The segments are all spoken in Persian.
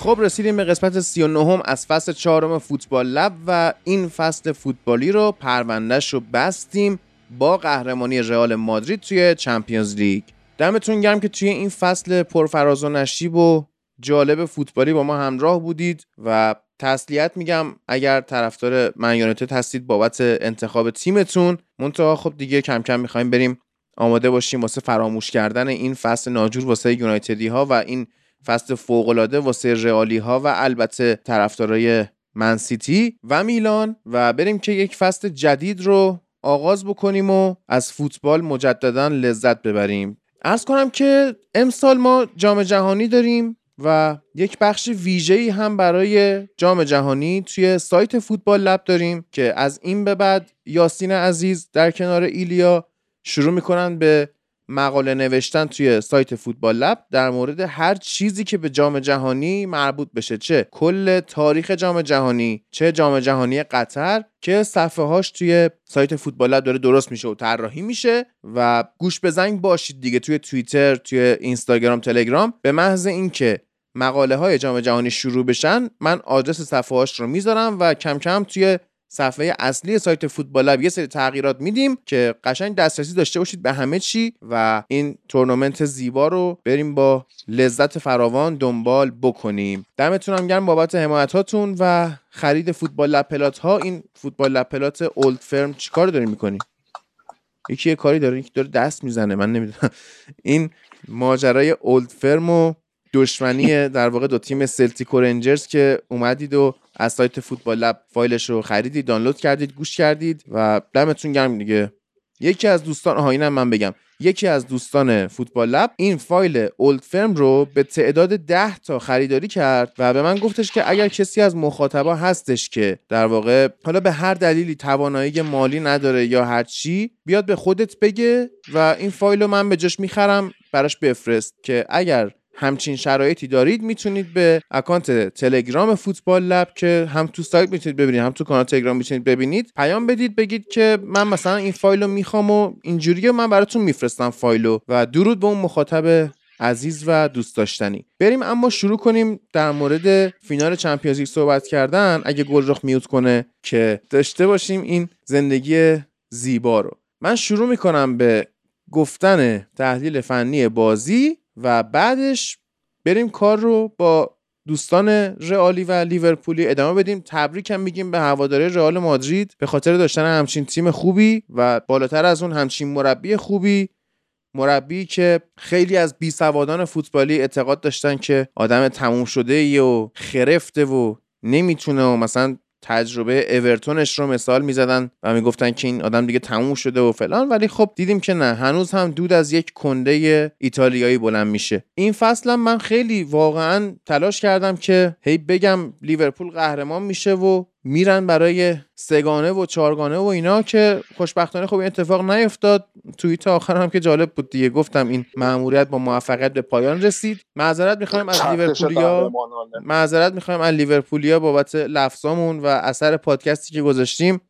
خب رسیدیم به قسمت 39 هم از فصل چهارم فوتبال لب و این فصل فوتبالی رو پروندهش رو بستیم با قهرمانی رئال مادرید توی چمپیونز لیگ. دمتون گرم که توی این فصل پرفراز و نشیب و جالب فوتبالی با ما همراه بودید و تسلیت میگم اگر طرفدار من هستید بابت انتخاب تیمتون. منتها خب دیگه کم کم می‌خوایم بریم آماده باشیم واسه فراموش کردن این فصل ناجور واسه یونایتدی ها و این فصل فوق العاده واسه رئالی ها و البته طرفدارای منسیتی و میلان. و بریم که یک فصل جدید رو آغاز بکنیم و از فوتبال مجددا لذت ببریم. ارز کنم که امسال ما جام جهانی داریم و یک بخش ویژه‌ای هم برای جام جهانی توی سایت فوتبال لب داریم که از این به بعد یاسین عزیز در کنار ایلیا شروع می‌کنن به مقاله نوشتن توی سایت فوتبال لب در مورد هر چیزی که به جام جهانی مربوط بشه. چه کل تاریخ جام جهانی چه جام جهانی قطر که صفحه هاش توی سایت فوتبال لب داره درست میشه و طراحی میشه و گوش به زنگ باشید دیگه توی توییتر توی اینستاگرام تلگرام. به محض اینکه مقاله های جام جهانی شروع بشن من آدرس صفحه هاش رو می‌ذارم و کم کم توی صفحه اصلی سایت فوتبال لب. یه سری تغییرات میدیم که قشنگ دسترسی داشته باشید به همه چی و این تورنمنت زیبا رو بریم با لذت فراوان دنبال بکنیم. دمتون گرم بابت حمایت هاتون و خرید فوتبال لب ها. این فوتبال لب اولد فرم چیکار داری می‌کنی؟ یکی یه کاری داره یکی داره دست می‌زنه من نمی‌دونم. این ماجرای اولد فرم و دشمنی در واقع دو تیم سلتیک رنجرز که اومدید و از سایت فوتبال لب فایلش رو خریدید دانلود کردید گوش کردید و دمتون گرم دیگه. یکی از دوستان آها اینم من بگم. یکی از دوستان فوتبال لب این فایل اولد فرم رو به تعداد 10 تا خریداری کرد و به من گفتش که اگر کسی از مخاطبا هستش که در واقع حالا به هر دلیلی توانایی مالی نداره یا هر چی بیاد به خودت بگه و این فایل رو من به جاش می‌خرم براش بفرست که اگر همچین شرایطی دارید می‌تونید به اکانت تلگرام فوتبال لب که هم تو سایت می‌تونید ببینید هم تو کانال تلگرام می‌تونید ببینید پیام بدید بگید که من مثلا این فایل رو می‌خوام و اینجوری من براتون میفرستم فایلو و درود به اون مخاطب عزیز و دوست داشتنی. بریم اما شروع کنیم در مورد فینال Champions League صحبت کردن. اگه گلرخ mute کنه که داشته باشیم این زندگی زیبا رو. من شروع می‌کنم به گفتن تحلیل فنی بازی. و بعدش بریم کار رو با دوستان رئالی و لیورپولی ادامه بدیم. تبریک هم میگیم به هواداره رئال مادرید. به خاطر داشتن همچین تیم خوبی و بالاتر از اون همچین مربی خوبی مربی که خیلی از بی سوادان فوتبالی اعتقاد داشتن که آدم تموم شده ای و خرفته و نمی‌تونه و مثلا تجربه اورتونش رو مثال می‌زدن و می‌گفتن که این آدم دیگه تموم شده و فلان ولی خب دیدیم که نه هنوز هم دود از یک کنده ایتالیایی بلند میشه. این فصل من خیلی واقعا تلاش کردم که هی بگم لیورپول قهرمان میشه و میرن برای سگانه و چارگانه و اینا که خوشبختانه خب این اتفاق نیفتاد. توییت آخر هم که جالب بود دیگه. گفتم این مأموریت با موفقیت به پایان رسید. معذرت می‌خوایم از لیورپولیا. معذرت می‌خوایم از لیورپولیا بابت لفظامون و اثر پادکستی که گذاشتیم.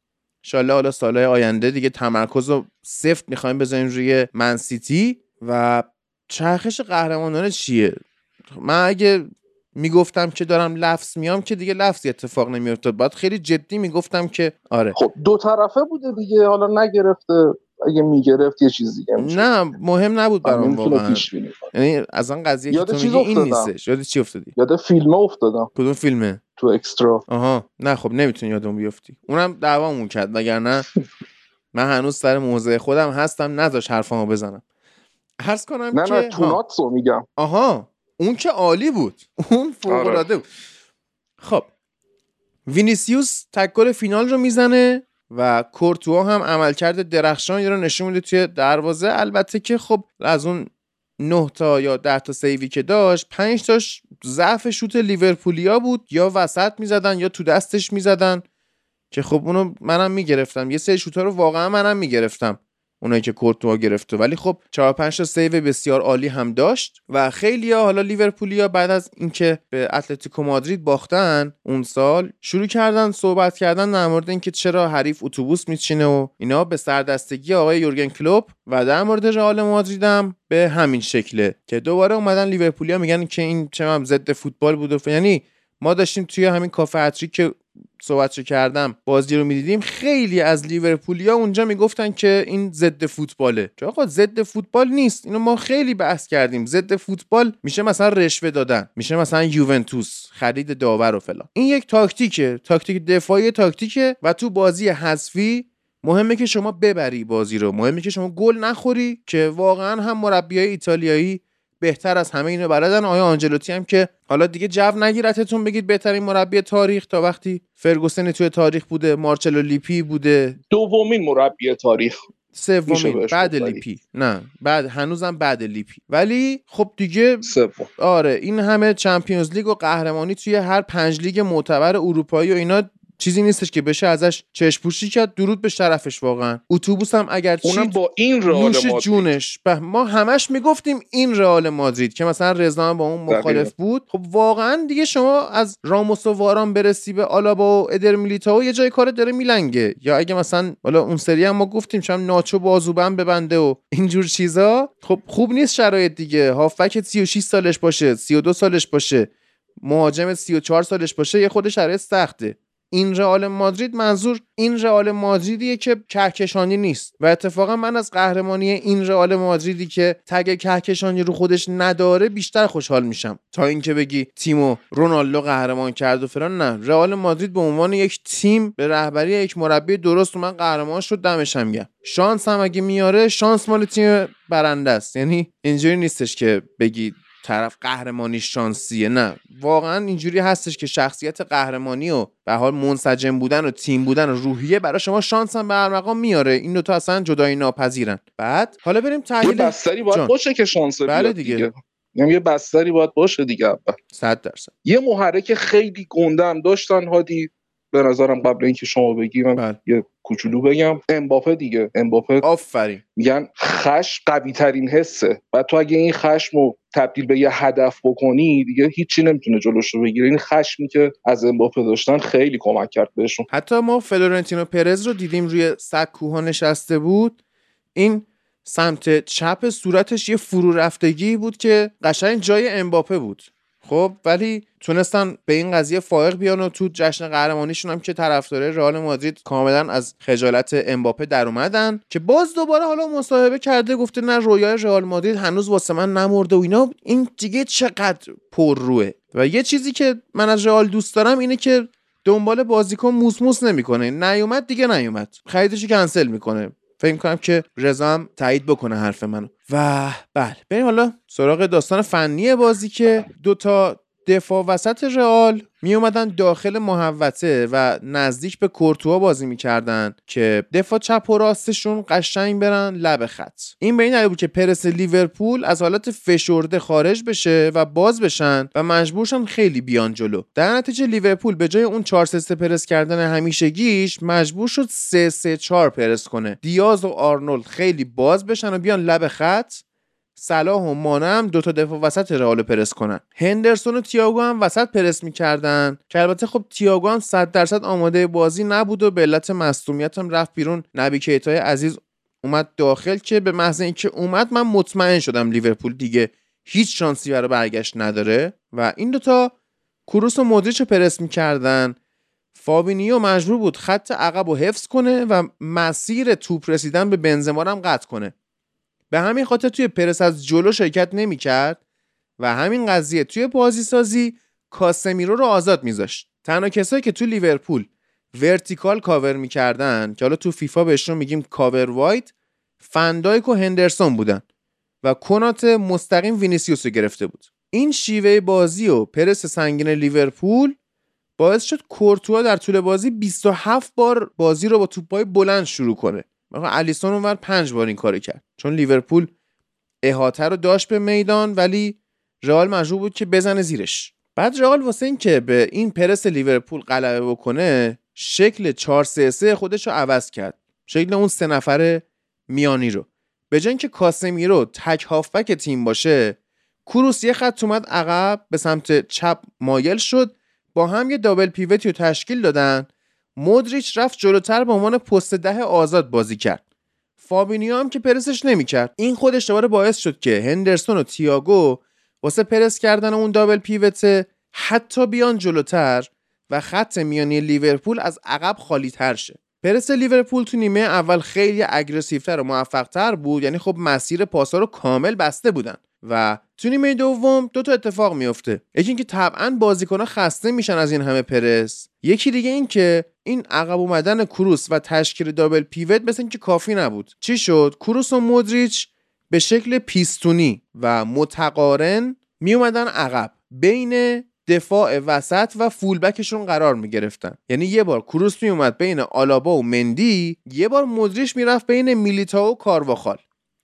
انشالله حالا سالهای آینده دیگه تمرکز رو سفت می‌خوایم بذاریم روی منسیتی و چرخش قهرمانانه چیه؟ من اگه می‌گفتم که دارم لفظ میام که دیگه لفظی اتفاق نمیافتاد باید خیلی جدی می‌گفتم که آره. خب دو طرفه بوده دیگه. حالا نگرفته اگه می‌گرفت یه چیز دیگه نه مهم نبود برام واقعا. یعنی از آن قضیه که تو این نیستش. یاد چی افتادی؟ یاد فیلم افتادم. کدوم فیلمه؟ تو اکسترا. آها. نه خب نمی‌تونی یادم بیفتی. اونم دعوامون کرد وگرنه من هنوز سر موضع خودم هستم. نذاش حرفامو بزنم. عرض کنم نه که نه توناتسو میگم. آها. اون که عالی بود. اون فوق آره. العاده بود. خب. وینیسیوس تکل فینال رو می‌زنه و کورتوا هم عملکرد درخشانی رو نشون میده توی دروازه. البته که خب از اون 9 تا یا 10 تا سیوی که داشت 5 تاش ضعف شوت لیورپولیا بود. یا وسط می‌زدن یا تو دستش می‌زدن. که خب اونو منم می‌گرفتم. یه سری شوتا رو واقعا منم می‌گرفتم. اونایی که کورتوا گرفته ولی خب 4 5 تا save بسیار عالی هم داشت و خیلی ها حالا لیورپولیا بعد از اینکه به اتلتیکو مادرید باختن اون سال شروع کردن صحبت کردن در مورد اینکه چرا حریف اتوبوس میچینه و اینا به سردستگی آقای یورگن کلوپ و در مورد رئال مادرید هم به همین شکله که دوباره اومدن لیورپولیا میگن که این چه ضد فوتبال بود و یعنی ما داشتیم توی همین کافه که صحبت کردم بازی رو می‌دیدیم. خیلی از لیورپولیا اونجا می‌گفتن که این ضد فوتباله. که آقا ضد فوتبال نیست. اینو ما خیلی بحث کردیم. ضد فوتبال میشه مثلا رشوه دادن میشه مثلا یوونتوس خرید داور و فلان. این یک تاکتیکه. تاکتیک دفاعی تاکتیکه و تو بازی حذفی مهمه که شما ببری بازی رو. مهمه که شما گل نخوری که واقعا هم مربیای ایتالیایی بهتر از همه اینو بلدن. آیا آنجلوتی هم که حالا دیگه جو نگیرتتون بگید بهترین مربی تاریخ تا وقتی فرگوسن توی تاریخ بوده مارچلو لیپی بوده. دومین مربی تاریخ. سومین بعد لیپی. نه بعد هنوزم بعد لیپی. ولی خب دیگه سوم. آره این همه Champions League و قهرمانی توی هر پنج لیگ معتبر اروپایی و اینا چیزی نیستش که بشه ازش چشم پوشی کرد درود به شرفش واقعا. اتوبوس هم اگر اونم با این رئال مادرید. جونش. به ما همش می‌گفتیم این رئال مادرید که مثلا رضا با اون مخالف بود. خب واقعا دیگه شما از راموس و واران برسی به آلابا و ادر میلیتائو یه جای کار داره میلنگه. یا اگه مثلا حالا اون سری هم ما گفتیم چون ناچو بازوبند ببنده و اینجور چیزا. خب خوب نیست شرایط دیگه. هافبک 36 سالش باشه 32 سالش باشه. مهاجم 34 سالش باشه یه خود شرایط سخته. این رئال مادرید منظور این رئال مادریدیه که کهکشانی نیست. و اتفاقا من از قهرمانی این رئال مادریدی که تگ کهکشانی رو خودش نداره بیشتر خوشحال میشم. تا اینکه بگی تیمو رونالدو قهرمان کرد و فران نه. رئال مادرید به عنوان یک تیم به رهبری یک مربی درست من قهرمان شد دمشم گرم. شانس هم اگه میاره شانس مال تیم برنده است. یعنی اینجوری نیستش که بگی طرف قهرمانی شانسیه. نه واقعا اینجوری هستش که شخصیت قهرمانی و به حال منسجم بودن و تیم بودن و روحیه برای شما شانس هم به مقام میاره. این دو تا اصلا جدایی ناپذیرن. بعد حالا بریم تحلیل بستری باید باشه که شانس بله دیگه, دیگه. یعنی یه بستری باید باشه دیگه 100 درصد. یه محرک خیلی گنده هم داشتن هادی. به نظرم قبل اینکه شما بگی من بله. یه کوچولو بگم. امباپه دیگه. امباپه آفرین. میگن خش قوی ترین حسه. و تو اگه این خشم رو تبدیل به یه هدف بکنی دیگه هیچی نمی‌تونه جلوش رو بگیره. این خشمی که از امباپه داشتن خیلی کمک کرد بهشون. حتی ما فلورنتینو پرز رو دیدیم روی سکوها نشسته بود. این سمت چپ صورتش یه فرو رفتگی بود که قشنگ جای امباپه بود. خب ولی تونستن به این قضیه فائق بیان و تو جشن قهرمانیشون هم که طرفدار رئال مادرید کاملا از خجالت امباپه در اومدن که باز دوباره حالا مصاحبه کرده گفته نه رویای رئال مادرید هنوز واسه من نمرده و اینا. این دیگه چقدر پر روه؟ و یه چیزی که من از رئال دوست دارم اینه که دنبال بازیکن موسموس نمی‌کنه. نیومد دیگه نیومد. خریدش کنسل می‌کنه. فکر کنم که رضا هم تایید بکنه حرف منو. و بله بریم حالا سراغ داستان فنی بازی که دو تا دفاع وسط رئال می اومدن داخل محوطه و نزدیک به کورتوا بازی می‌کردن که دفاع چپ و راستشون قشنگ برن لب خط. این به این بود که پرس لیورپول از حالت فشرده خارج بشه و باز بشن و مجبورشن خیلی بیان جلو. در نتیجه لیورپول به جای اون 4 3 پرس کردن همیشگیش مجبور شد 3 3 4 پرس کنه. دیاز و آرنولد خیلی باز بشن و بیان لب خط. صلاح و مانه هم دو تا دفاع وسط رئال پرس کنن. هندرسون و تییاگو هم وسط پرس می‌کردن. که البته خب تییاگو هم 100 درصد آماده بازی نبود و به علت مصدومیت هم رفت بیرون. نبی کیتای عزیز اومد داخل که به محض اینکه اومد من مطمئن شدم لیورپول دیگه هیچ شانسی برای برگشت نداره. و این دوتا کروس و مودریچ رو پرس می‌کردن. فابینیو مجبور بود خط عقب رو حفظ کنه و مسیر توپ رسیدن به بنزما هم قطع کنه. به همین خاطر توی پرس از جلو شرکت نمی‌کرد و همین قضیه توی بازی سازی کاسمیرو رو آزاد میذاشت. تنها کسایی که تو لیورپول vertical cover می‌کردن که حالا تو فیفا بهشون میگیم cover wide فن‌دایک و هندرسون بودن و کوناته مستقیم وینیسیوس رو گرفته بود. این شیوه بازی و پرس سنگین لیورپول باعث شد کورتوا در طول بازی 27 بار بازی رو با توپای بلند شروع کنه. مثلا الیسون اونور 5 بار این کارو کرد. چون لیورپول احاطه رو داشت به میدان ولی رئال مجبور بود که بزنه زیرش. بعد رئال واسه این که به این پرس لیورپول غلبه بکنه شکل 4 3 3 خودش رو عوض کرد. شکل اون سه نفره میانی رو. به جای اینکه کاسمیرو تک هافبک تیم باشه کروس یه خط اومد عقب به سمت چپ مایل شد با هم یه دابل پیوتی رو تشکیل دادن. مودریچ رفت جلوتر به عنوان پست ده آزاد بازی کرد. فابینیو هم که پرسش نمی‌کرد. این خودش دوباره باعث شد که هندرسون و تییاگو واسه پرس کردن اون double pivot حتی بیان جلوتر و خط میانی لیورپول از عقب خالی تر شه. پرس لیورپول تو نیمه اول خیلی aggressive تر و موفقتر بود یعنی خب مسیر پاسا رو کامل بسته بودن. و تو نیمه دوم دو تا اتفاق میفته یکی اینکه طبعا بازیکنها خسته میشن از این همه پرس. یکی دیگه این که این عقب اومدن کروس و تشکیل double pivot مثل اینکه کافی نبود. چی شد؟ کروس و مودریچ به شکل پیستونی و متقارن می اومدن عقب. بین دفاع وسط و فولبکشون قرار می گرفتن یعنی یه بار کروس می اومد بین آلابا و مندی یه بار مدریش می‌رفت بین میلیتا و کارواخال.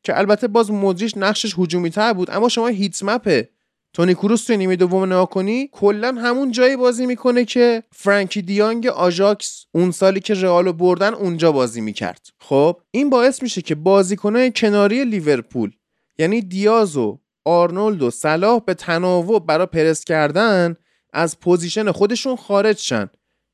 که البته باز مدریش نقشش هجومی تر بود اما شما هیت مپ تونی کروس تو نیمه دوم نگاه کنی کلا همون جایی بازی می‌کنه که فرانکی دیانگ آژاکس اون سالی که رئالو بردن اونجا بازی می‌کرد. خب این باعث میشه که بازیکنهای کناری لیورپول یعنی دیاز و آرنولد و صلاح به تناوب برای پرس کردن از position خودشون خارج شن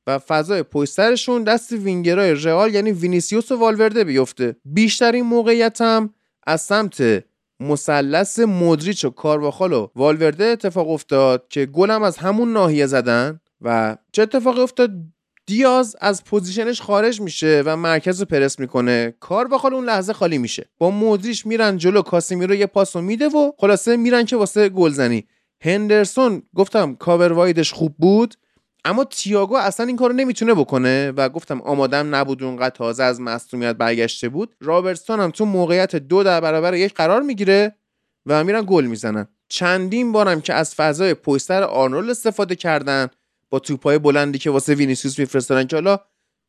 و فضای پشترشون دست وینگرای رئال یعنی وینیسیوس و والورده بیفته. بیشترین موقعیت هم از سمت مثلث مدریچ و کارواخال و والورده اتفاق افتاد که گلم از همون ناحیه زدن و چه اتفاقی افتاد؟ دیاز از position ش خارج میشه و مرکز رو پرس می‌کنه. کار اون لحظه خالی میشه. با مودریچ میرن جلو کاسیمیرو یه پاسو میده و خلاصه میرن که واسه گلزنی. هندرسون گفتم cover wide ش خوب بود. اما تییاگو اصلا این کارو نمی‌تونه بکنه و گفتم آمادم نبود اونقدر تازه از مصدومیت برگشته بود. رابرتسون هم تو موقعیت دو در برابر یک قرار می‌گیره و میرن گل می‌زنن. چندین بارم که از فضای پشتر آرنولد استفاده کردن با توپای بلندی که واسه وینیسیوس میفرستادن که حالا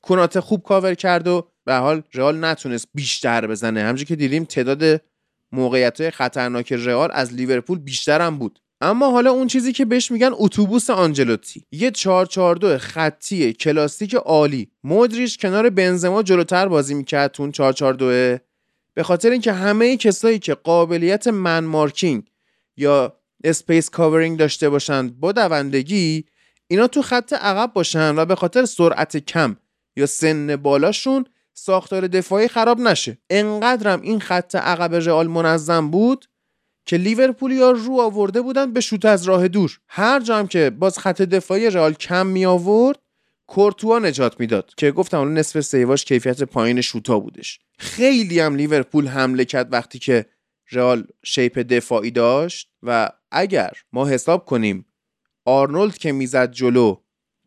کوناته خوب کاور کرد و به هر حال رئال نتونست بیشتر بزنه. همونجوری که دیدیم تعداد موقعیت های خطرناک رئال از لیورپول بیشتر هم بود. اما حالا اون چیزی که بهش میگن اتوبوس آنجلوتی. یه 442 خطی کلاسیک عالی. مودریچ کنار بنزما جلوتر بازی می‌کرد تو اون 442 به خاطر اینکه همه کسایی که قابلیت man marking یا space covering داشته باشند با دوندگی اینا تو خط عقب باشن و به خاطر سرعت کم یا سن بالاشون ساختار دفاعی خراب نشه. انقدرم این خط عقب رئال منظم بود که لیورپول یا رو آورده بودن به شوت از راه دور. هر جام که باز خط دفاعی رئال کم می آورد کورتوا نجات می‌داد که گفتم اون نصف سیواش کیفیت پایین شوتا بودش. خیلی هم لیورپول حمله کرد وقتی که رئال شیپ دفاعی داشت و اگر ما حساب کنیم آرنولد که می‌زد جلو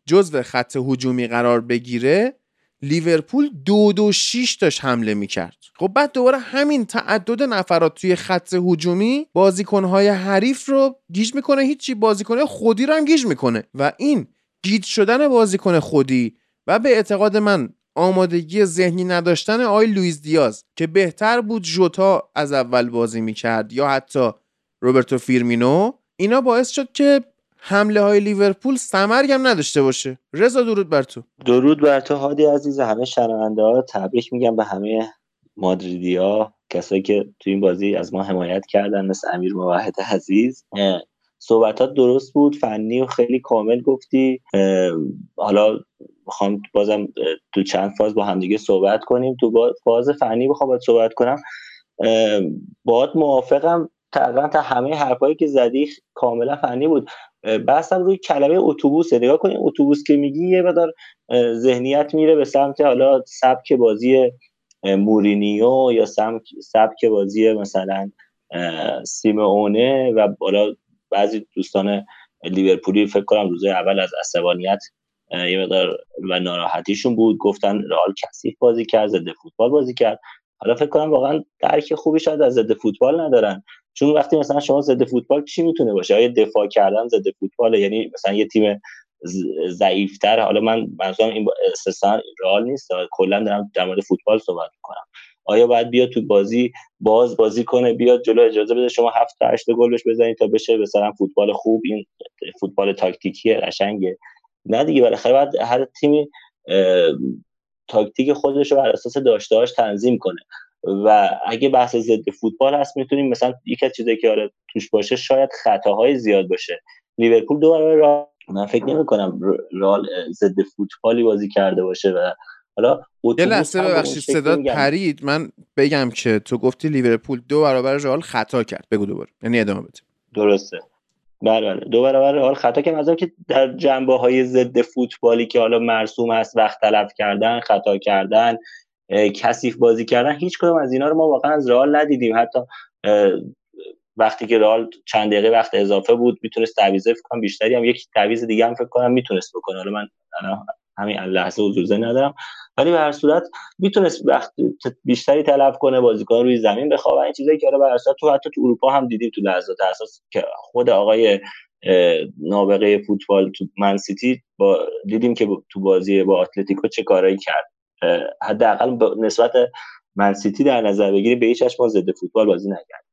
جزو خط هجومی قرار بگیره لیورپول دو دو شیش داشت حمله می‌کرد. خب بعد دوباره همین تعدد نفرات توی خط هجومی بازیکنهای حریف رو گیج می‌کنه هیچی بازیکن خودی رو هم گیج می‌کنه. و این گیج شدن بازیکن خودی و به اعتقاد من آمادگی ذهنی نداشتن آقای لوییز دیاز که بهتر بود جوتا از اول بازی می‌کرد یا حتی روبرتو فیرمینو اینا باعث شد که حمله های لیورپول سمرگ هم نداشته باشه. رضا درود بر تو. درود بر تو هادی عزیز. همه شنونده ها تبریک میگم به همه مادریدیا کسایی که تو این بازی از ما حمایت کردن مثل امیر موحد عزیز. صحبتات درست بود فنی و خیلی کامل گفتی. حالا می‌خوام بازم تو چند فاز با همدیگه صحبت کنیم. تو فاز فنی بخوام باید صحبت کنم. باید موافقم. تقریبا تا همه حرفایی که زدی کاملا فنی بود. بحثم روی کلمه اتوبوس نگاه کنید اتوبوس که میگی یه مقدار ذهنیت میره به سمت حالا سبک بازی مورینیو یا سبک بازی مثلا سیمونه و حالا بعضی دوستان لیورپولی فکر کنم روزه اول از عصبانیت یه مقدار و ناراحتیشون بود. گفتن رئال کثیف بازی کرد ضد فوتبال بازی کرد. حالا فکر کنم واقعا درک خوبی شاید از ضد فوتبال ندارن. چون وقتی مثلا شما ضد فوتبال چی می‌تونه باشه؟ آیا دفاع کردن ضد فوتبال؟ یعنی مثلا یه تیم ضعیفتر حالا من منظورم این استثنا رئال نیست کلا دارم در مورد فوتبال صحبت می‌کنم. آیا باید بیاد تو بازی باز بازی کنه بیاد جلو اجازه بده شما هفت تا هشت گل بهش بزنید تا بشه مثلا فوتبال خوب؟ این فوتبال تاکتیکی قشنگه. نه دیگه بالاخره باید هر تیمی تاکتیک خودش رو بر اساس داشتهاش تنظیم کنه. و اگه بحث ضد فوتبال هست می‌تونیم مثلا یک از چیزایی که آره توش باشه شاید خطاهای زیاد باشه. لیورپول دو برابر من فکر نمی کنم رال ضد فوتبالی بازی کرده باشه و حالا یه لحظه ببخشید صدات پرید. من بگم که تو گفتی لیورپول دو برابر رئال خطا کرد. بگو دوباره. یعنی ادامه بده. درسته. بله بله. دو برابر رئال خطا کرد. از که در جنبه های ضد فوتبالی که حالا مرسوم است وقت تلف کردن خطا کردن کثیف بازی کردن هیچ کدوم از اینا رو ما واقعا از رئال ندیدیم. حتی وقتی که رئال چند دقیقه وقت اضافه بود می‌تونست تعویض کنم بیشتری هم یک تعویض دیگه هم فکر کنم می‌تونست بکنه. حالا من همین لحظه حضور ندارم. ولی به هر صورت می‌تونست وقت بیشتری تلف کنه بازیکن روی زمین بخوابه. این چیزایی که حالا به تو حتی تو اروپا هم دیدیم تو لحظات اساس که خود آقای نابغه فوتبال تو منسیتی با دیدیم که تو بازی با اتلتیکو چه کارایی کرد. حداقل نسبت منسیتی در نظر بگیری به هیچ ما ضد فوتبال بازی نکرد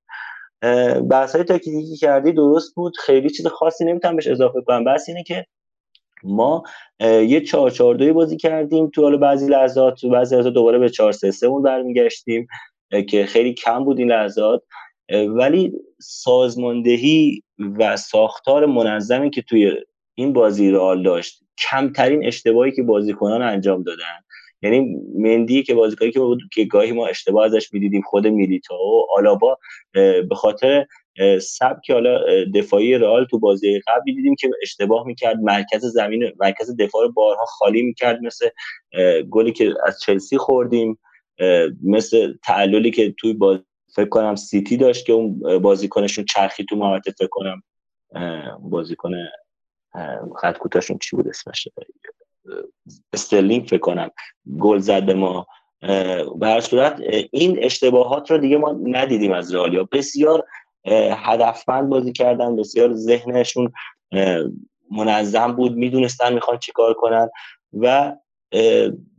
بحث های تاکتیکی کردی درست بود. خیلی چیز خاصی نمی‌تونم بهش اضافه کنم. بس اینه که ما یه 4 4 2 بازی کردیم. تو حالا بعضی لحظات تو بعضی لحظات دوباره به 4 3 3 اون برمیگشتیم که خیلی کم بود این لحظات. ولی سازماندهی و ساختار منظمی که توی این بازی رئال داشت کمترین اشتباهی که بازیکنان انجام دادن. یعنی مندی که بازیکنی که بود که گاهی ما اشتباه ازش می‌دیدیم خود میلیتا و آلابا به خاطر سبک حالا دفاعی رئال تو بازی قبل دیدیم که اشتباه می‌کرد. مرکز زمین مرکز دفاع رو بارها خالی می‌کرد مثل گلی که از چلسی خوردیم مثل تعللی که توی باز فکر کنم سیتی داشت که اون بازیکنشون چرخی تو محوطه فکر کنم بازیکن خط کوتاهشون چی بود اسمش؟ استرلینگ فکر کنم گل زد ما. به هر صورت این اشتباهات رو دیگه ما ندیدیم از رئالیا بسیار هدفمند بازی کردن بسیار ذهنشون منظم بود می‌دونستن می‌خوان چیکار کنن و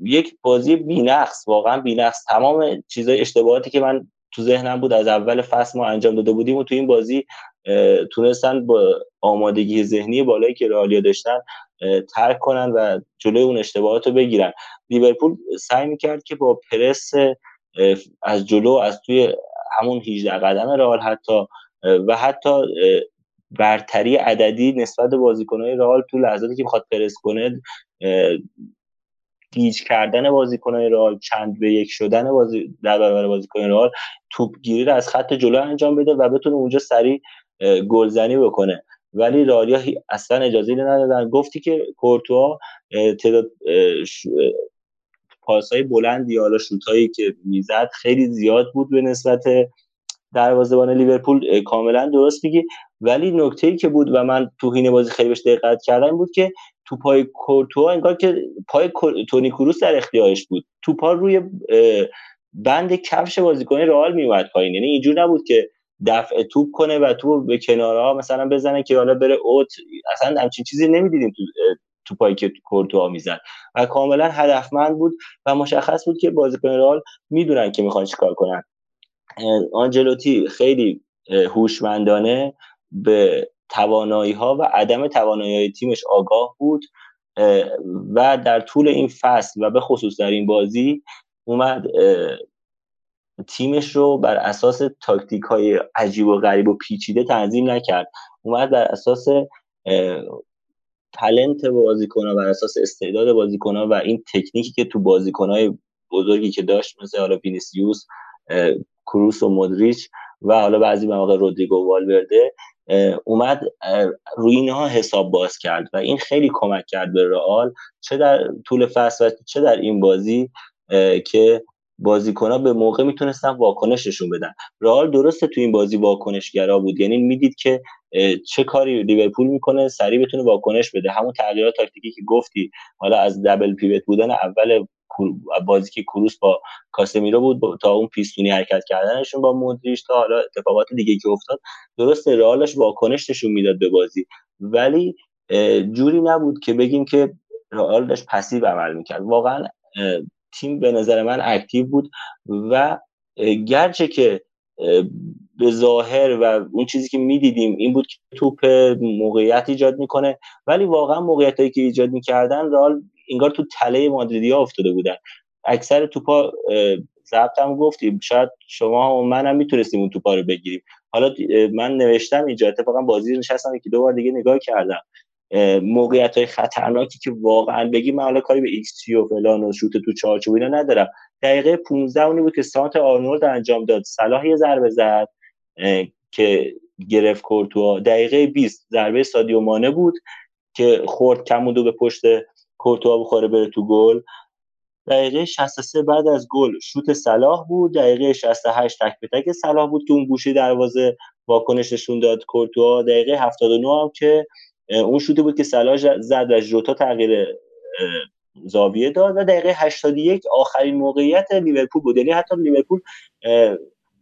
یک بازی بینقص واقعا بینقص. تمام چیزای اشتباهاتی که من تو ذهنم بود از اول فصل ما انجام داده بودیم و تو این بازی تونستن با آمادگی ذهنی بالایی که رئالیا داشتن ترک کنن و جلوی اون اشتباهات رو بگیرن. لیورپول سعی می‌کرد که با پرس از جلو از توی همون 18 قدم رئال حتی و حتی برتری عددی نسبت به بازیکنهای رئال تو لحظاتی که می‌خواد پرس کنه گیج کردن بازیکنهای رئال چند به یک شدن بازی در برابر بازیکن رئال توپگیری رو از خط جلو انجام بده و بتونه اونجا سریع گلزنی بکنه. ولی رالیا اصلا اجازه ندادن. گفتی که کورتوا تعداد پاسهای بلندی حالا شوتایی که می‌زد خیلی زیاد بود به نسبت دروازه‌بان لیورپول. کاملا درست میگی. ولی نکته ای که بود و من تو حین بازی خیلی بهش دقت کردم بود که تو پای کورتوا انگار که پای تونی کروس در اختیارش بود. تو پا روی بند کفش بازیکن رئال میومد پایین. یعنی اینجور نبود که دفع توپ کنه و توپ به کنارها مثلا بزنه که حالا بره اوت. اصلا همچین چیزی نمی‌دیدیم تو تو پایی که کورتوا می‌زد. و کاملا هدفمند بود و مشخص بود که بازیکن رئال می‌دونن که می‌خوان چیکار کنن. آنجلوتی خیلی هوشمندانه به توانایی ها و عدم توانایی تیمش آگاه بود. و در طول این فصل و به خصوص در این بازی اومد تیمش رو بر اساس تاکتیک های عجیب و غریب و پیچیده تنظیم نکرد. اومد بر اساس talent بازیکن بر اساس استعداد بازیکن و این تکنیکی که تو بازیکن های بزرگی که داشت مثل حالا وینیسیوس کروس و مودریچ و حالا بعضی مواقع رودریگو والورده اومد روی اینها حساب باز کرد و این خیلی کمک کرد به رئال. چه در طول فصل و چه در این بازی که بازیکنها به موقع می‌تونستن واکنششون بدن. رئال درسته تو این بازی واکنشگرا بود. یعنی می‌دید که چه کاری لیورپول می‌کنه سریع بتونه واکنش بده. همون تغییرات تاکتیکی که گفتی حالا از دبل پیوت بودن اول بازی که کروس با کاسمیرو بود تا اون پیستونی حرکت کردنشون با مودریچ تا حالا اتفاقات دیگه که افتاد. درست رئالش واکنش نشون می‌داد به بازی. ولی جوری نبود که بگیم که رئال داشت پسیو عمل می‌کرد. واقعا تیم به نظر من اکتیو بود و گرچه که به ظاهر و اون چیزی که می‌دیدیم این بود که توپ موقعیت ایجاد می‌کنه ولی واقعا موقعیت که ایجاد می‌کردن رئال انگار تو تله مادریدیا افتاده بودن. اکثر توپا ضبط هم گفتیم شاید شما و من هم می‌تونستیم اون توپا رو بگیریم. حالا من نوشتم اینجا اتفاقا بازی نشستم که دو بار دیگه نگاه کردم. موقعیت های خطرناکی که واقعا بگی من حالا کاری به ایکس و فلان و شوت تو چارچوب اینا ندارم. دقیقه 15 اونی بود که ترنت آرنولد انجام داد. صلاح یه ضربه زد که گرفت کورتوا. دقیقه 20 ضربه سادیو مانه بود که خورد کمودو به پشت کورتوا بخوره بره تو گل. دقیقه 63 بعد از گل شوت صلاح بود. دقیقه 68 تک به تک صلاح بود که اون گوشه دروازه واکنش نشون داد کورتوا. دقیقه 79 هم که اون شوتی بود که صلاح زد و ژوتا تغییر زاویه داد و دقیقه 81 آخرین موقعیت لیورپول بود. یعنی حتی لیورپول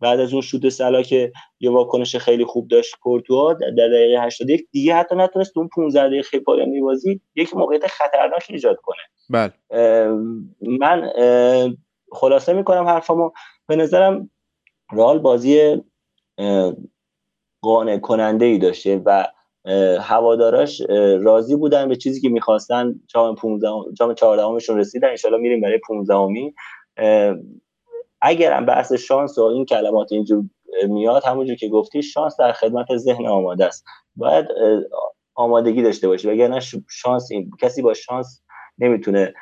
بعد از اون شوت سلا که یه واکنش خیلی خوب داشت کورتوا در دقیقه 81 دیگه حتی نتونست اون 15 دقیقه پایانی بازی یک موقعیت خطرناک ایجاد کنه. بله. من خلاصه می‌کنم حرفامو. به نظرم رئال بازی قانع کننده ای داشته و هواداراش راضی بودن به چیزی که می‌خواستن جام 15 جام 14 رسیدن. ان میریم برای 15 امی اگرم بحث شانس و این کلمات اینجور میاد همونجور که گفتی شانس در خدمت ذهن آماده است. باید آمادگی داشته باشی. وگرنه شانس این کسی با شانس نمی‌تونه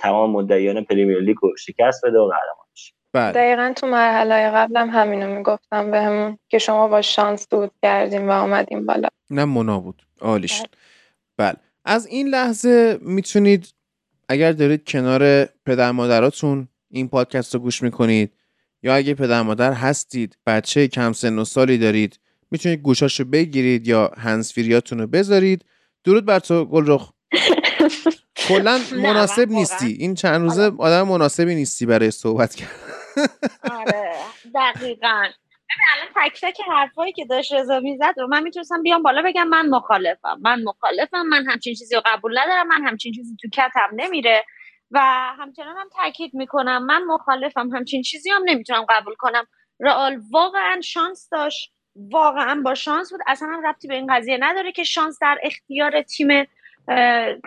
تمام مدعیان پریمیر لیگ رو شکست بده و قهرمان بله. دقیقا تو مرحله قبلم همینو می‌گفتم بهمون که شما با شانس دود کردیم و آمدیم بالا. نه منا بود. عالیش بله. بله. از این لحظه می‌تونید اگر دارید کنار پدر مادراتون این پادکست رو گوش می‌کنید یا اگه پدر مادر هستید بچه کم سن و سالی دارید می‌تونید گوشاشو بگیرید یا هنسفیریاتون رو بذارید. درود بر تو گلرخ. کلا مناسب نیستی. این چند روزه. آدم مناسبی نیستی برای صحبت کرد آره دقیقا. الان تک تک حرفایی که داشت رضا می‌زد و من می‌تونستم بیام بالا بگم من مخالفم. من مخالفم من همچین چیزی رو قبول ندارم من همچین چیزی تو کتم نمیره و همچنان هم تاکید می‌کنم. من مخالفم همچین چیزی هم نمی‌تونم قبول کنم. رئال واقعا شانس داشت. واقعا با شانس بود. اصلا هم ربطی به این قضیه نداره که شانس در اختیار تیم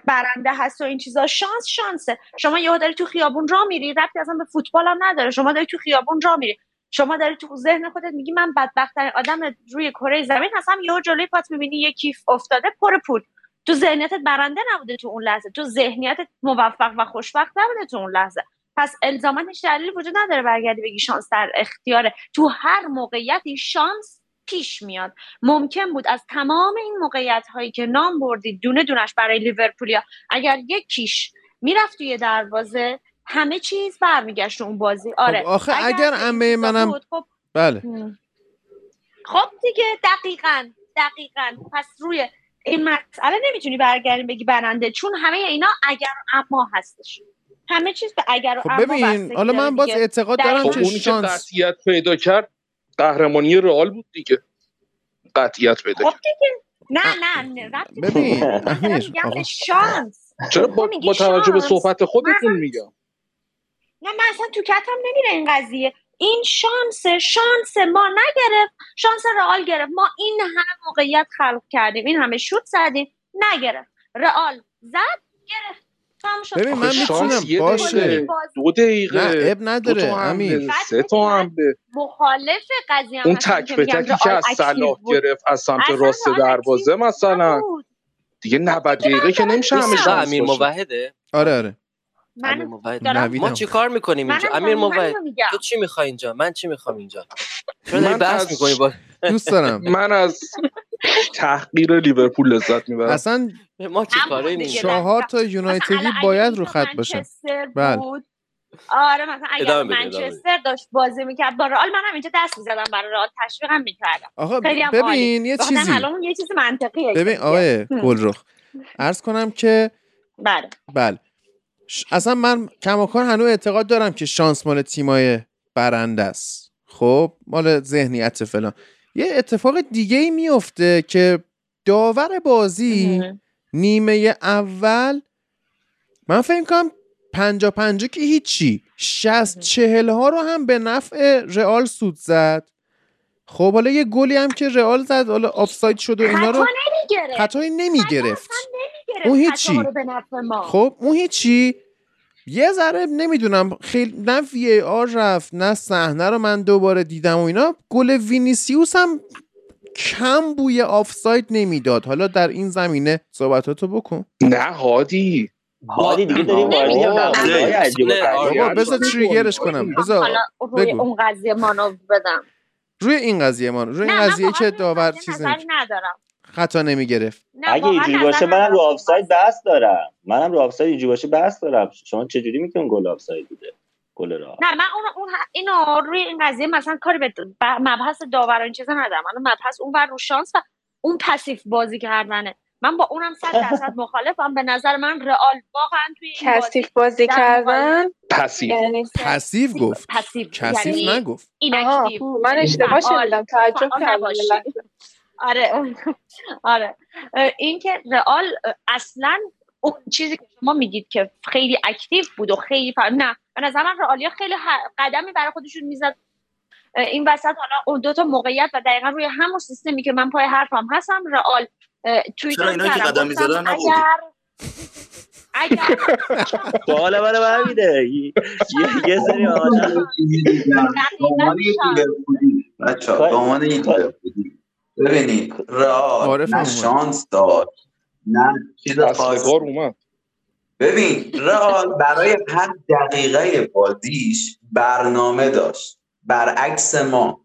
برنده هست و این چیزا شانس شانسه. شما یهو داری تو خیابون را میری ربطی اصلا به فوتبال هم نداره. شما داری تو خیابون را میری. شما داری تو ذهن خودت میگی من بدبختترین آدم روی کره زمین هستم. یهو جلوی پات می‌بینی یه کیف افتاده پر پول. تو ذهنیتت برنده نبوده تو اون لحظه. تو ذهنیتت موفق و خوشبخت نبوده تو اون لحظه. پس الزاماتش دلیلی وجود نداره برگردی بگی شانس در اختیاره. تو هر موقعیتی شانس پیش میاد. ممکن بود از تمام این موقعیت هایی که نام بردید دونه دونش برای لیورپولیا اگر یکیش می‌رفت توی دروازه همه چیز برمیگشت اون بازی. خب آره. خب آخه اگر, اگر منم خب... بله. خب دیگه دقیقا دقیقا. پس روی این مسئله نمی‌تونی برگردیم بگی برنده چون همه اینا اگر اما هستش. همه چیز به اگر خب ببین حالا من باز اعتقاد دارم که شانس پیدا کرد قهرمانی رئال بود دیگه. قطعیت پیدا خب نه نه نه ببین امیر شانس. چرا با, با توجه به صحبت خودتون میگم. نه من اصلا تو کتم نمیره این قضیه. این شانس شانس ما نگرفت. شانس رئال گرفت. ما این همه موقعیت خلق کردیم. این همه شوت زدیم. نگرفت. رئال زد گرفت. ببین من می‌تونم باشه. دو دقیقه. نه اب نداره امیر. سه تا هم به مخالف قضیه اون تک به تکی که از صلاح گرفت از سمت راست دروازه مثلا. دیگه 90 دقیقه که نمیشه همه شانس امیر موحده؟ آره آره. من ما چی کار می‌کنیم اینجا؟ امیر موحد تو چی می‌خوای اینجا؟ من چی می‌خوام اینجا؟ چرا داری بحث می‌کنی با دوست دارم. من از تحقیر لیورپول لذت می‌برم. اصلا ما چی کاره چهار تا یونایتدی باید رو خط باشه بله. آره مثلا اگر منچستر داشت بازی می‌کرد با رئال منم اینجا دست می‌زدم برای رئال تشویقم می‌کردم. آقا ببین یه چیزی. الان یه چیز منطقیه ببین آقای گلرخ عرض کنم که بله. بله. اصلا من کماکان هنوز اعتقاد دارم که شانس مال تیمای برنده است. خب مال ذهنیت فلان. یه اتفاق دیگه ای میفته که داور بازی نیمه اول من فکر کنم پنجا پنجا که هیچی شست چهل ها رو هم به نفع رئال سوت زد. خب حالا یه گلی هم که رئال زد حالا آفساید شد و اینا رو خطایی نمی‌گرفت. اون هیچی. خب اون هیچی. یه ذره نمی‌دونم خیلی نه VAR رفت نه صحنه رو من دوباره دیدم و اینا. گل وینیسیوس هم کم بوی آفساید نمی‌داد. حالا در این زمینه صحبتاتو بکن. نه هادی. هادی دیگه داریم وارد بذار trigger ش کنم. بذار روی اون قضیه مانور بدم. روی این قضیه ما روی این قضیه که داور چیز ندارم. خطا نمی گرفت اگه اینجوری باشه منم رو آفساید بحث دارم. منم رو آفساید اینجوری باشه بحث دارم. شما چجوری می‌تونین گل آفساید بوده گل را نه من اون اون اینو روی این قضیه مثلا کاری به مبحث داور این چیزا ندارم. من مبحث اون بر رو شانس و اون passive بازی کردنه. من با اونم صد درصد مخالفم. به نظر من رئال واقعا توی این کثیف بازی, کردن؟ passive. یعنی passive گفت. passive کثیف یعنی نگفت. من اشتباه شدم تعجب کردم. آره. آره. این که رئال اصلا اون چیزی که شما میگید که خیلی active بود و خیلی فر... نه. به نظر من رئالیا خیلی قدمی برای خودشون می‌زد. این وسط حالا اون دو تا موقعیت و دقیقا روی همون سیستمی که من پای حرفم هستم رئال چرا اینا که قدم می‌زدن اگر سوال من برمیده یه سری بچه دامان این ببینید رئال نه شانس داد نه چیز خاص. ببین رئال برای هر دقیقه بازیش برنامه داشت. برعکس ما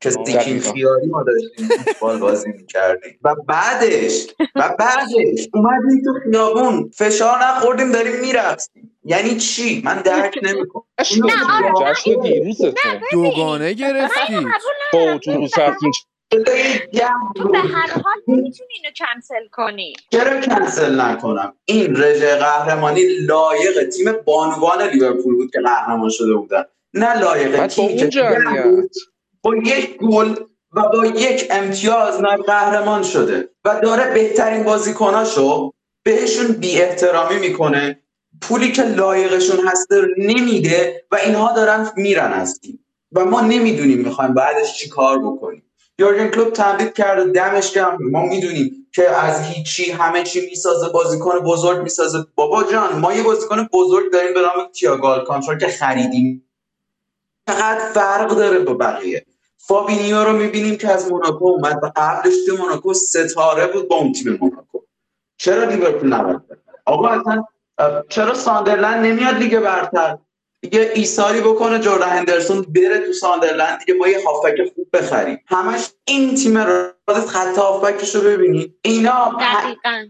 که سیکین خیاری ما داشتیم فوتبال بازی می‌کردیم. و بعدش و بعدش اومدیم تو خیابون. فشار نخوردیم داریم می‌رفتیم یعنی چی؟ من درک نمی‌کنم. جشن دیروزتون دوگانه گرفتی. با اتوبوس رفتیم به هر حال نمی‌تونی اینو کنسل کنی. چرا کنسل نکنم؟ این رژه قهرمانی لایق تیم بانوان لیورپول بود که قهرمان شده بودن. نه لایق تیم که با یک گل و با یک امتیاز نه قهرمان شده و داره بهترین بازیکناشو بهشون بی احترامی می‌کنه. پولی که لایقشون هسته نمیده و اینها دارن میرن از تیم. و ما نمی‌دونیم می‌خوایم بعدش چی کار بکنیم. یورگن کلوب تمدید کرده دمش گرم ما می‌دونیم که از هیچی همه چی می‌سازه بازیکن بزرگ می‌سازه. بابا جان ما یه بازیکن بزرگ داریم به نام تیاگو آلکانترا که خریدیم. فقط فرق داره با بقیه. فابینیو رو می‌بینیم که از موناکو اومد و قبلش تو موناکو ستاره بود با اون تیم موناکو. چرا لیورپول نباید آقا اصلا چرا ساندرلند نمیاد لیگ برتر؟ دیگه ایثاری بکنه جردن هندرسون بره تو ساندرلند دیگه با یه هافک خوب بخریم. همش این تیم رو خط هافبکش رو ببینید اینا دقیقاً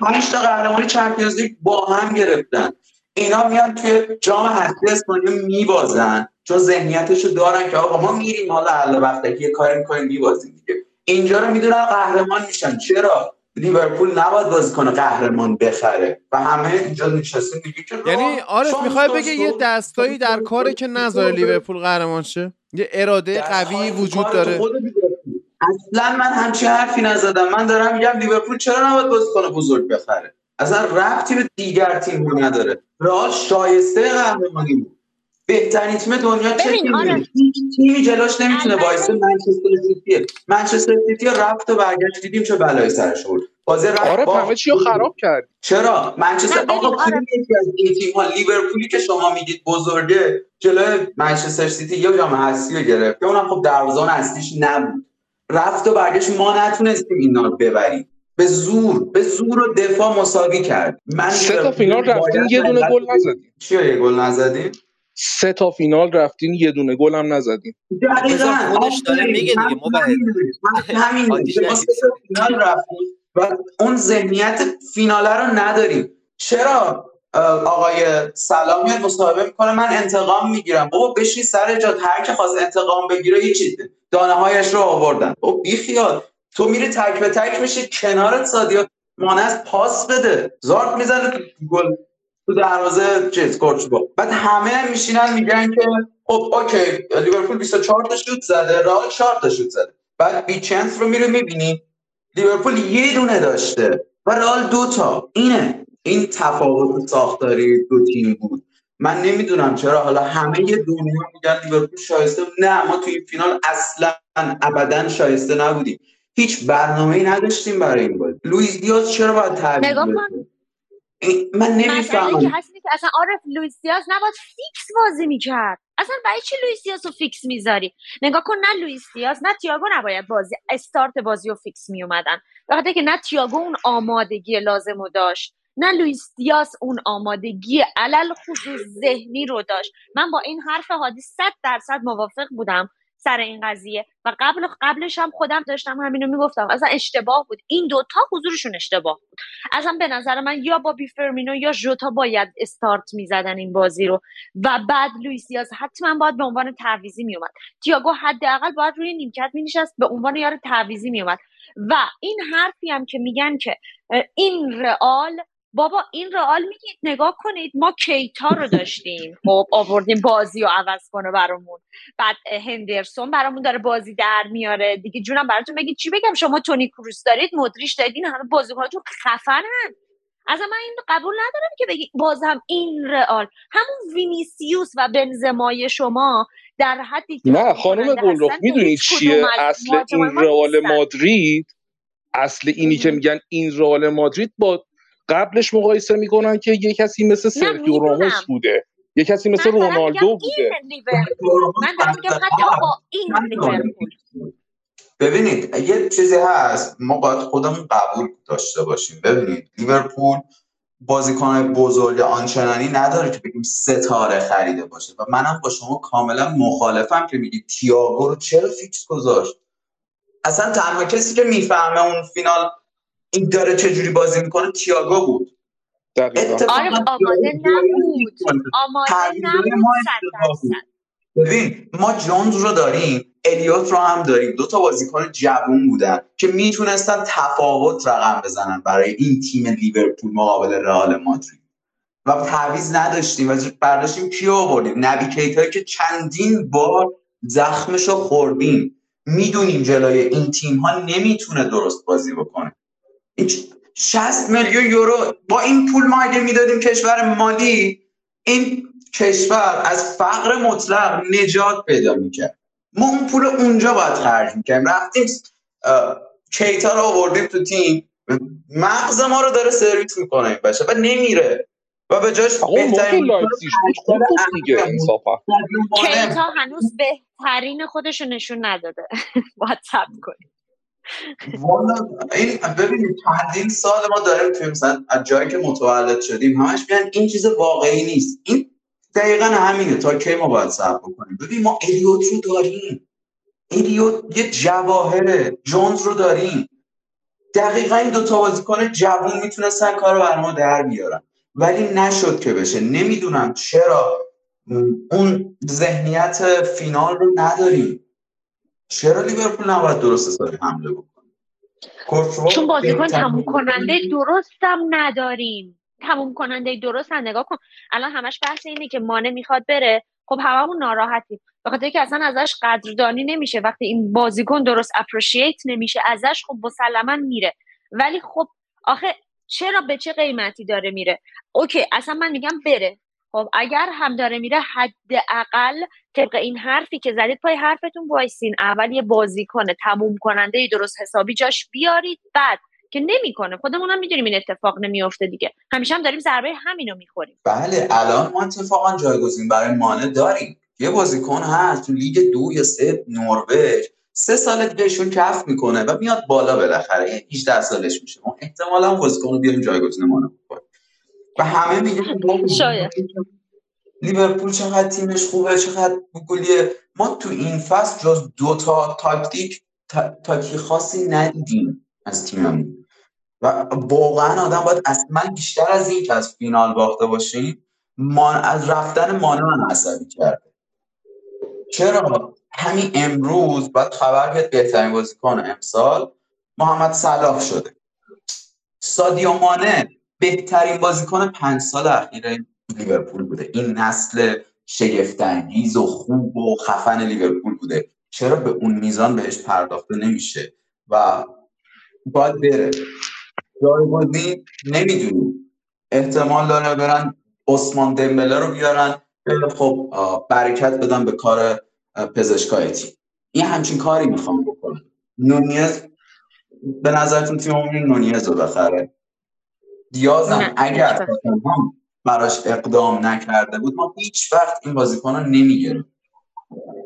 پنج تا قهرمانی چمپیونز لیگ با هم گرفتن. اینا میان توی جام حذفی اسپانیا میبازن. چون ذهنیتشو دارن که آقا ما میریم حالا الله وقتی یه کاری می‌کنیم میبازیم دیگه. اینجا رو می‌دونن قهرمان میشن. چرا؟ لیورپول نباید بازی کنه قهرمان بخره. و همه اینجا نشستیم میگه که یعنی عارف می‌خوای بگه یه دستایی در کاره که نذاره لیورپول قهرمان شه؟ یه اراده قوی وجود داره. اصلا من همچین حرفی نزدم. من دارم میگم لیورپول چرا نباید بازیکن بزرگ بخره؟ اصلا ربطی به دیگر تیم نداره. رئال شایسته قهرمانی بود. بهترین تیم دنیا چه تیمی تیمی جلوش نمی‌تونه وایسه منچستر سیتی منچستر سیتی رفت و برگشت دیدیم چه بلایی سرش بود بازی رفت آره همه چی رو خراب کرد. چرا؟ منچستر آقا آره. یکی از این تیم ها لیورپولی که شما میگید بزرگه جلوی منچستر سیتی یه جام حذفی رو گرفت که اونم خب دروازه‌بان اصلیش نبود. رفت و برگشت. ما نتونستیم اینا رو ببریم. به زور به زور و دفاع مساوی کرد. من سه تا فینال رفتین یه دونه گل نزدیم. چی یه گل نزدیم؟ سه تا فینال رفتین یه دونه گل هم نزدیم دقیقاً خودش داره میگه دیگه همین فینال رفتیم و اون ذهنیت فیناله رو نداریم. چرا؟ آقای سلام میاد مصاحبه می‌کنه من انتقام می‌گیرم. بابا بشین سر جات هر که خواست انتقام بگیره یه چیز دانه هایش رو آوردن. بابا بی خیال. تو میری تک به تک میشی کنارت سادیو مانه‌ست پاس بده. زارت می‌زنه گل. تو دروازه چیز با. بعد همه میشینن میگن که خب okay لیورپول 24 تا شوت زده رئال 4 تا شوت زده. بعد big chance رو میره می‌بینی لیورپول یه دونه داشته و رئال دو تا. اینه. این تفاوت ساختاری دو تیم بود. من نمی‌دونم چرا حالا همه دنیا میگن لیورپول شایسته. نه ما تو این فینال اصلا ابدا شایسته نبودیم. هیچ برنامه ای نداشتیم برای این بازی. لوئیس دیاز چرا باید تعویض من نمی‌فهمم. که هستی که اصلا عارف لوئیس دیاز نباید فیکس بازی می‌کرد. اصلا برای چی لوئیس دیاز رو فیکس می‌ذاری؟ نگاه کن نه لوئیس دیاز نه تیاگو نباید بازی استارت بازی رو فیکس میومدن بخاطر که نه تیاگو اون آمادگی لازم رو داشت نه لوئیس دیاز اون آمادگی علی‌الخصوص ذهنی رو داشت. من با این حرف هادی صد درصد موافق بودم. سر این قضیه. و قبل قبلش هم خودم داشتم همینو می‌گفتم. اصلا اشتباه بود. این دوتا حضورشون اشتباه بود. اصلا به نظر من یا بابی فرمینو یا ژوتا باید استارت می‌زدن این بازی رو. و بعد لوئیس دیاز حتما باید به عنوان تعویزی میومد تییاگو حداقل باید روی نیمکت مینشست به عنوان یار تعویزی میومد و این حرفی هم که میگن که این رئال بابا این رئال میگید نگاه کنید ما کیتا رو داشتیم. خب آوردیم بازی رو عوض کنه برامون. بعد هندرسون برامون داره بازی در میاره. دیگه جونم براتون بگید چی بگم؟ شما تونی کروس دارید مدریش دارید این همه بازیکناتون خفنن. از من این قبول ندارم که بگی بازم این رئال. همون وینیسیوس و بنزمای شما در حدی که نه خانم گلرخ می‌دونید چیه؟ اصل این رئال مادرید اصل اینی که میگن این رئال مادرید با قبلش مقایسه می‌کنن که یه کسی مثل سرخیو راموس بوده. یه کسی مثل رونالدو بوده. ببینید یه چیزی هست. ما باید خودمون قبول داشته باشیم. ببینید لیورپول بازیکن بزرگ آنچنانی نداره که بگیم ستاره خریده باشه. و منم با شما کاملا مخالفم که میگی تییاگو رو چرا فیکس گذاشت؟ اصلا تنها کسی که می‌فهمه اون فینال این داره چجوری بازی می‌کنه؟ تییاگو بود. آره آماده نبود. آماده نبود ببین ما جونز رو داریم الیوت رو هم داریم. دو تا بازیکن جوون بودن که می‌تونستن تفاوت رقم بزنن برای این تیم لیورپول مقابل رئال مادرید. و تعویض نداشتیم. و برداشتیم کیو آوردیم؟ نبی کیتا که چندین بار زخمش رو خوردیم. می‌دونیم جلوی این تیم ها نمی‌تونه درست بازی بکنه. 60 میلیون یورو با این پول ما اگه می‌دادیم کشور مالی این کشور از فقر مطلق نجات پیدا می‌کرد. ما اون پول اونجا باید خرج می‌کنیم رفتیم کیتا رو آوردیم تو تیم. مغز ما رو داره سرویس می‌کنه این بشه و نمیره. و به جاش بهترین کیتا هنوز بهترین خودش نشون نداده. باید سب کنیم. والا این ببینید چندین سال ما داریم توی مثلا از جایی که متولد شدیم همش میگن این چیز واقعی نیست. این دقیقا همینه. تا کی ما باید صبر بکنیم؟ ببین ما الیوت رو داریم. الیوت یه جواهره. جونز رو داریم. دقیقا این دوتا بازیکن جوون می‌تونستن کار رو بر ما در بیارن. ولی نشد که بشه. نمی‌دونم چرا. اون ذهنیت فینال رو نداریم. چرا لیورپول نباید درست حسابی حمله بکنه؟ چون بازیکن تموم کننده درستم نداریم. تموم کننده درست هم نگاه کن. الان همش بحث اینه که مانه می‌خواد بره. خب هممون ناراحتیم. به خاطر که اصلا ازش قدردانی نمیشه. وقتی این بازیکن درست اپریشیت نمیشه ازش خب مسلما میره. ولی خب آخه چرا به چه قیمتی داره میره؟ okay اصلا من میگم بره. خب اگر هم داره میره حداقل طبق این حرفی که زدید پای حرفتون وایسین. اول یه بازیکن تموم کننده درست حسابی جاش بیارید بعد که نمی‌کنه. خودمون هم می‌دونیم این اتفاق نمیافته دیگه. همیشه هم داریم ضربه همینو می‌خوریم. بله الان ما اتفاقا جایگزین برای مانه داریم. یه بازیکن هست تو لیگ دو یا سه نروژ. سه سال بهشون کف می‌کنه و میاد بالا بالاخره. 18 سالش میشه. ما احتمالا بازیکن رو بیاریم جایگزین مانه بکنیم. و همه میگن شاید. لیورپول چقدر تیمش خوبه چقدر گلیه. ما تو این فصل جز دو تا تاکتیک تاکی خاصی ندیدیم از تیممون. و واقعا آدم باید اصلا بیشتر از این که از فینال باخته باشیم ما از رفتن مانه من عصبی کرده. چرا؟ همین امروز باید خبر بیاد بهترین بازیکن امسال محمد صلاح شده. سادیو مانه بهترین بازیکن پنج سال اخیر لیورپول بوده. این نسل شگفتانگیز و خوب و خفن لیورپول بوده. چرا به اون میزان بهش پرداخته نمیشه؟ و باید بره. جایگزین نمی‌دونیم. احتمال داره برن عثمان دمبله رو بیارن. خب برکت بدن به کار پزشکای تیم. این همچین کاری می‌خوام بکنم. نونیز به نظرتون تیم همون نونیز رو بخره؟ دیازم اگر هم براش اقدام نکرده بود ما هیچ وقت این بازیکن رو نمی‌گیریم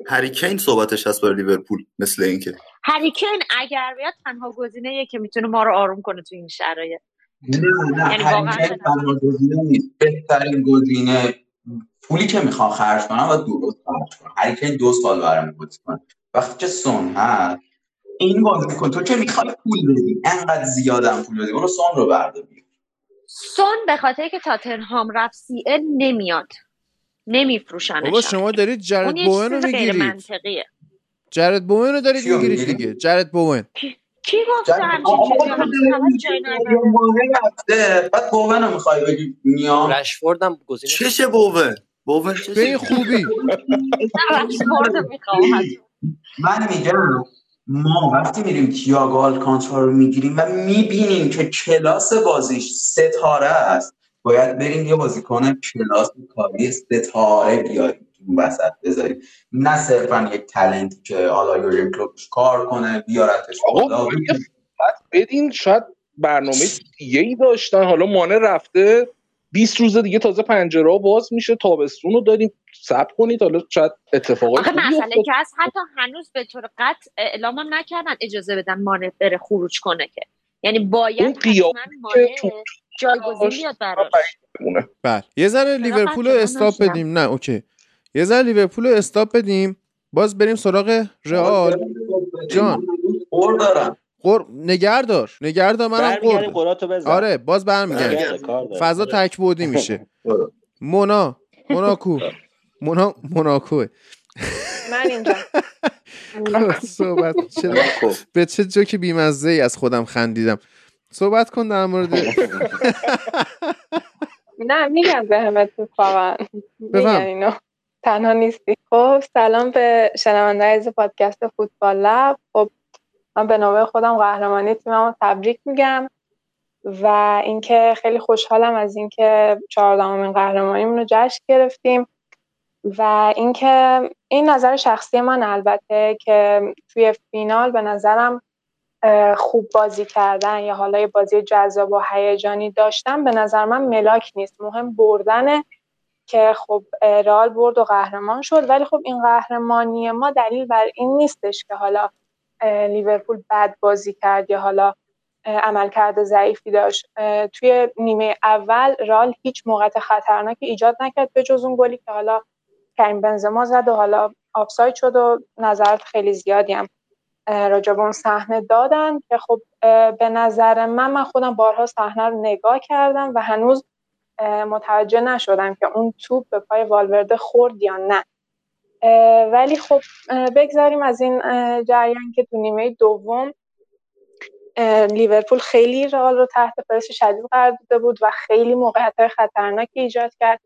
هریکین صحبتش هست برای لیورپول مثل اینکه. هریکین اگر بیاد تنها گزینه که می‌تونه ما رو آروم کنه تو این شرایط. نه نه یعنی تنها گزینه نیست. بهترین گزینه پولی که می‌خوان خرج کنن و درست خرج کنن. هریکین دو سال برام بازی کنه. وقتی که سون هست این بازی میکن تو که می‌خوای پول بدی انقدر زیادم پول بدی اونو سون رو برداری سون به خاطر که تاتنهام رفت سی ال نمیاد. نمیفروشنش. بابا شما دارید جرد بوئن رو می‌گیرید. جرد بوئن رو دارید می‌گیرید دیگه. جرد بوئن. کی گفت همچین چیزی؟ بعد بوئن رو می‌خوای بگی میام. رشفورد هم گزینه چشه بوئن؟ بوئن به این خوبی. من میگم. ما وقتی میریم تییاگو آلکانتارا رو می‌گیریم و می‌بینیم که کلاس بازیش ستاره است باید بریم یه بازیکن کلاس کاری ستاره بیاریم وسط بذاریم. نه صرفا یک تلنت که حالا یورین کلوبش کار کنه بیارتش آقا بدین شاید برنامه دیگه ای داشتن. حالا مانه رفته 20 روز دیگه تازه پنجره باز میشه تابستون رو داریم. ثبت کنید حالا شاید اتفاقات آخه مسئله که از حتی هنوز به طور قطع اعلام هم نکردن اجازه بدن مانه بره خروج کنه که. یعنی باید مانه جایگزین بیاد براش. بله یه ذره لیورپول رو استاپ بدیم. نه اوکی. یه ذره لیورپول رو استاپ بدیم. باز بریم سراغ رئال. جان. دارم قر... نگردار نگردار منم قرد آره باز برمیگرد فضا تک بودی میشه. مونا. موناکو مونا موناکوه. من اینجا صحبت به چه جوک بیمزه ای از خودم خندیدم. صحبت کن در مورد نه میگم به همه اتفاقا. میگن اینو. تنها نیستی. خب سلام به شنونده از پادکست فوتبال لب. خب من به نوبه خودم قهرمانی تیممو تبریک میگم و اینکه خیلی خوشحالم از اینکه چهاردهمین قهرمانیمون رو جشن گرفتیم. و اینکه این نظر شخصی من البته که توی فینال به نظرم خوب بازی کردن یا حالا بازی جذاب و هیجانی داشتن به نظر من ملاک نیست. مهم بردنه که خب رئال برد و قهرمان شد. ولی خب این قهرمانی ما دلیل بر این نیستش که حالا لیورپول بد بازی کرد یا حالا عملکرد ضعیفی داشت. توی نیمه اول رال هیچ موقع خطرناکی ایجاد نکرد به جز اون گلی که حالا کریم بنزما زد و حالا آفساید شد و نظرات خیلی زیادی هم راجع به اون صحنه دادن که خب به نظر من من خودم بارها صحنه رو نگاه کردم و هنوز متوجه نشدم که اون توپ به پای والورده خورد یا نه. ولی خب بگذاریم از این جریان که تو نیمه دوم لیورپول خیلی رئال رو تحت پرس شدید قرار داده بود و خیلی موقعیت خطرناکی ایجاد کرد.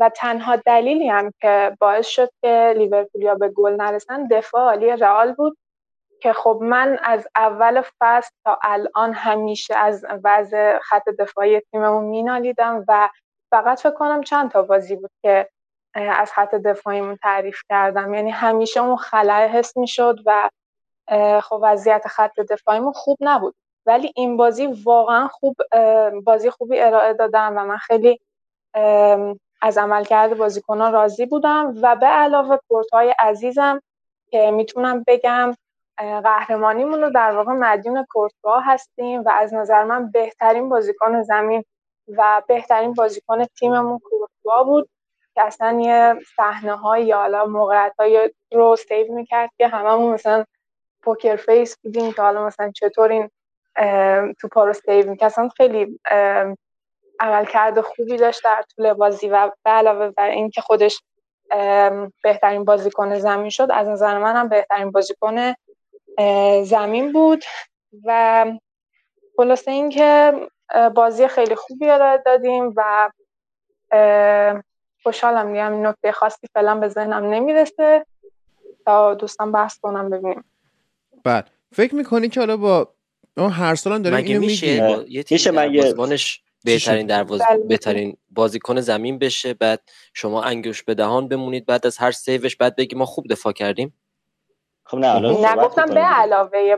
و تنها دلیلی هم که باعث شد که لیورپولیا به گل نرسن دفاع عالی رئال بود که خب من از اول فصل تا الان همیشه از وضع خط دفاعی تیممون مینالیدم و فقط فکر کنم چند تا بازی بود که از خط دفاعیمون تعریف کردم. یعنی همیشه اون خلاه حس می‌شد و خب وضعیت خط دفاعیمون خوب نبود. ولی این بازی واقعا خوب بازی خوبی ارائه دادم و من خیلی از عملکرد بازیکنان راضی بودم و به علاوه کورتهای عزیزم که می‌تونم بگم قهرمانیمون رو در واقع مدیون کورتوا هستیم و از نظر من بهترین بازیکن زمین و بهترین بازیکن تیممون کورتوا بود که اصلا یه صحنه های یا حالا موقعیت های رو save می‌کرد که هممون مثلا poker face بودیم که حالا مثلا چطور این توپا رو save می‌کرد. اصلا خیلی عملکرد خوبی داشت در طول بازی و به علاوه بر این که خودش بهترین بازیکن زمین شد از نظر من هم بهترین بازیکن زمین بود و خلاصه اینکه بازی خیلی خوبی ارائه دادیم و خوشحالم میگم نکته خاصی فعلا به ذهنم نمی‌رسه تا دوستان بحث کنم ببینیم. بله فکر می‌کنی که حالا با هر سال هم داریم اینو میشه با... یه بهترین درواز بله. بهترین بازیکن زمین بشه بعد شما انگوش به دهان بمونید بعد از هر سیوش بعد بگی ما خوب دفاع کردیم. خب نه نگفتم به علاوه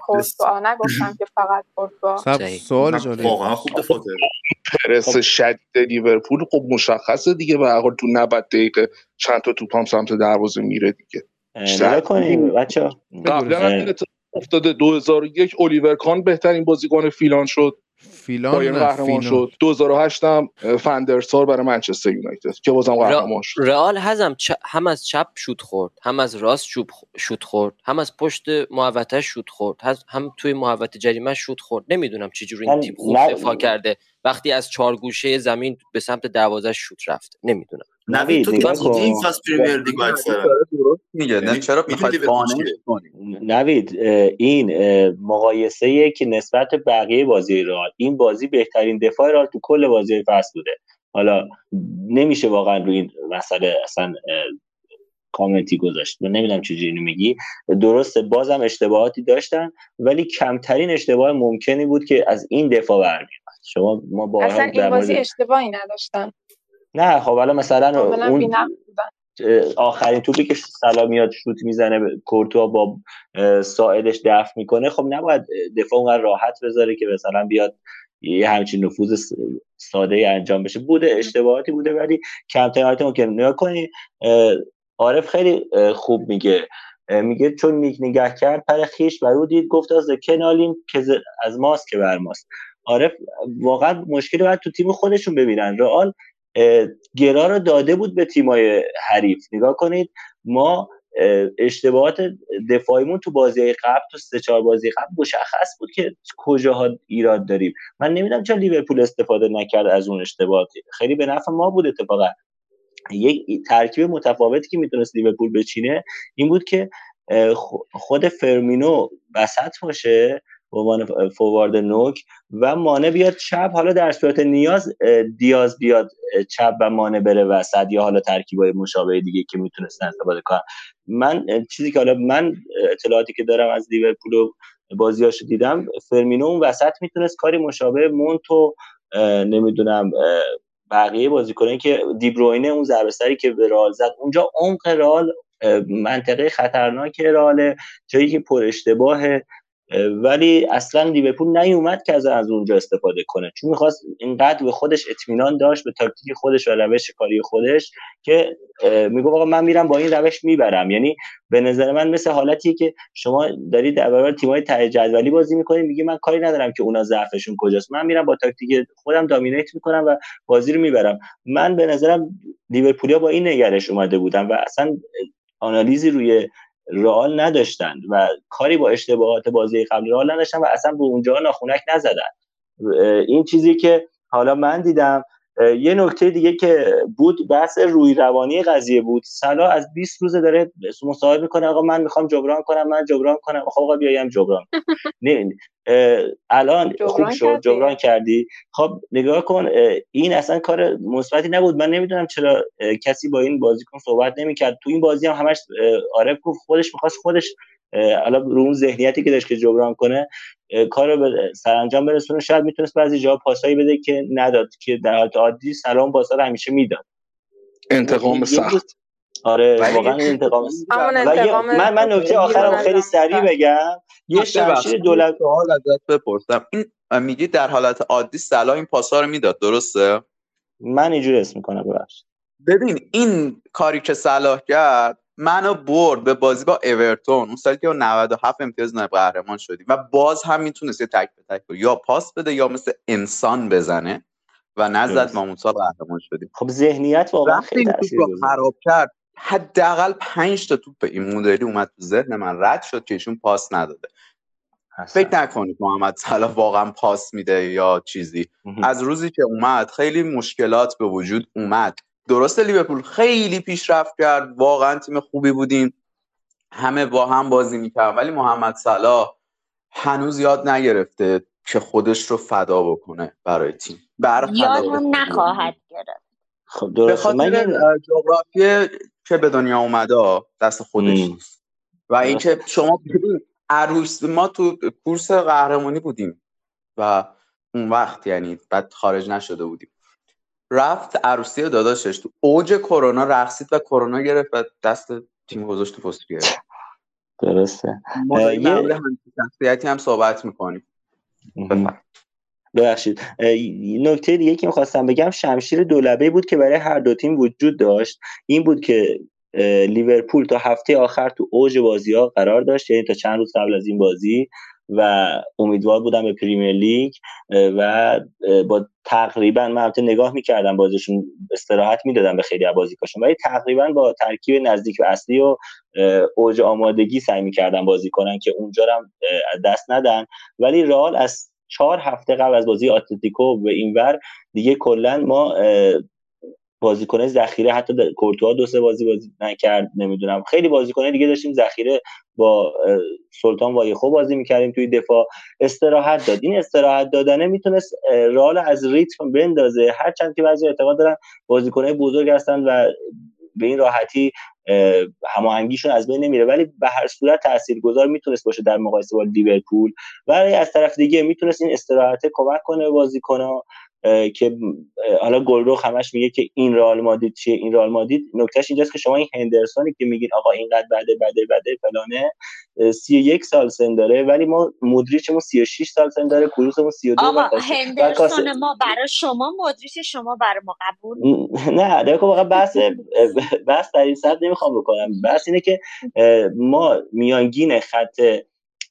کورتوا. نگفتم که فقط کورتوا. سوال جالب. واقعا خوب دفاع پرس خب. شدید لیورپول خب مشخصه دیگه به هر تو 90 دقیقه چند تا توپ هم سمت دروازه میره دیگه. نگاه کنیم بچا قبلا افتاده 2001 الیور کان بهترین بازیکن فیلان شد. فیلان قهرمان شد. 2008 هم فندرسار برای منچستر یونایتد که بازم قهرمان شد. رئال هم هم از چپ شوت خورد هم از راست شوت خورد هم از پشت محوطه شوت خورد هم توی محوطه جریمه شوت خورد. نمی‌دونم چجوری این تیم خوب دفاع کرده. وقتی از چهار گوشه زمین به سمت دروازه شوت رفت. نمی‌دونم. نوید تو این فصل پریمیر لیگ میگه نه چرا می‌خواد نوید این مقایسه که نسبت بقیه بازی رئال این بازی بهترین دفاع رئال تو کل بازی فصل بوده. حالا نمیشه واقعا روی این مسئله اصلا کامنتی گذاشت. من نمی‌دونم چجوری اینو میگی. درسته بازم اشتباهاتی داشتن ولی کمترین اشتباه ممکنی بود که از این دفاع برمیاد شما ما با اصلا این بازی اشتباهی نداشتن. نه خب الان مثلا اون آخرین توپی که سلا میاد شوت می‌زنه کورتوا با ساعدش دفع می‌کنه خب نباید دفاع اونقدر راحت بذاره که مثلا بیاد یه همچین نفوذ ساده انجام بشه. بوده اشتباهاتی بوده ولی کمترین حالت ممکن. نگاه کنی عارف خیلی خوب میگه. میگه چون نیک نگه کرد پر خیش و رو دید گفت از کنالیم که از ماست که بر ماست. عارف واقعا مشکلی باید تو تیم خودشون ببینن. رئال گرا رو داده بود به تیمای حریف. نگاه کنید ما اشتباهات دفاعیمون تو بازی قبل تو سه چهار بازی قبل مشخص بود که کجاها ایراد داریم. من نمی‌دونم چرا لیورپول استفاده نکرد از اون اشتباهات. خیلی به نفع ما بود اتفاقا. یک ترکیب متفاوتی که می‌تونست لیورپول بچینه این بود که خود فرمینو وسط باشه به عنوان فوارد نوک و مانه بیاد چپ. حالا در صورت نیاز دیاز بیاد چپ و مانه بره وسط یا حالا ترکیبای مشابه دیگه که می‌تونستن استفاده کنن. من چیزی که حالا من اطلاعاتی که دارم از لیورپول و بازیاشو دیدم فرمینو اون وسط می‌تونست کاری مشابه مونتو نمی‌دونم بقیه بازیکنایی که دیبروینه اون ضربه که به رال زد اونجا عمق رال منطقه خطرناک راله جایی که پر اشتباهه. ولی اصلا لیورپول نیومد که از از اونجا استفاده کنه. چون می‌خواست اینقدر به خودش اطمینان داشت به تاکتیک خودش و روش کاری خودش که میگه آقا من میرم با این روش می‌برم. یعنی به نظر من مثل حالتیه که شما دارید در برابر تیم‌های ته جدولی بازی می‌کنید میگی من کاری ندارم که اونا ضعفشون کجاست. من میرم با تاکتیک خودم دامینیت می‌کنم و بازی رو می‌برم. من به نظرم لیورپولیا با این نگرش اومده بودم و اصلا آنالیزی روی رئال نداشتن و کاری با اشتباهات بازی قبل رئال نداشتن و اصلا به اونجا ناخونک نزدن. این چیزی که حالا من دیدم یه نکته دیگه که بود بحث روی روانی قضیه بود. سلا از 20 روزه داره مصاحبه می‌کنه آقا من می‌خوام جبران کنم من جبران کنم. خب آقا بیایم جبران. نه الان خوب شد جبران کردی. خب نگاه کن این اصلا کار مثبتی نبود. من نمی‌دونم چرا کسی با این بازیکن صحبت نمی‌کرد. تو این بازی هم همش عارف گفت خودش می‌خواست خودش حالا رو اون ذهنیتی که داشت که جبران کنه. کار به سرانجام برسونه شاید می‌تونست بعضی جا پاسایی بده که نداد که در حالت عادی سلام پاسا رو همیشه می‌داد. انتقام سخت. آره واقعا انتقام من من نکته آخرم خیلی سریع بگم. یه شمشیر دولت حال ازت بپرسم. این میگی در حالت عادی سلا این پاسا رو می‌داد درسته؟ من اینجوری اسم می‌کنم ببخشید. ببین این کاری که صلاح کرد منو برد به بازی با اورتون. اون سالی که 97 امتیاز نایب قهرمان شدیم. و باز هم می‌تونست تک به تک یا پاس بده یا مثل انسان بزنه و نزد ما اون سال قهرمان شدیم. خب ذهنیت واقعا خیلی خراب کرد حداقل 5 تا توپ این مدلی اومد تو ذهن من. رد شد که ایشون پاس نداده. فکر نکنید محمد صلاح واقعا پاس میده یا چیزی. از روزی که اومد خیلی مشکلات به وجود اومد. درسته لیورپول خیلی پیشرفت کرد. واقعا تیم خوبی بودیم. همه با هم بازی می‌کرد ولی محمد صلاح هنوز یاد نگرفته که خودش رو فدا بکنه برای تیم. یاد هم نخواهد گرفت. خب به خاطر جغرافی که به دنیا اومده دست خودش نیست. و اینکه شما عروس ما تو کورس قهرمانی بودیم. و اون وقت یعنی بعد خارج نشده بودیم. رفت عروسی داداشش تو اوج کرونا رقصید و کرونا گرفت و دست تیم گذاشت تو پست درسته. ما یه شخصیتی هم صحبت می‌کنیم. ببخشید. نکته دیگه که می‌خواستم بگم شمشیر دولبه بود که برای هر دو تیم وجود داشت. این بود که لیورپول تا هفته آخر تو اوج بازی ها قرار داشت یعنی تا چند روز قبل از این بازی و امیدوار بودم به پریمیر لیگ و با تقریبا من البته نگاه می‌کردم بازیشون استراحت می‌دادم به خیلی بازیکاشون ولی تقریبا با ترکیب نزدیک و اصلی و اوج آمادگی سعی می‌کردم بازی کنن که اونجا هم دست ندن. ولی رال از چهار هفته قبل از بازی آتلتیکو به اینور دیگه کلا ما بازیکن ذخیره حتی کورتوا دو سه بازی بازی نکرد نمی‌دونم. خیلی بازیکن دیگه داشتیم ذخیره با سلطان وایخو بازی می‌کردیم توی دفاع. استراحت داد. این استراحت دادنه می‌تونست رال از ریتم بندازه. هرچند که بعضی اعتقاد دارن بازیکنهای بزرگ هستن و به این راحتی هماهنگیشون از بین نمیره. ولی به هر صورت تاثیرگذار می‌تونست باشه در مقایسه با لیورپول. ولی از طرف دیگه می‌تونست این استراحت کمک کنه به بازیکن‌ها. که حالا گلرو همش میگه که این رئال مادید چیه این رئال مادید نکتهش اینجاست که شما این هندرسونی که میگین آقا اینقدر بده بده بده فلانه 31 سال سن داره ولی ما مودریچمون 36 سال سن داره کروسمون 32 آقا هندرسون ما برای شما مودریچ شما برای ما قبول نه دیگه واقعا بحث بحث در این سطح نمی‌خوام بکنم. بحث اینه که ما میانگین خط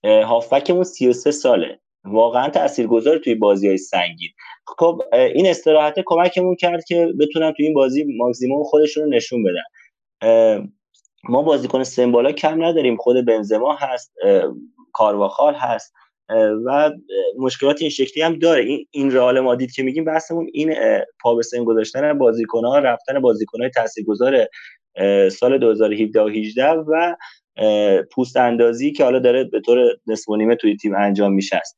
هافکمون 33 ساله. واقعا تاثیرگذار توی بازی های سنگین. خب این استراحت کمکمون کرد که بتونن توی این بازی ماکسیموم خودشون رو نشون بدن. ما بازیکن سمبالا کم نداریم. خود بنزما هست کارواخال هست. و مشکلات این شکلی هم داره. این این رئال مادید که میگیم بحثمون این پا به سن گذاشتن بازیکن ها رفتن بازیکن های تاثیرگذار سال 2017 و 18 و پوست اندازی که حالا داره به طور نصف نیمه توی تیم انجام میشه. است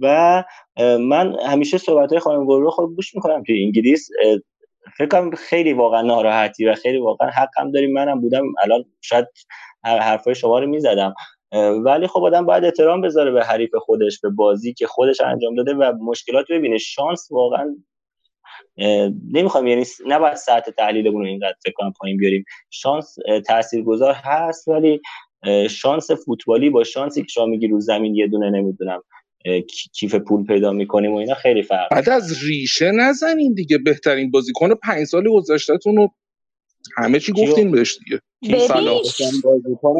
و من همیشه صحبت های خانم گل رو خب گوش می‌کنم توی انگلیس. فکر کنم خیلی واقعا ناراحتی و خیلی واقعا حقم داریم. منم بودم الان شاید حرفای شما رو می‌زدم. ولی خب آدم باید احترام بذاره به حریف خودش به بازی که خودش انجام داده و مشکلات ببینه. شانس واقعا نمی‌خوام یعنی نباید ساعت تحلیلمون رو اینقدر فکر کنم پایین بیاریم. شانس تاثیرگذار هست ولی شانس فوتبالی با شانسی که شما میگی رو زمین یه دونه نمی‌دونم کیف پول پیدا می‌کنیم و اینا خیلی فرق. بعد از ریشه نزنین دیگه بهترین بازیکن پنج سال گذشتهتون رو همه چی گفتین بهش دیگه. ببین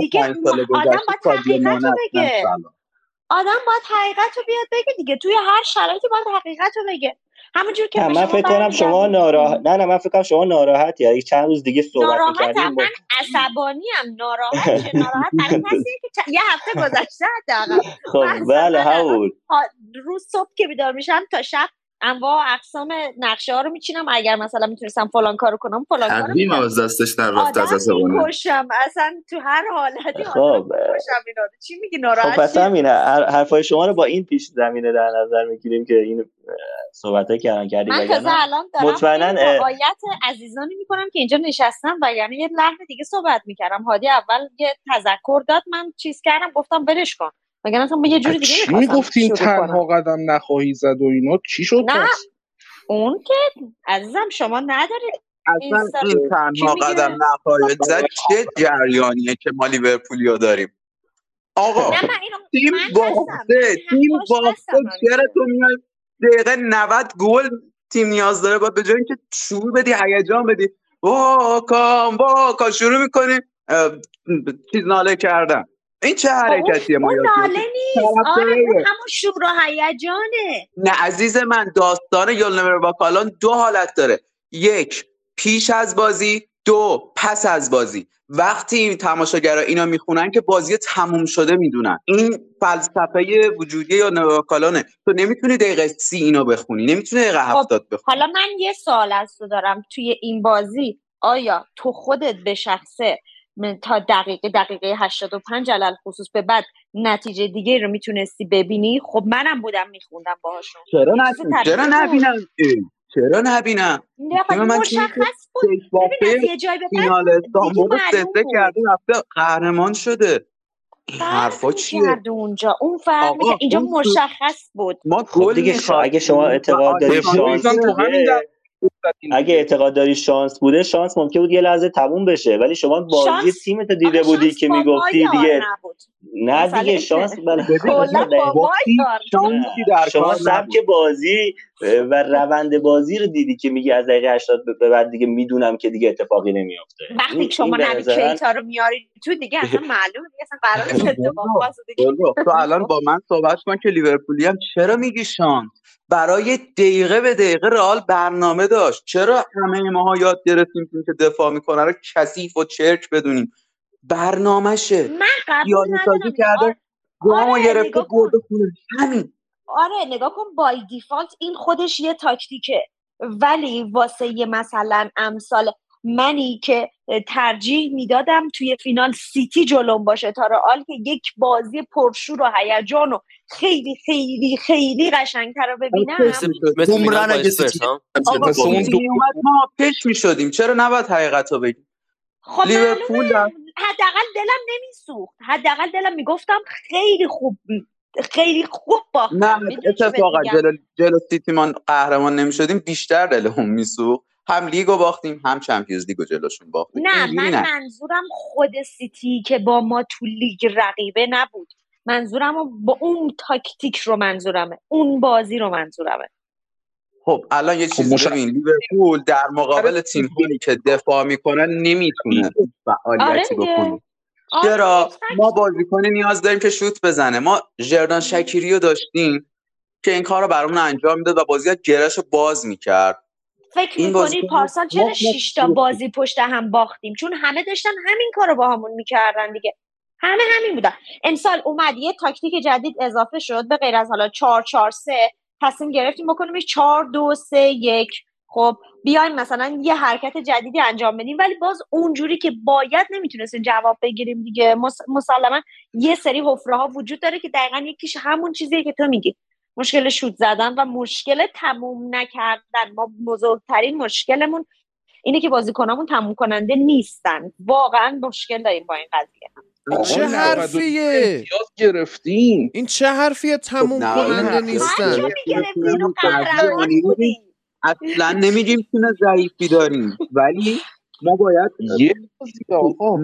دیگه آدم باید حقیقت رو بگه. آدم باید حقیقت رو بیاد بگه دیگه. توی هر شرایطی باید حقیقت رو بگه. همونجور که من فکر کنم شما ناراحت نه نه من فکر کنم شما ناراحتی. یعنی چند روز دیگه صحبت می‌کردیم من عصبانی ام. ناراحت ناراحت. که یه هفته گذشته حداقل. خب بله همون. روز صبح که بیدار میشم تا شب انواع اقسام نقشه ها رو میچینم. اگر مثلا می‌تونستم فلان کارو کنم فلان کارو تقویم از دستش در رفت از می‌کشم. اصلا تو هر حالتی خب چی میگی ناراحت خب پس همینه. حرفای شما رو با این پیش زمینه در نظر می‌گیریم که این صحبت های کردن کردیم. من تازه الان دارم مطمئنا آیت عزیزانی می‌کنم که اینجا نشستم و یعنی یه لحظه دیگه صحبت می‌کردم. هادی اول یه تذکر داد. من چیز کردم گفتم برش کن. مگر اصلا یه جوری دیگه چی می‌گفتین تنها قدم نخواهی زد و اینا؟ چی شد نه اون که عزیزم شما ندارید اصلا این تنها قدم نخواهی زد چه جریانیه که ما لیورپولیا داریم؟ آقا تیم باخته تیم باخته چرا تو میای دقیقه 90 گل تیم نیاز داره با به جای اینکه شروع بدی هیجان بدی. واکام واکا شروع می‌کنی. چیز ناله کردن. این چه حرکتیه ما اون ناله نیست. آره همون شور و هیجانه. نه عزیز من داستان یولنمر باکالان دو حالت داره. یک پیش از بازی. دو پس از بازی. وقتی این تماشاگرها اینا می‌خونن که بازی تموم شده می‌دونن. این فلسفه وجودی یا نواکالانه تو نمی‌تونی دقیقه سی اینو بخونی. نمی‌تونی دقیقه خب، هفتاد بخونی. حالا من یه سوال از تو دارم. توی این بازی آیا تو خودت به شخصه تا دقیقه دقیقه 85 علل خصوص به بعد نتیجه دیگه رو می‌تونستی ببینی. خب منم بودم میخوندم باهاشون. چرا چرا نبینم چرا نبینم؟ مشخص بود. یه جای به فینال استانبول کرده رفته قهرمان شده. حرفا چیه؟ اونجا. اون فرق اینجا مشخص بود. ما خب دیگه اگه شما اعتقاد دارید شانس اگه اعتقاد داری شانس بوده شانس ممکن بود یه لحظه تموم بشه. ولی شما بازی تیمت دیده بودی که می‌گفتی دیگه نه دیگه شانس شما سبک بازی و روند بازی رو دیدی که میگی از دقیقه 80 به بعد دیگه می‌دونم که دیگه اتفاقی نمیافته. وقتی شما نبی کیتا رو میاری تو دیگه اصلا معلومه دیگه اصلا قرار اتفاق تو الان با من صحبت کن که لیورپولی هم چرا میگی شانس؟ برای دقیقه به دقیقه رئال برنامه داشت. چرا همه ماها یاد گرفتیم که دفاع می‌کنه رو کثیف و چرک بدونیم؟ برنامهشه. من قبول کرده آره گرفته برده خونه. همین. آره نگاه کن بای دیفالت این خودش یه تاکتیکه. ولی واسه یه مثلا امثال منی که ترجیح می‌دادم توی فینال سیتی جلوم باشه تا رئال که یک بازی پرشور و هیجان و خیلی خیلی خیلی قشنگتر رو ببینم. مثل ما پیش می‌شدیم. چرا نباید حقیقت رو بگیم؟ خب لیورپول حداقل دلم نمیسوخت. حداقل دلم می‌گفتم خیلی خوب خیلی خوب باختم نه اتفاقا جلو, جلو سیتی ما قهرمان نمی‌شدیم بیشتر دلمون میسوخت. هم لیگو باختیم هم Champions League و جلوشون باختیم. نه من نه. منظورم خود سیتی که با ما تو لیگ رقیبه نبود. منظورم با اون تاکتیک رو منظورمه. اون بازی رو منظورمه. خب الان یه چیزی خب ببین. لیورپول در مقابل آره. تیم هایی که دفاع می‌کنن نمی‌تونه فعالیتی آره بکنه. آره، چرا؟ ما بازیکن نیاز داریم که شوت بزنه. ما جردان شکیری رو داشتیم که این کار رو برامون انجام می‌داد و بازی گرش باز می‌کرد. فکر می‌کنید پارسال چرا شش تا بازی پشت هم باختیم؟ چون همه داشتن همین کار رو با همون می‌کردن دیگه. همه همین بودن. امسال اومد یه تاکتیک جدید اضافه شد به غیر از حالا 4 4 3 تصمیم گرفتیم بکنیمش 4 2 3 1 خب بیایم مثلا یه حرکت جدیدی انجام بدیم. ولی باز اونجوری که باید نمی‌تونستیم جواب بگیریم دیگه. مسلما یه سری حفره ها وجود داره که دقیقا یکیش همون چیزیه که تو میگی. مشکل شوت زدن و مشکل تموم نکردن. ما بزرگترین مشکلمون اینه که بازیکنامون تموم کننده نیستن. واقعا مشکل داریم با این قضیه. چه حرفیه؟ گرفتیم. این چه حرفیه؟ تموم خب کننده نیستن. اصلا نمیگیم تونه ضعیفی داریم. ولی ما باید یه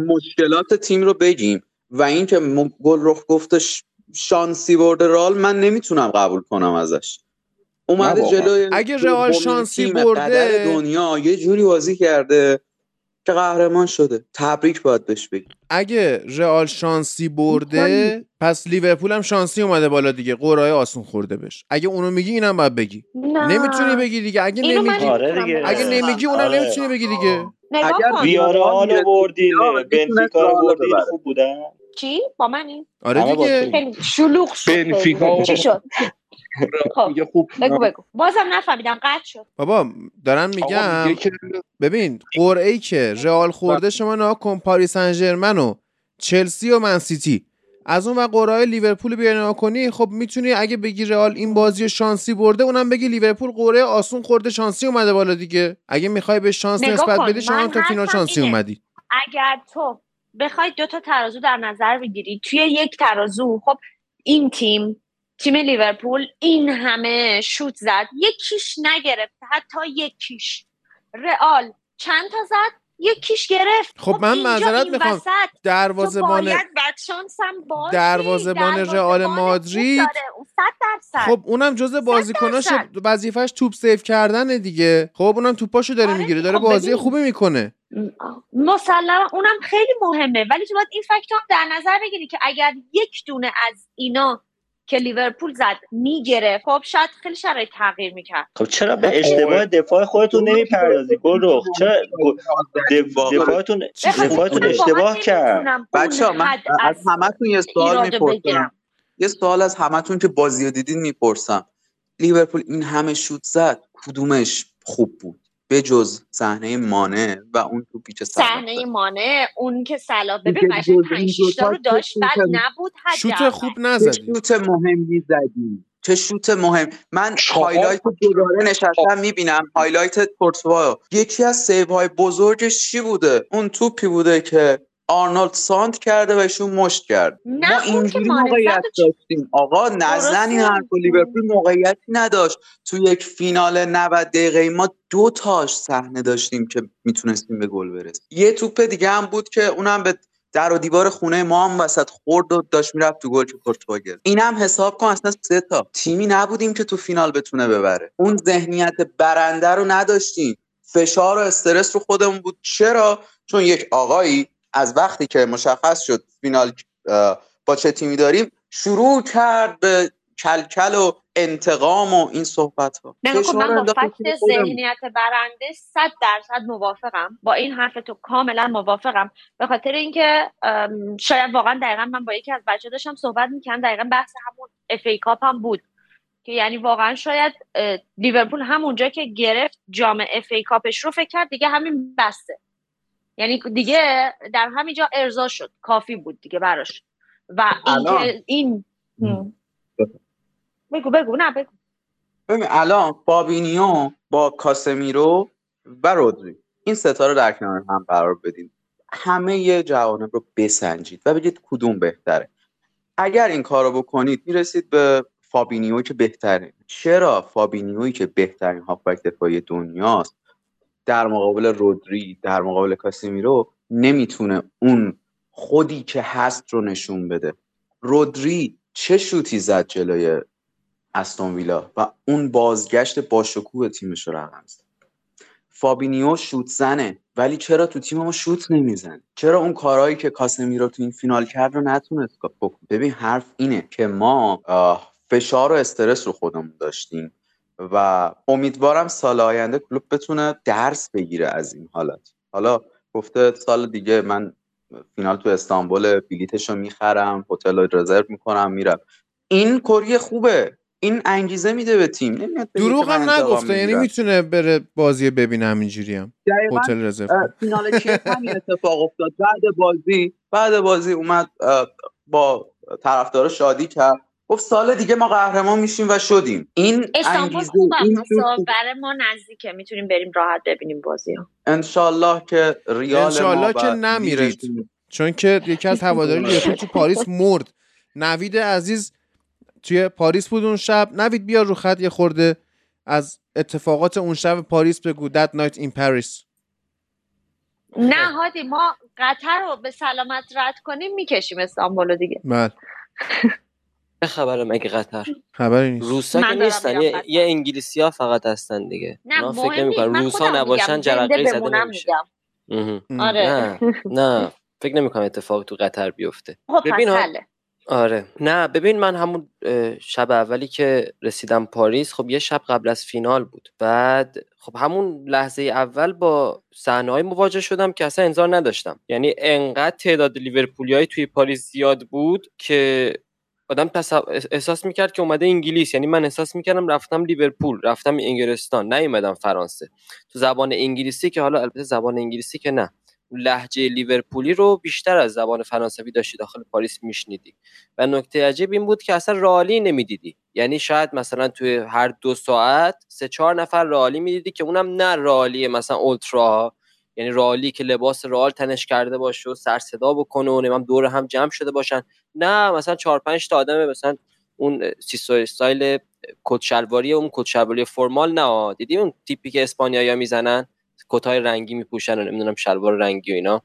مشکلات تیم رو بگیم و اینکه گل رخ گفتش شانسی برده رال من نمی‌تونم قبول کنم ازش. اومده جلوی اگه رئال شانسی برده دنیا یه جوری بازی کرده که قهرمان شده. تبریک باید بهش بگیم. اگه رئال شانسی برده پس لیورپول هم شانسی اومده بالا دیگه. قرای آسون خورده بش اگه اونو میگی اینم باید بگی. نه. نمی‌تونی بگی دیگه. اگه نمیگی آره دیگه. اگه نمیگی اونم آره. نمی‌تونی بگی دیگه. اگر ویارال رو بردیم. بنفیکا رو بردیم. خوب بودن. چی؟ با منی؟ آره دیگه. خیلی. شلوغ شد. بنفیکا چی شد؟ خب بگو بگو. بازم نفهمیدم قطع شد. بابا دارم میگم. ببین قرعه ای که رئال خورده شما نا کن پاریس سن و چلسی و منسیتی از اون و قرعه لیورپول بیان کنی خب می‌تونی اگه بگی رئال این بازی شانسی برده اونم بگی لیورپول قرعه آسون خورده شانسی اومده بالا دیگه. اگه می‌خوای به شانس نسبت بدی شما تا فینال شانسی اومدی. اگر تو بخوای دو تا ترازو در نظر بگیری توی یک ترازو خب این تیم تیم لیورپول این همه شوت زد. یکیش نگرفت حتی یکیش. رئال چند تا زد؟ یکیش گرفت. خب, خب من معذرت می‌خوام. دروازه‌بان دروازه‌بان رئال مادرید. خب اونم جزء بازیکناش وظیفش توپ سیو کردن دیگه. خب اونم توپاشو داره آره می‌گیره. داره خب بازی خوبی می‌کنه. مسلما اونم خیلی مهمه. ولی تو باید این فکت هم در نظر بگیری که اگر یک دونه از اینا که لیورپول زد می‌گیره خب شاید خیلی شرایط تغییر می‌کرد. خب چرا به اشتباه دفاع خودتون نمی‌پردازی؟ گل رو چرا دفاعتون دفاعتون اشتباه کرد. بچه من از همتون یه سوال می‌پرسم. یه سوال از همتون که بازی دیدین می‌پرسم. لیورپول این همه شوت زد کدومش خوب بود؟ بجز صحنه مانه و اون تو پیچ صحنه مانه اون که سلا ببین قشنگ 5 رو داشت بعد نبود شوت خوب نزدی شوت مهمی زدی چه شوت مهم؟ من highlight دوباره نشستم می‌بینم. highlight کورتوا یکی از save های بزرگش چی بوده؟ اون توپی بوده که آرنولد سانتر کرده و ایشون مشت کرد. ما اینجوری موقعیت داشتیم. آقا نزن این حرف لیورپول موقعیتی نداشت. تو یک فینال 90 دقیقه ما دو تاش صحنه داشتیم که می‌تونستیم به گل برسیم. یه توپ دیگه هم بود که اونم به در و دیوار خونه ما هم وسط خورد و داشت می‌رفت تو گل که کورتوا گرفت. اینم حساب کن اصلا سه تا. تیمی نبودیم که تو فینال بتونه ببره. اون ذهنیت برنده رو نداشتیم. فشار و استرس رو خودمون بود. چرا؟ چون یک آقایی از وقتی که مشخص شد فینال با چه تیمی داریم شروع کرد به کلکل و انتقام و این صحبت ها خب من با فکت ذهنیت برنده صد درصد موافقم. با این حرف تو کاملا موافقم. به خاطر اینکه شاید واقعا دقیقا من با یکی از بچه داشتم صحبت می‌کنم دقیقا بحث همون FA Cup هم بود. که یعنی واقعا شاید لیورپول همونجا که گرفت جام FA Cup ش رو فکر کرد دیگه همین بسته. یعنی دیگه در همینجا ارضا شد. کافی بود دیگه براش. و اینکه این بگو بگو. نه بگو. ببین الان فابینیو با کاسمیرو و رودری این ستاره در کنار هم قرار بدین. همه جوانب رو بسنجید و بگید کدوم بهتره. اگر این کار رو بکنید می‌رسید به فابینیو که بهتره چرا فابینیوی که بهترین هافبک دفاعی دنیاست؟ در مقابل رودری در مقابل کاسمیرو نمی‌تونه اون خودی که هست رو نشون بده. رودری چه شوتی زد جلوی استون ویلا و اون بازگشت با شکوه تیمش رو رقم زد. فابینیو شوت زنه ولی چرا تو تیم ما شوت نمیزن چرا اون کارهایی که کاسمیرو تو این فینال کرد رو نتونست بکن ببین حرف اینه که ما فشار و استرس رو خودمون داشتیم. و امیدوارم سال آینده کلوب بتونه درس بگیره از این حالت. حالا گفته سال دیگه من فینال تو استانبول بلیتش رو می‌خرم هتل رو رزرو می‌کنم میرم. این کری خوبه. این انگیزه میده به تیم. دروغ هم نگفته یعنی می‌تونه بره بازی ببینه همینجوری هم. هتل رزرو. فینال همین اتفاق افتاد. بعد بازی بعد بازی اومد با طرفدار شادی کرد. گفت سال دیگه ما قهرمان میشیم و شدیم. این استانبول خوب برای ما نزدیکه. می‌تونیم بریم راحت ببینیم بازی ها انشالله که ریال انشالله که نمیرید چون که یکی از هواداری لیورپول تو پاریس مرد. نوید عزیز توی پاریس بود اون شب. نوید بیا رو خط یه خورده از اتفاقات اون شب پاریس بگو. That night in Paris. نه هادی ما قطر رو به سلامت رد کنیم می‌کشیم استانبول دیگه. بله. چه خبره مگه قطر؟ خبری نیست. روسا که نیستن یه, یه انگلیسی ها فقط هستن دیگه. نه فکر نمی‌کنم روسا نباشن جرقه زده نمیشه. آره. نه نه. فکر نمی‌کنم اتفاق تو قطر بیفته. خب ببین. آره. نه ببین من همون شب اولی که رسیدم پاریس خب یه شب قبل از فینال بود. بعد خب همون لحظه اول با صحنه مواجه شدم که اصلا انظار نداشتم. یعنی انقدر تعداد لیورپولیایی توی پاریس زیاد بود که آدم احساس می‌کرد که اومده انگلیس. یعنی من احساس می‌کردم رفتم لیورپول رفتم انگلستان نیومدم فرانسه. تو زبان انگلیسی که حالا البته زبان انگلیسی که نه. لهجه لیورپولی رو بیشتر از زبان فرانسوی داشتی داخل پاریس میشنیدی. و نکته عجیب این بود که اصلا رئالی نمی‌دیدی. یعنی شاید مثلا توی هر دو ساعت سه چهار نفر رئالی می‌دیدی که اونم نه رئالی مثلا ultra یعنی رئالی که لباس رئال تنش کرده باشه و سر صدا بکنه و نمیم دور هم جمع شده باشن. نه مثلا چهار پنج تا آدم مثلا اون سیسو استایل کت شلواری اون کت شلواری formal نه دیدی اون تیپی که اسپانیایی می‌زنن؟ کتای رنگی میپوشن و نمی‌دونم شلوار رنگی و اینا.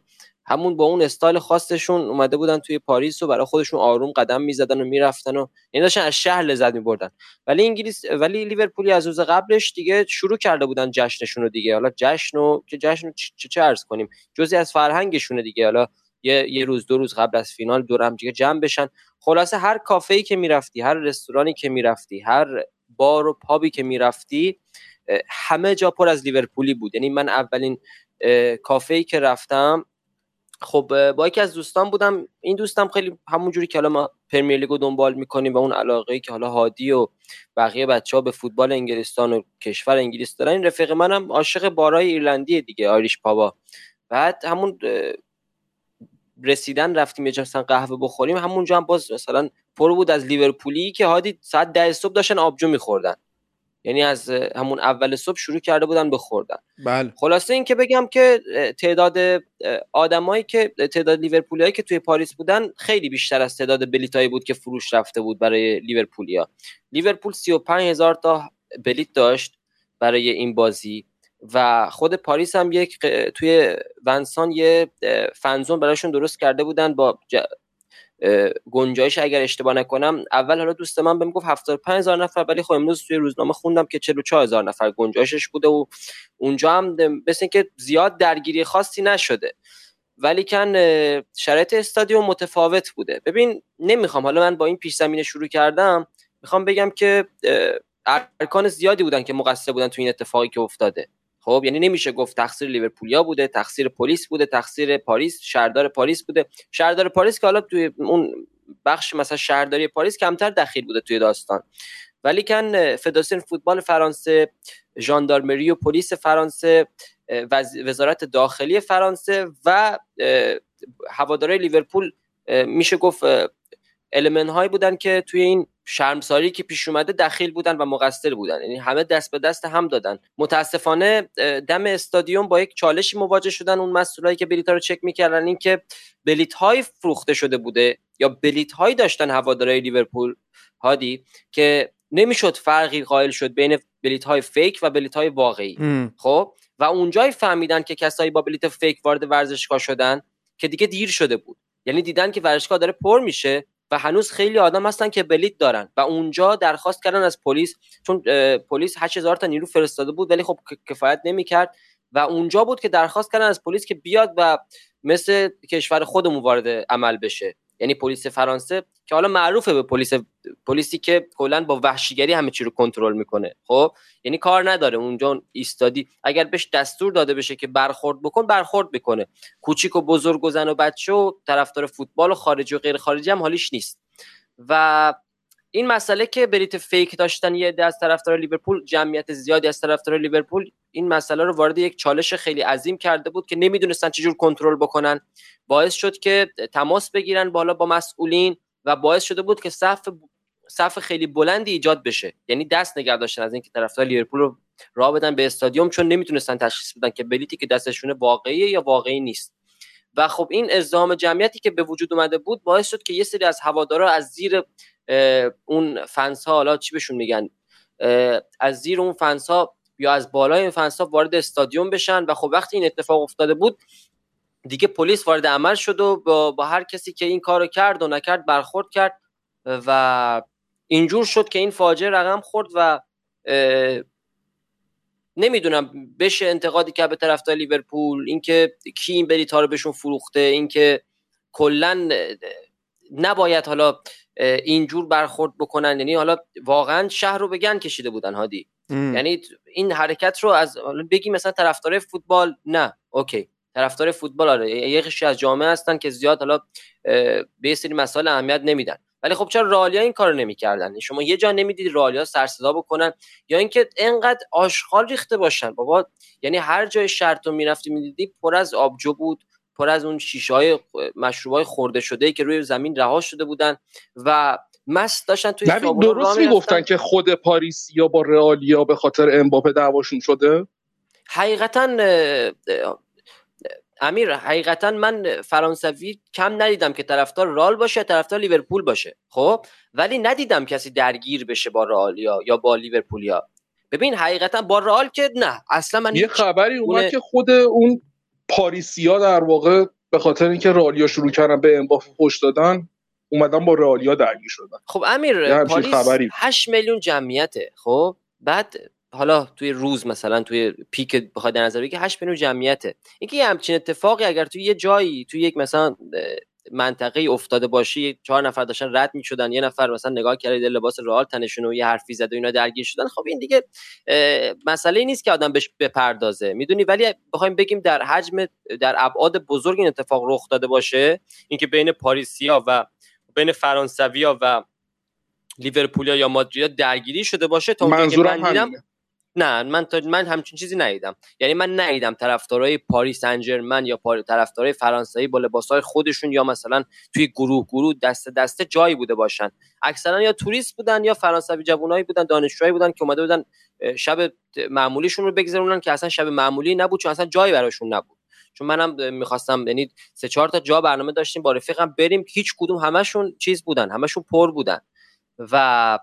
همون با اون استایل خاصشون اومده بودن توی پاریس و برای خودشون آروم قدم می‌زدن و می‌رفتن و یعنی داشتن از شهر لذت میبردن. ولی انگلیس ولی لیورپولی از روز قبلش دیگه شروع کرده بودن جشنشون رو دیگه. حالا جشن و که جشن چه چه عرض کنیم. جزی از فرهنگشونه دیگه. حالا یه, یه روز دو روز قبل از فینال دور هم دیگه جمع بشن. خلاصه هر کافه‌ای که می‌رفتی هر رستورانی که می‌رفتی هر بار و پابی که می‌رفتی همه جا پر از لیورپولی بود. یعنی من اولین کافه‌ای که رفتم خب با یکی از دوستان بودم. این دوستم خیلی همونجوری که حالا ما پرمیر لیگو دنبال می‌کنیم و اون علاقه که حالا هادی و بقیه بچه ها به فوتبال انگلستان و کشور انگلیس دارن این رفیق منم عاشق بارای ایرلندی دیگه آریش پاوا. بعد همون رسیدن رفتیم یه قهوه بخوریم همونجا هم باز مثلا پر بود از لیورپولی که هادی ساعت ده صبح داشتن آبجو میخوردن. یعنی از همون اول صبح شروع کرده بودن به خوردن. بله. خلاصه این که بگم که تعداد آدمایی که تعداد لیورپولیایی که توی پاریس بودن خیلی بیشتر از تعداد بلیتایی بود که فروش رفته بود برای لیورپولیا. لیورپول 35 هزار تا بلیت داشت برای این بازی و خود پاریس هم یک توی ونسان یه فنزون براشون درست کرده بودن با گنجایش اگر اشتباه نکنم اول حالا دوست من بهم گفت 75 هزار نفر ولی خب امروز توی روزنامه خوندم که 44 هزار نفر گنجایشش بوده و اونجا هم مثل که زیاد درگیری خاصی نشده. ولی کن شرایط استادیوم متفاوت بوده. ببین نمی‌خوام حالا من با این پیش زمینه شروع کردم می‌خوام بگم که ارکان زیادی بودن که مقصر بودن تو این اتفاقی که افتاده. خب یعنی نمیشه گفت تقصیر لیورپولیا بوده تقصیر پلیس بوده تقصیر پاریس شهردار پاریس بوده. شهردار پاریس که حالا توی اون بخش مثلا شهرداری پاریس کمتر دخیل بوده توی داستان. ولیکن فدراسیون فوتبال فرانسه ژاندارمری و پلیس فرانسه وزارت داخلی فرانسه و هوادارهای لیورپول میشه گفت المن هایی بودن که توی این شرمساری که پیش اومده دخیل بودن و مقصر بودن. یعنی همه دست به دست هم دادن. متاسفانه دم استادیوم با یک چالشی مواجه شدن اون مسئولایی که بلیط رو چک می‌کردن اینکه بلیط های فروخته شده بوده یا بلیط هایی داشتن هوادارهای لیورپول هادی که نمی‌شد فرقی قائل شد بین بلیط های فیک و بلیط های واقعی خب؟ و اونجای فهمیدن که کسایی با بلیط فیک وارد ورزشگاه شدن که دیگه دیر شده بود. یعنی دیدن که ورزشگاه داره پر میشه و هنوز خیلی آدم هستن که بلیت دارن و اونجا درخواست کردن از پلیس چون پلیس 8000 تا نیرو فرستاده بود ولی خب کفایت نمی‌کرد و اونجا بود که درخواست کردن از پلیس که بیاد و مثل کشور خودمون وارد عمل بشه. یعنی پلیس فرانسه که حالا معروفه به پلیس پلیسی که کلا با وحشیگری همه چی رو کنترل می‌کنه. خب؟ یعنی کار نداره. اونجا ایستادی. اگر بهش دستور داده بشه که برخورد بکن برخورد می‌کنه. کوچیک و بزرگ و زن و بچه و طرفدار فوتبال و خارجی و غیر خارجی هم حالیش نیست. و این مسئله که بریت فیک داشتن یه عده از طرفدار لیورپول جمعیت زیادی از طرفدار لیورپول این مسئله رو وارد یک چالش خیلی عظیم کرده بود که نمی‌دونستن چجور کنترل بکنن. باعث شد که تماس بگیرن بالا با مسئولین و باعث شده بود که صف صف خیلی بلندی ایجاد بشه. یعنی دست نگه داشتن از اینکه طرفدار لیورپول رو راه بدن به استادیوم چون نمی‌تونستن تشخیص بدن که بلیتی که دستشونه واقعیه یا واقعی نیست. و خب این ازدحام جمعیتی که به وجود اومده بود باعث شد که یه سری از هوادارا از زیر اون فنس ها حالا چی بهشون میگن؟ از زیر اون فنس ها یا از بالای این فنس ها وارد استادیوم بشن و خب وقتی این اتفاق افتاده بود دیگه پلیس وارد عمل شد و با, با هر کسی که این کارو کرد و نکرد برخورد کرد و اینجور شد که این فاجعه رقم خورد و نمی‌دونم بشه انتقادی که به طرفدار لیورپول اینکه کی این بلیط ها رو بهشون فروخته اینکه کلا نباید حالا اینجور برخورد بکنن. یعنی حالا واقعا شهر رو بگن کشیده بودن هادی. یعنی این حرکت رو از بگی مثلا طرفدار فوتبال نه اوکی. طرفدار فوتبال آره. یه از جامعه هستن که زیاد حالا به سری مسائل اهمیت نمیدن. ولی خب چرا رالیا این کارو نمی‌کردن؟ شما یه جا نمی‌دید رالیا سر صدا بکنن یا اینکه انقدر آشغال ریخته باشن؟ بابا یعنی هر جای شهر تو می‌رفتی می‌دیدی پر از آبجو بود. پر از اون شیشه های مشروب های خورده شده ای که روی زمین رها شده بودن و مست داشتن توی درست می‌گفتن که خود پاریس یا با رئالیا به خاطر امباپه دعواشون شده؟ حقیقتا امیر حقیقتا من فرانسوی کم ندیدم که طرفدار رال باشه طرفدار لیورپول باشه خب؟ ولی ندیدم کسی درگیر بشه با رالیا یا با لیورپولیا. ببین حقیقتا با رال که نه اصلا من یه خبری اومد که خود اون پاریسیا در واقع به خاطر اینکه رالیا شروع کردن به انباف خوش دادن اومدن با رالیا درگیر شدن. خب امیر پاریس 8 میلیون جمعیته خب؟ بعد حالا توی روز مثلا توی پیک بخواد در نظر که 8 میلیون جمعیته. اینکه یه همچین اتفاقی اگر توی یه جایی توی یک مثلا منطقه افتاده باشی چهار نفر داشتن رد می‌شدن یه نفر مثلا نگاه کرده لباس رئال تنشون و یه حرفی زد و اینا درگیر شدن. خب این دیگه مسئله نیست که آدم بهش بپردازه. می‌دونی؟ ولی بخوایم بگیم در حجم در ابعاد بزرگ این اتفاق رخ داده باشه اینکه بین پاریسیا و بین فرانسویا و لیورپولیا یا مادرید درگیری شده باشه تا منظورم نه من تا من همچین چیزی ندیدم. یعنی من ندیدم طرفدارای پاریس سن یا پار... طرفدارای فرانسوی با لباسهای خودشون یا مثلا توی گروه گروه دسته دسته جایی بوده باشن. اکثرا یا توریست بودن یا فرانسوی جوانایی بودن دانشجوهایی بودن که اومده بودن شب معمولیشون رو بگذرونن که اصلا شب معمولی نبود چون اصلا جایی براشون نبود. چون منم می‌خواستم یعنی سه چهار تا جا برنامه داشتیم با رفیقم بریم هیچ کدوم همشون چیز بودن همشون پر بودن. و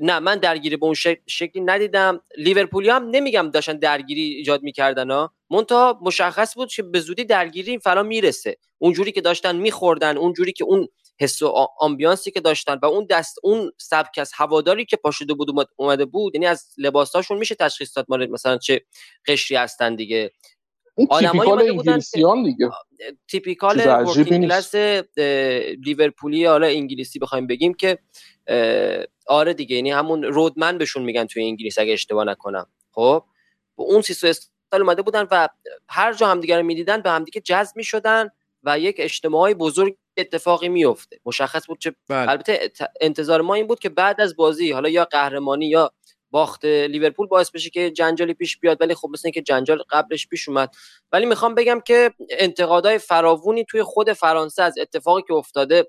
نه من درگیری به اون شکلی ندیدم. لیورپولی هم نمیگم داشتن درگیری ایجاد می‌کردن ها. منتها مشخص بود که به زودی درگیری اینا فرا می‌رسه. اونجوری که داشتن میخوردن اونجوری که اون حس و ambiance ی که داشتن و اون دست اون سبک از هواداری که پاشده بود اومده بود یعنی از لباساشون میشه تشخیص داد مثلا چه قشری هستن دیگه. آدمایی اومده بودن دیگه. typical working class لیورپولی حالا انگلیسی بخوایم بگیم که آره دیگه یعنی همون رودمن بهشون میگن توی انگلیس اگه اشتباه نکنم. خب؟ اون سیستم استایل اومده بودن و هر جا همدیگه رو می‌دیدن به همدیگه جذب می‌شدن و یک اجتماعی بزرگ اتفاقی میفته مشخص بود چه بله. البته انتظار ما این بود که بعد از بازی حالا یا قهرمانی یا باخت لیورپول باعث بشه که جنجالی پیش بیاد ولی خب مثل که جنجال قبلش پیش اومد. ولی می‌خوام بگم که انتقادهای فراوونی توی خود فرانسه از اتفاقی که افتاده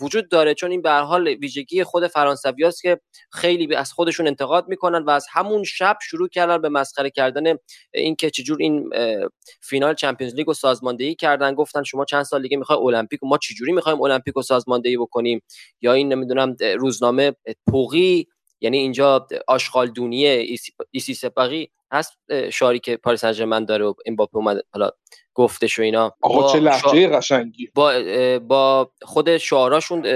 وجود داره. چون این به حال ویژگی خود فرانسویاست که خیلی از خودشون انتقاد می‌کنن و از همون شب شروع کردن به مسخره کردن اینکه چجور این فینال چمپیونز لیگ رو سازماندهی کردن. گفتن شما چند سال دیگه می‌خوای المپیک ما چجوری می‌خوایم المپیک سازماندهی بکنیم؟ یا این نمی‌دونم روزنامه پوقی یعنی اینجا آشغال دونیه ایسی سپاقی هست شاری که پاریس سن داره و این اومد حالا گفتش و اینا. آقا چه لحجه قشنگی. با با خود شعاراشون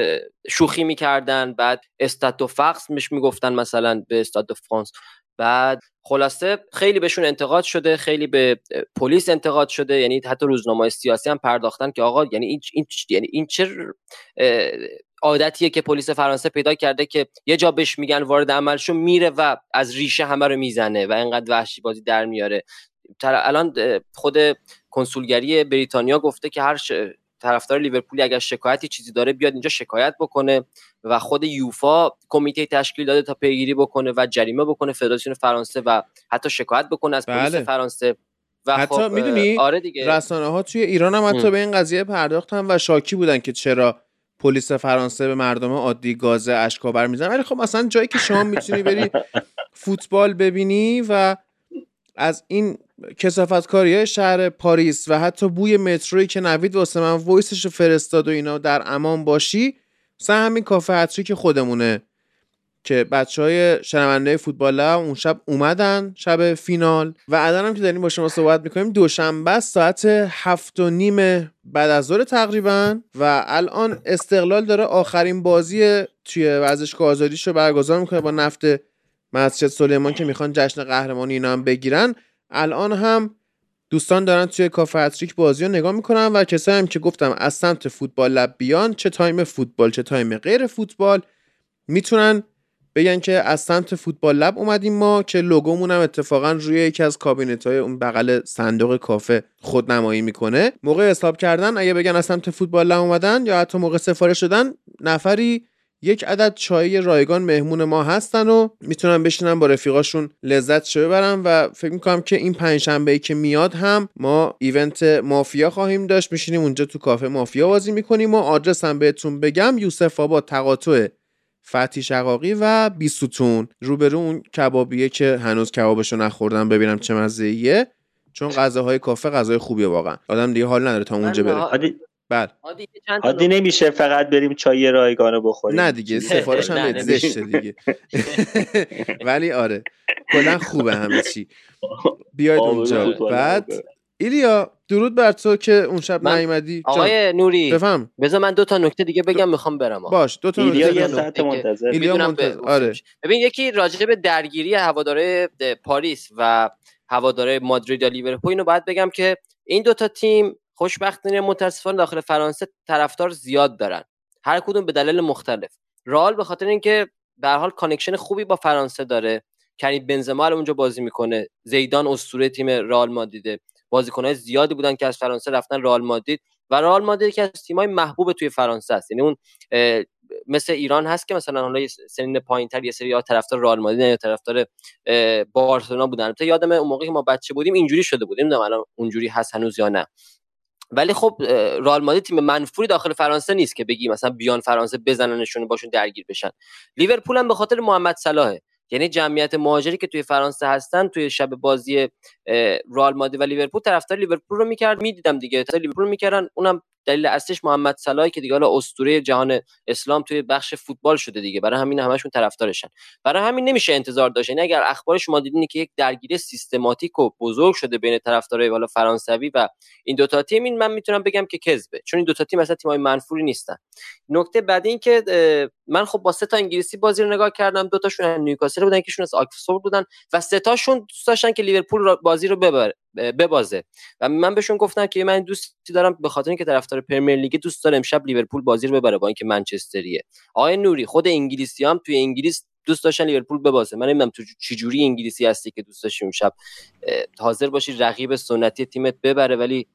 شوخی می‌کردن بعد استاد و فقس مش می‌گفتن مثلا به استاد فرانس. بعد خلاصه خیلی بهشون انتقاد شده خیلی به پلیس انتقاد شده یعنی حتی روزنامه سیاسی هم پرداختن که آقا یعنی این این یعنی این چه عادتیه که پلیس فرانسه پیدا کرده که یه جا بهش میگن وارد عمل شو میره و از ریشه همه رو می‌زنه و اینقدر وحشی بازی در میاره. الان خود کنسولگری بریتانیا گفته که هر طرفدار لیورپولی اگر شکایتی چیزی داره بیاد اینجا شکایت بکنه و خود یوفا کمیته تشکیل داده تا پیگیری بکنه و جریمه بکنه فدراسیون فرانسه و حتی شکایت بکنه از پلیس بله. فرانسه و حتی خب می‌دونی آره رسانه ها توی ایران هم حتی به این قضیه پرداختن و شاکی بودن که چرا پلیس فرانسه به مردم عادی گاز اشکاور می‌زنه. ولی خب مثلا جایی که شما می‌تونی بری فوتبال ببینی و از این کسافت کاری شهر پاریس و حتی بوی متروی که نوید واسه من وایسش فرستاد و اینا در امان باشی مثلا همین کافه که خودمونه. که بچه های شنونده فوتبال اون شب اومدن شب فینال و الان که داریم با شما صحبت می‌کنیم دوشنبه ساعت هفت و نیم بعد از ظهر تقریبا و الان استقلال داره. آخرین بازی توی ورزشگاه آزادیش رو برگزار می‌کنه با نفت مسجد سلیمان که می‌خوان جشن قهرمانی اینا هم بگیرن. الان هم دوستان دارن توی کافه اتریک بازی رو نگاه می‌کنن و کسایی هم که گفتم از سمت فوتبال لب بیان چه time فوتبال چه time غیر فوتبال می‌تونن بگن که از سمت فوتبال لب اومدیم ما که لوگومون هم اتفاقا روی یکی از کابینت های اون بغل صندوق کافه خود نمایی می‌کنه. موقع حساب کردن اگه بگن از سمت فوتبال لب اومدن یا حتی موقع سفارش شدن نفری یک عدد چای رایگان مهمون ما هستن و می‌تونن بشینن با رفیقاشون لذت شو ببرن و فکر می‌کنم که این پنجشنبه ای که میاد هم ما ایونت مافیا خواهیم داشت. میشینیم اونجا تو کافه مافیا بازی می‌کنیم و آدرس هم بهتون بگم یوسف آباد تقاطع فتی شقاقی و بیستون روبرو اون کبابیه که هنوز کبابشو نخوردم ببینم چه مزه چون غذاهای کافه غذای خوبیه واقعا. آدم دیگه حال نداره تا اونجا بره. بله. عادی نمیشه فقط بریم چای رایگانو بخوریم. نه دیگه سفارش هم زشته دیگه. ولی آره کلا خوبه همه چی. بیاید اونجا. بعد ایلیا درود بر تو که اون شب نیومدی؟ آقای نوری بفهم. بذار من دو تا نکته دیگه بگم می‌خوام برم باش دو تا ایلیا یه ساعت منتظر ایلیا منتظر آره. ببین یکی راجع به درگیری هواداره پاریس و هواداره مادرید یا لیورپول اینو باید بگم که این دوتا تیم خوشبختانه متاسفانه داخل فرانسه طرفدار زیاد دارن. هر کدوم به دلیل مختلف. رئال به خاطر اینکه به هر حال connection خوبی با فرانسه داره. کریم بنزما اونجا بازی می‌کنه. زیدان اسطوره تیم رئال مادریده. بازیکنهای زیادی بودن که از فرانسه رفتن رئال مادرید و رئال مادرید که از تیمای محبوب توی فرانسه است. یعنی اون مثل ایران هست که مثلا حالا سنین پایینتر یه سری یا طرفدار رئال مادرید یا طرفدار بارسلونا بودن. تا یادم اون موقعی که ما بچه بودیم اینجوری شده بودیم نمی‌دونم الان اونجوری هست هنوز یا نه. ولی خب رئال مادرید تیم منفوری داخل فرانسه نیست که بگی مثلا بیان فرانسه بزننشون باشون درگیر بشن. لیورپول هم به خاطر محمد صلاحه یعنی جمعیت مهاجری که توی فرانسه هستن توی شب بازی رئال مادرید و لیورپول طرفدار لیورپول رو می‌کرد. می‌دیدم دیگه لیورپول می‌کردن اونم دلیل اصلیش محمد صلاحی که دیگه حالا اسطوره جهان اسلام توی بخش فوتبال شده دیگه. برای همین همشون طرفدارشن. برای همین نمیشه انتظار داشت. یعنی اگر اخبار شما دیدین که یک درگیری سیستماتیک و بزرگ شده بین طرفدارای والا فرانسوی و این دوتا تیم این من می‌تونم بگم که کذبه. چون این دوتا تیم اصلا تیمای منفوری نیستن. نکته بعد این که من خب با سه تا انگلیسی بازی رو نگاه کردم. دو تاشون نیوکاسل بودن یکیشون از آکسفورد بودن و سه تاشون دوست داشتن که لیورپول بازی رو ببره. ببازه. و من بهشون گفتم که من دوستی دارم به خاطر اینکه طرفدار پرمیر لیگ دوست دارم امشب لیورپول بازی رو ببره با اینکه منچستریه. آقای نوری خود انگلیسی هم توی انگلیس دوست داشتن لیورپول ببازه. من نمی‌دونم تو چجوری انگلیسی هستی که دوست داشتی امشب حاضر باشی رقیب سنتی تیمت ببره ولی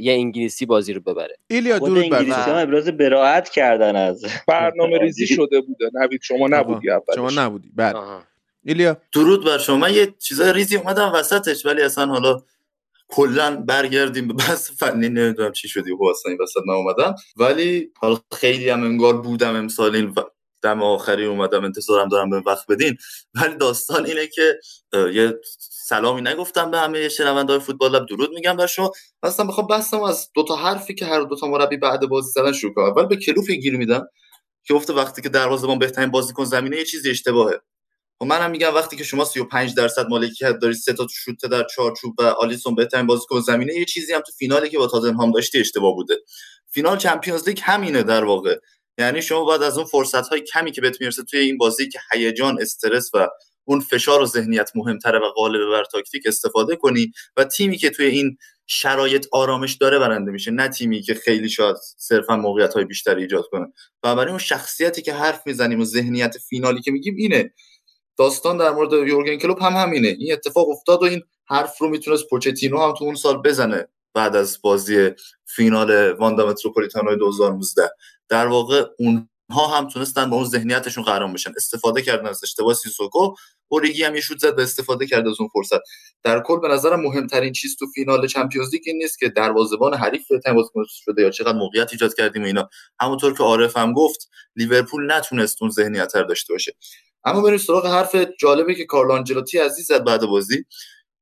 یه انگلیسی بازی رو ببره. ایلیا درود انگلیسی هم ابراز براعت کردن از برنامه ریزی شده بوده. نوید شما نبودی اول شما نبودی. بله. ایلیا. درود بر شما. من یه چیزای ریزی اومدم وسطش ولی اصلا حالا کلا برگردیم به بحث فنی. نمی‌دونم چی شدی و اصلا این وسط اومدم ولی حالا خیلی هم انگار بودم امسال این دم آخری اومدم انتظارم دارم به وقت بدین. ولی داستان اینه که یه سلامی نگفتم به همه شنونده‌های فوتبال لب درود میگم بر شما اصلا بحثم از دو تا حرفی که هر دو تا مربی بعد بازی زدن شروع کنم. اول به کلوف گیر میدم. که گفته وقتی که دروازه‌بان بهترین بازیکن زمینه یه چیزی اشتباهه. و خب منم میگم وقتی که شما 35 درصد مالکیت داری سه تا شوت در چارچوب و آلیسون بهترین بازیکن زمینه یه چیزی هم تو فینالی که با تاتنهام داشتی اشتباه بوده. فینال چمپیونز لیگ همینه در واقع. یعنی شما باید از اون فرصت های کمی که بهت می‌رسه توی این بازی که هیجان استرس و اون فشار و ذهنیت مهمتره و غالب بر تاکتیک استفاده کنی و تیمی که توی این شرایط آرامش داره برنده میشه نه تیمی که خیلی شاید صرفا موقعیت های بیشتری ایجاد کنه. و برای اون شخصیتی که حرف می‌زنیم و ذهنیت فینالی که میگیم اینه. داستان در مورد یورگن کلوپ هم همینه. این اتفاق افتاد و این حرف رو می‌تونست پوچتینو هم تو اون سال بزنه بعد از بازی فینال واندا متروپولیتانو 2019 در واقع اونها هم تونستن با اون ذهنیتشون قرار بشن. استفاده کردن از اشتباه سیسوکو اوریگی هم یه زد به استفاده کرد از اون فرصت. در کل به نظرم مهمترین چیز تو فینال Champions League این نیست که دروازه‌بان حریف بهترین بازیکن شده یا چقدر موقعیت ایجاد کردیم و اینا. همونطور که عارف هم گفت لیورپول نتونست اون ذهنیت داشته باشه. اما بریم سراغ حرف جالبی که کارلو آنجلوتی عزیز زد بعد بازی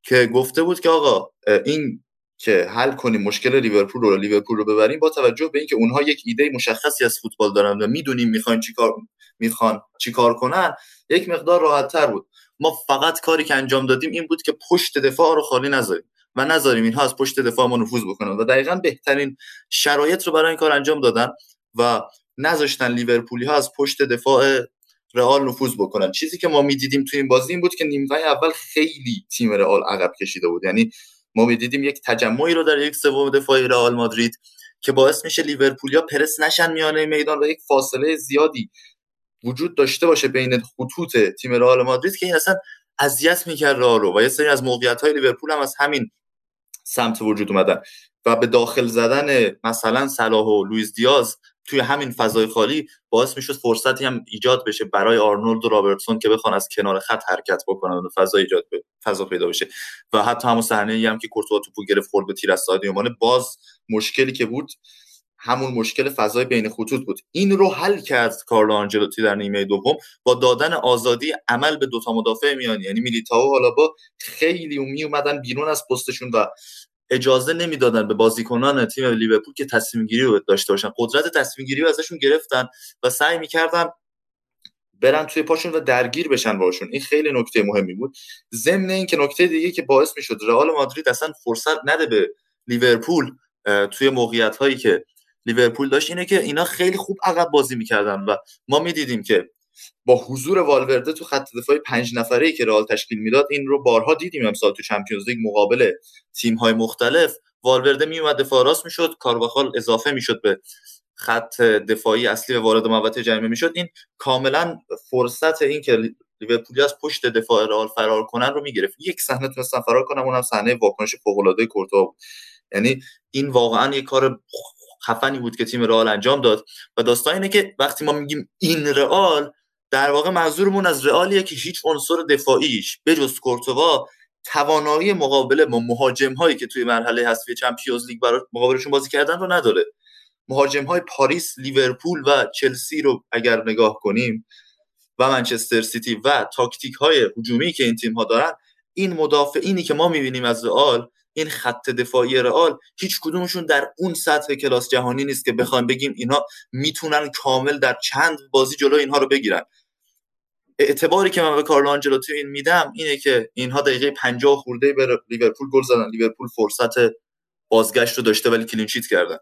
که گفته بود که آقا این که حل کنیم مشکل لیورپول رو لیورپول رو ببریم با توجه به اینکه اونها یک ایده مشخصی از فوتبال دارن و می‌دونیم می‌خوان چیکار می‌خوان چیکار کنن یک مقدار راحت تر بود. ما فقط کاری که انجام دادیم این بود که پشت دفاع رو خالی نذاریم و نذاریم اینها از پشت دفاع ما نفوذ بکنن و دقیقا بهترین شرایط رو برای این کار انجام دادن و نذاشتن لیورپولی ها از پشت دفاع رئال نفوذ بکنن. چیزی که ما می‌دیدیم تو این بازی این بود که نیمه اول خیلی تیم رئال عقب کشیده بود. یعنی ما می‌دیدیم یک تجمعی رو در یک سوم دفاعی رئال مادرید که باعث میشه لیورپولیا پرس نشن میانه میدان و یک فاصله زیادی وجود داشته باشه بین خطوط تیم رئال مادرید که این اصلا اذیت می‌کرد رئال رو و یه سری از موقعیت های لیورپول هم از همین سمت وجود اومدن. و به داخل زدن مثلا صلاح و لوئیس دیاز توی همین فضای خالی باعث می‌شد فرصتی هم ایجاد بشه برای آرنولد و رابرتسون که بخوان از کنار خط حرکت بکنن و فضا ایجاد به فضا پیدا بشه. و حتی همون صحنه هم که کورتوا توپو گرفت خورد به تیر از باز مشکلی که بود همون مشکل فضای بین خطوط بود. این رو حل کرد کارلو آنجلوتی در نیمه دوم با دادن آزادی عمل به دوتا مدافع میانی. یعنی میلیتائو حالا با خیلی می اومدن بیرون از پستشون و اجازه نمی‌دادن به بازیکنان تیم لیورپول که تصمیم گیری رو داشته باشن. قدرت تصمیم گیری رو ازشون گرفتن و سعی می‌کردن برن توی پاشون و درگیر بشن باشون این خیلی نکته مهمی بود. ضمن این که نکته دیگه که باعث می‌شد رئال مادرید اصلا فرصت نده به لیورپول توی موقعیت هایی که لیورپول داشت اینه که اینا خیلی خوب عقب بازی می‌کردن و ما می‌دیدیم که با حضور والورده تو خط دفاعی پنج نفره ای که رئال تشکیل می‌داد این رو بارها دیدیم امسال تو چمپیونز لیگ مقابل تیم های مختلف. والورده میومد دفاع راست می‌شد کارواخال اضافه می‌شد به خط دفاعی اصلی و وارد محوطه جریمه می‌شد. این کاملا فرصت این که لیورپولی از پشت دفاع رئال فرار کنن رو می‌گرفت. یک صحنه تونستن فرار کنن اونم صحنه واکنش فوق العاده کورتوا بود. یعنی این واقعا یه کار خفنی بود که تیم رئال انجام داد. و داستان اینه که وقتی ما میگیم این رئال در واقع منظورمون از رئالیه که هیچ عنصر دفاعیش بجز کورتوا توانایی مقابله با مهاجم هایی که توی مرحله حذفی چمپیونز لیگ برای مقابلشون بازی کردن رو نداره. مهاجم های پاریس لیورپول و چلسی رو اگر نگاه کنیم و منچستر سیتی و تاکتیک های هجومی که این تیم ها دارن این مدافعینی که ما می‌بینیم از رئال این خط دفاعی رئال هیچ کدومشون در اون سطح کلاس جهانی نیست که بخوایم بگیم اینها می‌تونن کامل در چند بازی جلو اینها رو بگیرن. اعتباری که من به کارلو آنجلوتی این میدم اینه که اینها دقیقه 50 خورده به لیورپول گل زدن. لیورپول فرصت بازگشت رو داشته ولی clean sheet کردن.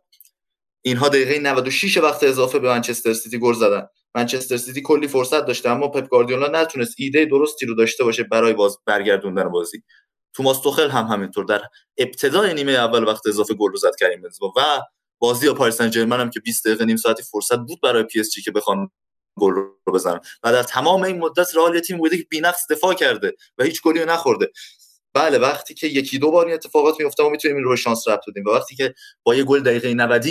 اینها دقیقه 96 وقت اضافه به منچستر سیتی گل زدن. منچستر سیتی کلی فرصت داشته اما پپ گاردیولا نتونست ایده درستی رو داشته باشه برای باز برگردوندن بازی. توماس توخل هم همینطور در ابتدای نیمه اول وقت اضافه گل زد کریم بنزما و بازی با پاریس سن هم که 20 دقیقه نیم ساعتی فرصت بود برای پی اس جی که بخوان گل رو بزنن. و در تمام این مدت رئال تیم بوده که بی‌نقص دفاع کرده و هیچ گلی نخورده. بله وقتی که یکی دو بار این اتفاقات میفته ما می‌تونیم این رو شانس ربط بدیم. و وقتی که با یه گل دقیقه 90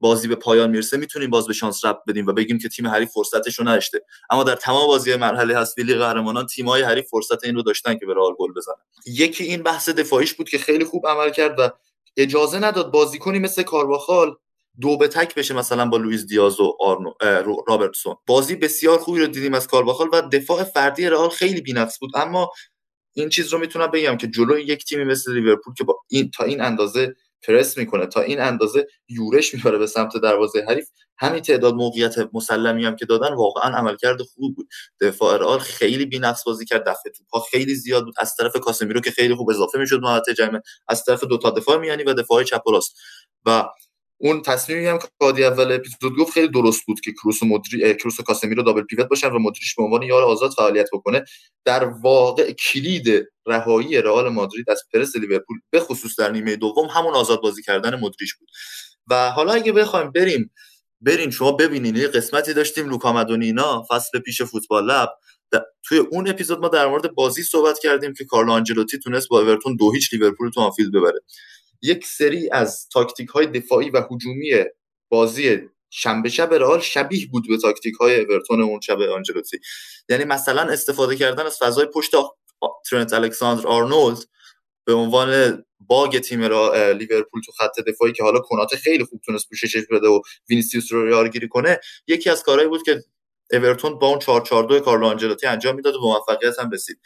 بازی به پایان می‌رسه می‌تونیم باز به شانس ربط بدیم و بگیم که تیم حریف فرصتش رو نداشته. اما در تمام بازی مرحله هست لیگ قهرمانان تیم‌های حریف فرصت این رو داشتن که به رئال گل بزنن. یکی این بحث دفاعیش بود که خیلی خوب عمل کرد و اجازه نداد بازیکنی مثل کارواخال دو به تک بشه مثلا با لوئیس دیاز و آرنو رابرتسون. بازی بسیار خوبی رو دیدیم از کارواخال و دفاع فردی رئال خیلی بی‌نقص بود. اما این چیز رو می‌تونم بگم که جلوی یک تیمی مثل لیورپول که با این تا این اندازه پرس می‌کنه تا این اندازه یورش می‌بره به سمت دروازه حریف همین تعداد موقعیت مسلمی هم که دادن واقعا عملکرد خوب بود. دفاع رئال خیلی بی‌نقص بازی کرد دفعه توپا خیلی زیاد بود. از طرف کاسمیرو که خیلی خوب اضافه می‌شد محوطه از طرف دو تا دفاع میانی و دفاع چپ و راست. و اون تصمیمی هم که هادی اول اپیزود گفت خیلی درست بود که کروس و مدری کروس و کاسمیرو double pivot باشن و مدریش به عنوان یار آزاد فعالیت بکنه. در واقع کلید رهایی رئال مادرید از پرس لیورپول به خصوص در نیمه دوم همون آزاد بازی کردن مدریش بود. و حالا اگه بخوایم بریم برین شما ببینین یه قسمتی داشتیم لوکا مدونینا فصل پیش فوتبال لب. توی اون اپیزود ما در مورد بازی صحبت کردیم که کارلو آنجلوتی تونست با اورتون دو هیچ لیورپول تو آنفیلد ببره. یک سری از تاکتیک های دفاعی و هجومی بازی شنبه شب رئال شبیه بود به تاکتیک های اورتون اون شب آنجلوتی. یعنی مثلا استفاده کردن از فضای پشت ترنت الکساندر آرنولد به عنوان bug تیم را لیورپول تو خط دفاعی که حالا کناته خیلی خوب تونست پوششش بده و وینیسیوس رو یارگیری کنه یکی از کارهایی بود که اورتون با اون 442 کارلو آنجلوتی انجام می‌داد و موفقیت هم رسید.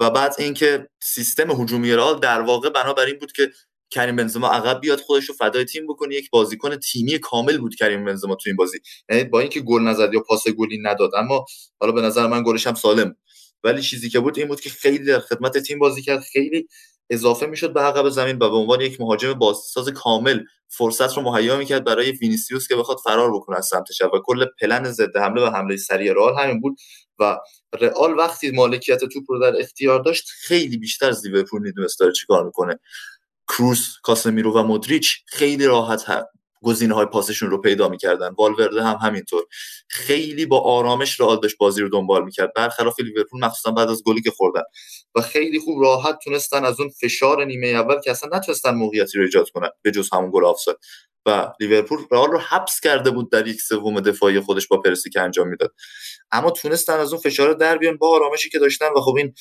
و بعد اینکه سیستم هجومی رئال در واقع بنابر این بود که کریم بنزما عقب بیاد خودش رو فدای تیم بکنه. یک بازیکن تیمی کامل بود کریم بنزما تو این بازی. یعنی با اینکه گل نزد یا پاس گلی نداد. اما حالا به نظر من گلش هم سالم. ولی چیزی که بود این بود که خیلی در خدمت تیم بازی کرد. خیلی اضافه می‌شد به عقب زمین و به عنوان یک مهاجم بازساز کامل فرصت رو مهیا می‌کرد برای وینیسیوس که بخواد فرار بکنه از سمت و کل پلن ضد حمله و حمله سریع رئال همین بود. و رئال وقتی مالکیت توپ رو در اختیار داشت خیلی بیشتر از لیورپول می‌دونست داره چیکار می‌کنه. کروس کاسمیرو و مودریچ خیلی راحت گزینه های پاسشون رو پیدا می‌کردن. والورده هم همینطور. خیلی با آرامش رئال داشت بازی رو دنبال می‌کرد. برخلاف لیورپول مخصوصا بعد از گلی که خوردن. و خیلی خوب راحت تونستن از اون فشار نیمه اول که اصلا نتونستن موقعیتی رو ایجاد کنن به جز همون گل آفساید. و لیورپول رئال رو حبس کرده بود در یک سوم دفاعی خودش با پرسی که انجام می‌داد. اما تونستن از اون فشار در بیان با آرامشی که داشتن و خب این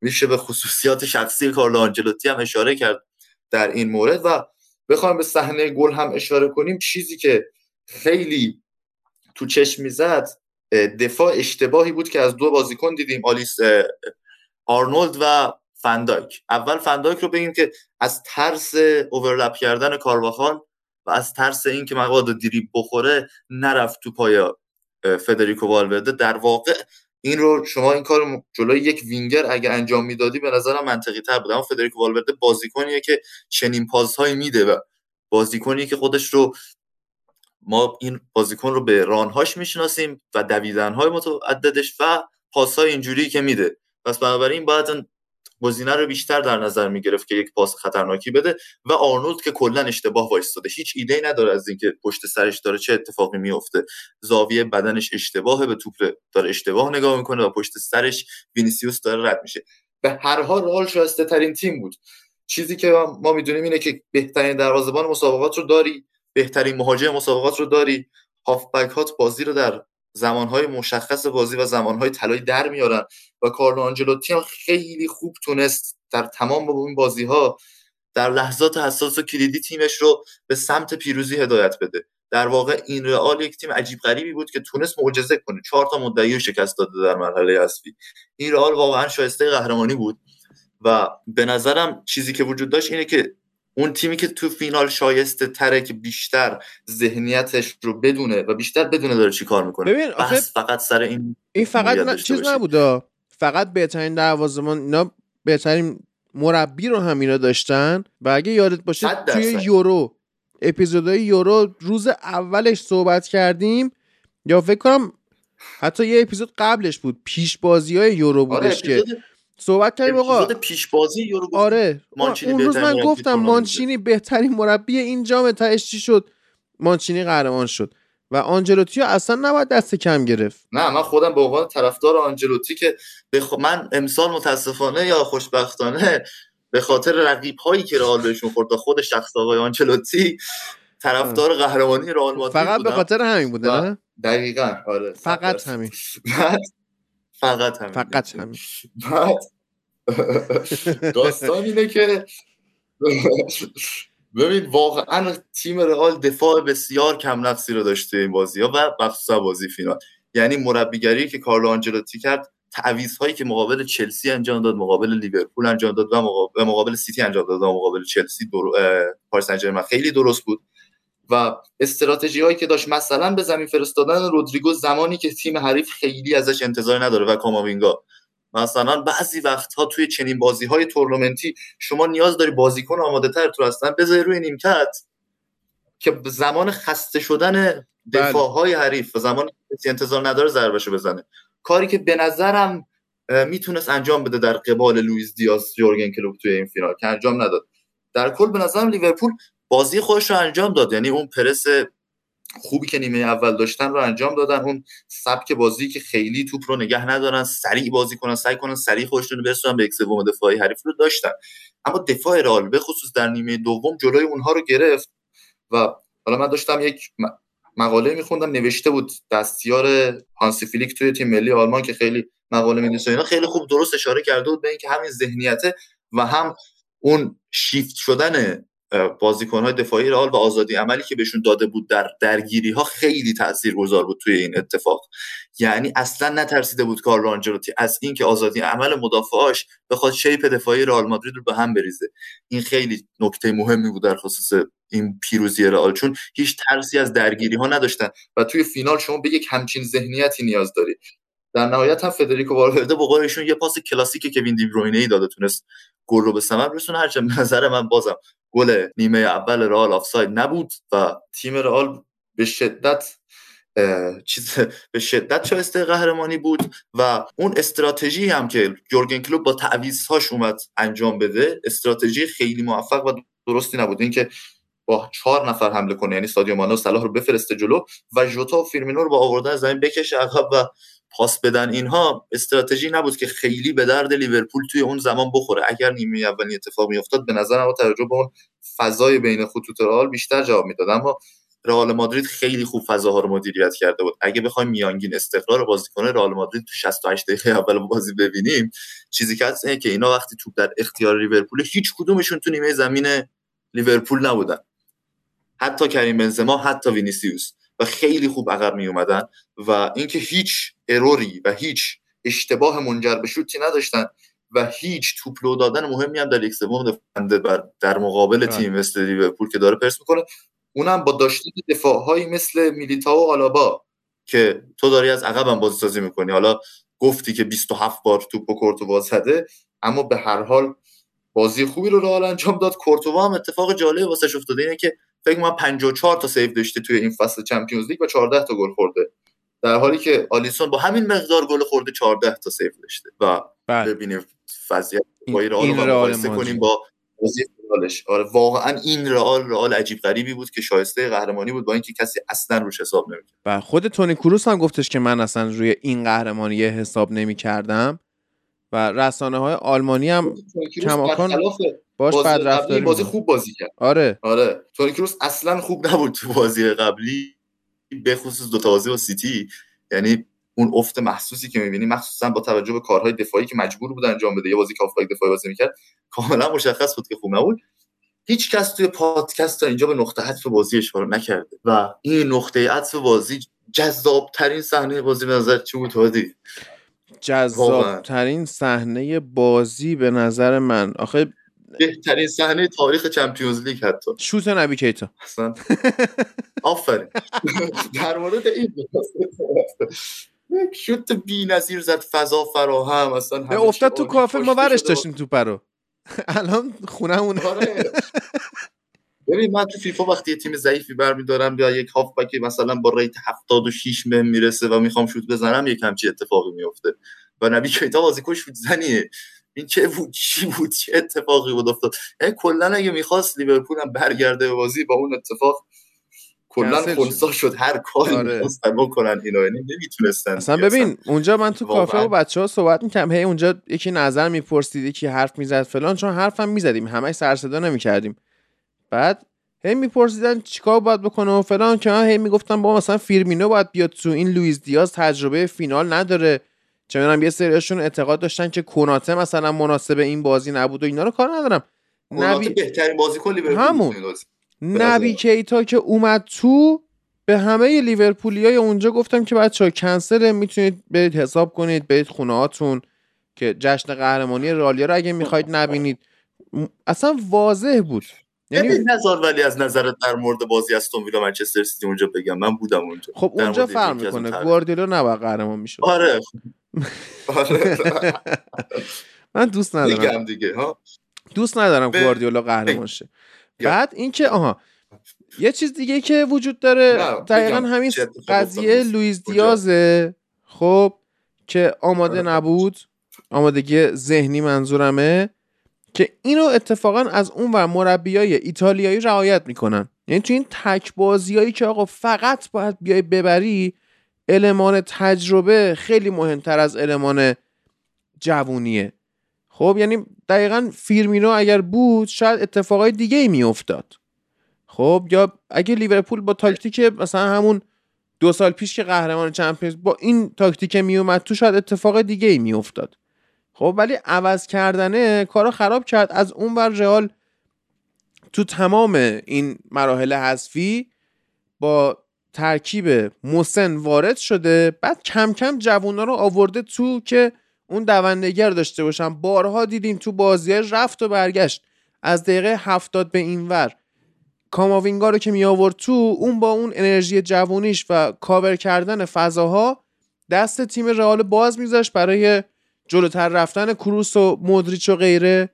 میشه به خصوصیات شخصی کارلو آنجلوتی هم اشاره کرد. در این مورد و بخوایم به صحنه گل هم اشاره کنیم چیزی که خیلی تو چشم می‌زد دفاع اشتباهی بود که از دو بازیکن دیدیم آلیس آرنولد و فنداک اول فنداک رو بگیم که از ترس اوورلپ کردن کارواخال و از ترس اینکه مقاد دریب بخوره نرفت تو پای فدریکو والورده. در واقع این رو شما این کار جلوی یک وینگر اگه انجام می‌دادی به نظرم منطقی تر بود. اما فدریکو والورده بازیکنیه که چنین پاسهایی میده و بازیکنی که خودش رو ما این بازیکن رو به رانهاش می‌شناسیم و دویدنهای متعددش و پاسهای اینجوری که میده. پس بنابراین باید گزینه رو بیشتر در نظر می‌گرفت که یک پاس خطرناکی بده و آرنولد که کلا اشتباه وایستاده. هیچ ایده نداره از اینکه پشت سرش داره چه اتفاقی میفته زاویه بدنش اشتباهه به توپ داره اشتباه نگاه می‌کنه و پشت سرش وینیسیوس داره رد میشه. به هر حال رئال شایسته ترین تیم بود. چیزی که ما می‌دونیم اینه که بهترین دروازه‌بان مسابقات رو داری بهترین مهاجم مسابقات رو داری. هافبک هات بازی رو در زمانهای مشخص بازی و زمانهای طلایی در میارن. و کارلو آنجلوتی هم خیلی خوب تونست در تمام این بازی ها در لحظات حساس و کلیدی تیمش رو به سمت پیروزی هدایت بده. در واقع این رئال یک تیم عجیب غریبی بود که تونست معجزه کنه. چهار تا مدعی شکست داده در مرحله اصلی. این رئال واقعا شایسته قهرمانی بود. و به نظرم چیزی که وجود داشت اینه که اون تیمی که تو فینال شایسته تره که بیشتر ذهنیتش رو بدونه و بیشتر بدونه داره چی کار می‌کنه. ببین فقط سر این این فقط چیز نبوده. فقط بهترین دروازه‌بان اینا بهترین مربی رو هم اینا داشتن. و اگه یادت باشه توی یورو اپیزودهای یورو روز اولش صحبت کردیم. یا فکر کنم حتی یه اپیزود قبلش بود. پیش بازی های یورو آره، بودش که صحبت کردیم آقا. پیش بازی یورو آره. اون روز من گفتم مانچینی بهترین مربی این جام تاش چی شد؟ مانچینی قهرمان شد. و آنجلوتی اصلا نباید دست کم گرفت. نه من خودم به عنوان طرفدار آنجلوتی که بخ... من امسال متاسفانه یا خوشبختانه به خاطر رقیب هایی که رئال بهشون خورد خود شخص آقای آنچلوتی طرفدار قهرمانی رئال مادرید فقط به خاطر همین بوده نه؟ دقیقاً آره فقط همین. فقط همین فقط همین. داستان اینه که ببین واقعا تیم رئال دفاع بسیار کم نفسی رو داشته این بازی ها و مخصوصا بازی فینال. یعنی مربیگری که کارلو آنجلوتی کرد تعویض هایی که مقابل چلسی انجام داد مقابل لیورپول انجام داد و مقابل, مقابل سیتی انجام داد و مقابل چلسی در... پاریس سن خیلی درست بود. و استراتژی هایی که داشت مثلا به زمین فرستادن رودریگو زمانی که تیم حریف خیلی ازش انتظار نداره و کاماوینگا. مثلا بعضی وقتها توی چنین بازی های تورنمنتی شما نیاز داری بازیکن آماده تر تو هستن بذاری روی نیمکت که زمان خسته شدن دفاع های حریف و زمان انتظار نداره ضربشو بزنه. کاری که به نظرم می‌تونست انجام بده در قبال لوئیس دیاز یورگن کلوب توی این فینال که انجام نداد. در کل به نظرم لیورپول بازی خودش رو انجام داد. یعنی اون پرس خوبی که نیمه اول داشتن رو انجام دادن. اون سبک بازی که خیلی توپ رو نگه ندارن سریع بازی کنن سعی کنن سریع خودشون رو برسونن به یک سوم دفاعی حریف رو داشتن. اما دفاع رئال به خصوص در نیمه دوم جلوی اونها رو گرفت و حالا من داشتم یک مقاله میخوندم. نوشته بود دستیار هانسی فیلیک توی تیم ملی آلمان که خیلی مقاله می‌نویسه اینا. خیلی خوب درست اشاره کرده بود به اینکه همین ذهنیته و هم اون شیفت شدن بازیکن‌های دفاعی رئال و آزادی عملی که بهشون داده بود در درگیری ها خیلی تاثیرگذار بود توی این اتفاق. یعنی اصلا نترسیده بود کارلو آنجلوتی از اینکه آزادی عمل مدافعاش بخواد شیپ دفاعی رئال مادرید رو به هم بریزه. این خیلی نکته مهمی بود در خصوص این پیروزی رئال چون هیچ ترسی از درگیری ها نداشتن و توی فینال شما به یک همچین ذهنیتی نیاز داری در نهایت هم فدریکو والورده با ایشون یه پاس کلاسیک کوین دی بروینه ای داده تونست گل رو به ثمر برسونه. هرچند نظر من بازم گل نیمه اول رئال آفساید نبود و تیم رئال به شدت چیز به شدت شایسته قهرمانی بود و اون استراتژی هم که یورگن کلوب با تعویضهاش اومد انجام بده استراتژی خیلی موفق و درستی نبود. اینکه با چهار نفر حمله کنه یعنی سادیو مانه و صلاح رو بفرسته جلو و ژوتا و فیرمینو رو با آوردن زمین بکشه عقب و پاس بدن اینها استراتژی نبود که خیلی به درد لیورپول توی اون زمان بخوره. اگر نیمه اولی اتفاق میافتاد به نظر با توجه به اون فضای بین خطوط رئال بیشتر جواب می‌داد. اما رئال مادرید خیلی خوب فضاها رو مدیریت کرده بود. اگه بخوایم میانگین استقرار بازیکن رئال مادرید تو 68 دقیقه اول بازی ببینیم چیزی که هست که اینا وقتی توپ در اختیار لیورپول هیچ کدومشون تو نیمه زمین لیورپول نبودن. حتی کریم بنزما حتی وینیسیوس. و خیلی خوب عقب می اومدن و اینکه هیچ error ی و هیچ اشتباه منجر به شوتی نداشتن و هیچ توپ لو دادن مهمی هم در یک سوم در مقابل بله. تیم مثل لیورپول که داره پرس می‌کنه. اونم با داشتن دفاعهایی مثل میلیتائو و آلابا که تو داری از عقب هم بازی سازی می‌کنی. حالا گفتی که 27 بار توپ و کورتوا زده اما به هر حال بازی خوبی رو رئال انجام داد. کورتوا هم اتفاق جالب واسش افتاده. اینه که فکر کنم 54 تا save داشته توی این فصل چمپیونز لیگ و 14 تا گل خورده. در حالی که آلیسون با همین مقدار گل خورده 14 تا save داشته و بله. ببینیم وضعیت با این رئال رو مقایسه کنیم با بازی فینالش آره واقعا این رئال رئال عجیب غریبی بود که شایسته قهرمانی بود با اینکه کسی اصلا روش حساب نمی‌کرد. و خود تونی کروس هم گفتش که من اصلا روی این قهرمانی حساب نمی‌کردم و رسانه های آلمانی هم کماکان باش بد رفتاری بازی خوب بازی کرد. آره. آره. تونی کروس اصلا خوب نبود تو بازی قبلی. به خصوص دو تا بازی با سیتی یعنی اون افت محسوسی که می‌بینی مخصوصا با توجه به کارهای دفاعی که مجبور بود انجام بده یه بازی که دفاعی بازی می‌کرد کاملا مشخص بود که خوب نبود. هیچ کس توی پادکست تا اینجا به نقطه عطف بازی اشاره نکرده و این نقطه عطف بازی جذاب ترین صحنه بازی به نظر چی بود هادی؟ جذاب ترین صحنه بازی به نظر من. آخه بهترین صحنه تاریخ چمپیونز لیگ حتی. شوت نبی کیتا. اصلا. آفرین. در مورد این شوت نظیر زد فضا فراهم اصلا افتاد تو کافه ما ورش داشتیم تو پرو. الان خونه آره. ببین من تو فیفا وقتی یه تیم ضعیفی برمیدارم یا یک هافبک مثلا با ریت 76 به می‌رسه و می‌خوام شوت بزنم یک همچی اتفاقی میفته و نبی کیتا بازیکن شوت زنیه. این چه بود؟ چی بود؟ چه اتفاقی بود افتاد؟ کلا اگه می‌خواست لیورپول هم برگرده به بازی با اون اتفاق کلا خونسا شد. هر کاری آره. می‌خواستن بکنن اینا یعنی نمی‌تونستن اصلا ببین اونجا من تو کافه با بچه ها صحبت می‌کردم هی اونجا یکی نظر می‌پرسید یکی حرف می‌زد فلان چون حرفم می‌زدیم. همه سر صدا نمی‌کردیم. بعد هی میپرسیدن چیکار باید بکنه و فلان که هی می‌گفتم با مثلا فیرمینو باید بیاد تو این لوئیس دیاز تجربه فینال نداره. چه می‌دونم یه سریاشون اعتقاد داشتن که کناته مثلا مناسب این بازی نبود و اینا رو کار ندارم. نبی بهترین بازیکن همون. نبی کیتا که اومد تو به همه لیورپولی های اونجا گفتم که بچه ها کنسل می‌تونید برید حساب کنید برید خونه هاتون که جشن قهرمانی رئالیا رو اگه می‌خواید نبینید. اصلا واضح بود. یعنی نظر ولی از نظرت در مورد بازی استون ویلا منچستر سیتی اونجا بگم. من بودم اونجا. خب اونجا فرق می‌کنه. گواردیولا نباید قهرمان می‌شد. آره. من دوست ندارم. دیگه ها؟ دوست ندارم گواردیولا قهرمان شه. بعد اینکه آها یه چیز دیگه که وجود داره دقیقا همین قضیه لویز دیازه خب که آماده آره. نبود. آمادگی ذهنی منظورمه. که اینو اتفاقا از اون و مربیای ایتالیایی رعایت می‌کنن. یعنی تو این تک بازیایی که آقا فقط باید بیای ببری المان تجربه خیلی مهمتر از المان جوونیه. خب یعنی دقیقا فیرمینو اگر بود شاید اتفاقای دیگه ای میافتاد. خب یا اگه لیورپول با تاکتیک مثلا همون دو سال پیش که قهرمان چمپیونز با این تاکتیک میومد تو شاید اتفاق دیگه ای میافتاد. خب ولی عوض کردنه کارو خراب کرد. از اون ور رئال تو تمام این مراحل حذفی با ترکیب مسن وارد شده بعد کم کم جوونا رو آورده تو که اون دوندگر داشته باشن. بارها دیدیم تو بازی رفت و برگشت. از دقیقه هفتاد به این ور کاماوینگا رو که می آورد تو اون با اون انرژی جوونیش و کاور کردن فضاها دست تیم رئال باز میذاشت برای جلوتر رفتن کروس و مودریچ و غیره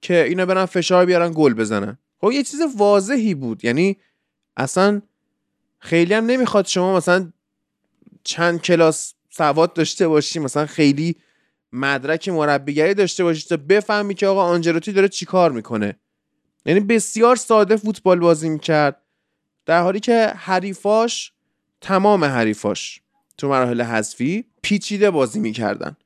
که اینا برن فشار بیارن گل بزنن. خب یه چیز واضحی بود. یعنی اصلا خیلی هم نمی‌خواد شما مثلا چند کلاس سواد داشته باشی مثلا خیلی مدرک مربیگری داشته باشی تا بفهمی که آقا آنجلوتی داره چیکار می‌کنه. یعنی بسیار ساده فوتبال بازی می‌کرد. در حالی که حریفاش تمام حریفاش تو مراحل حذفی پیچیده بازی می‌کردن.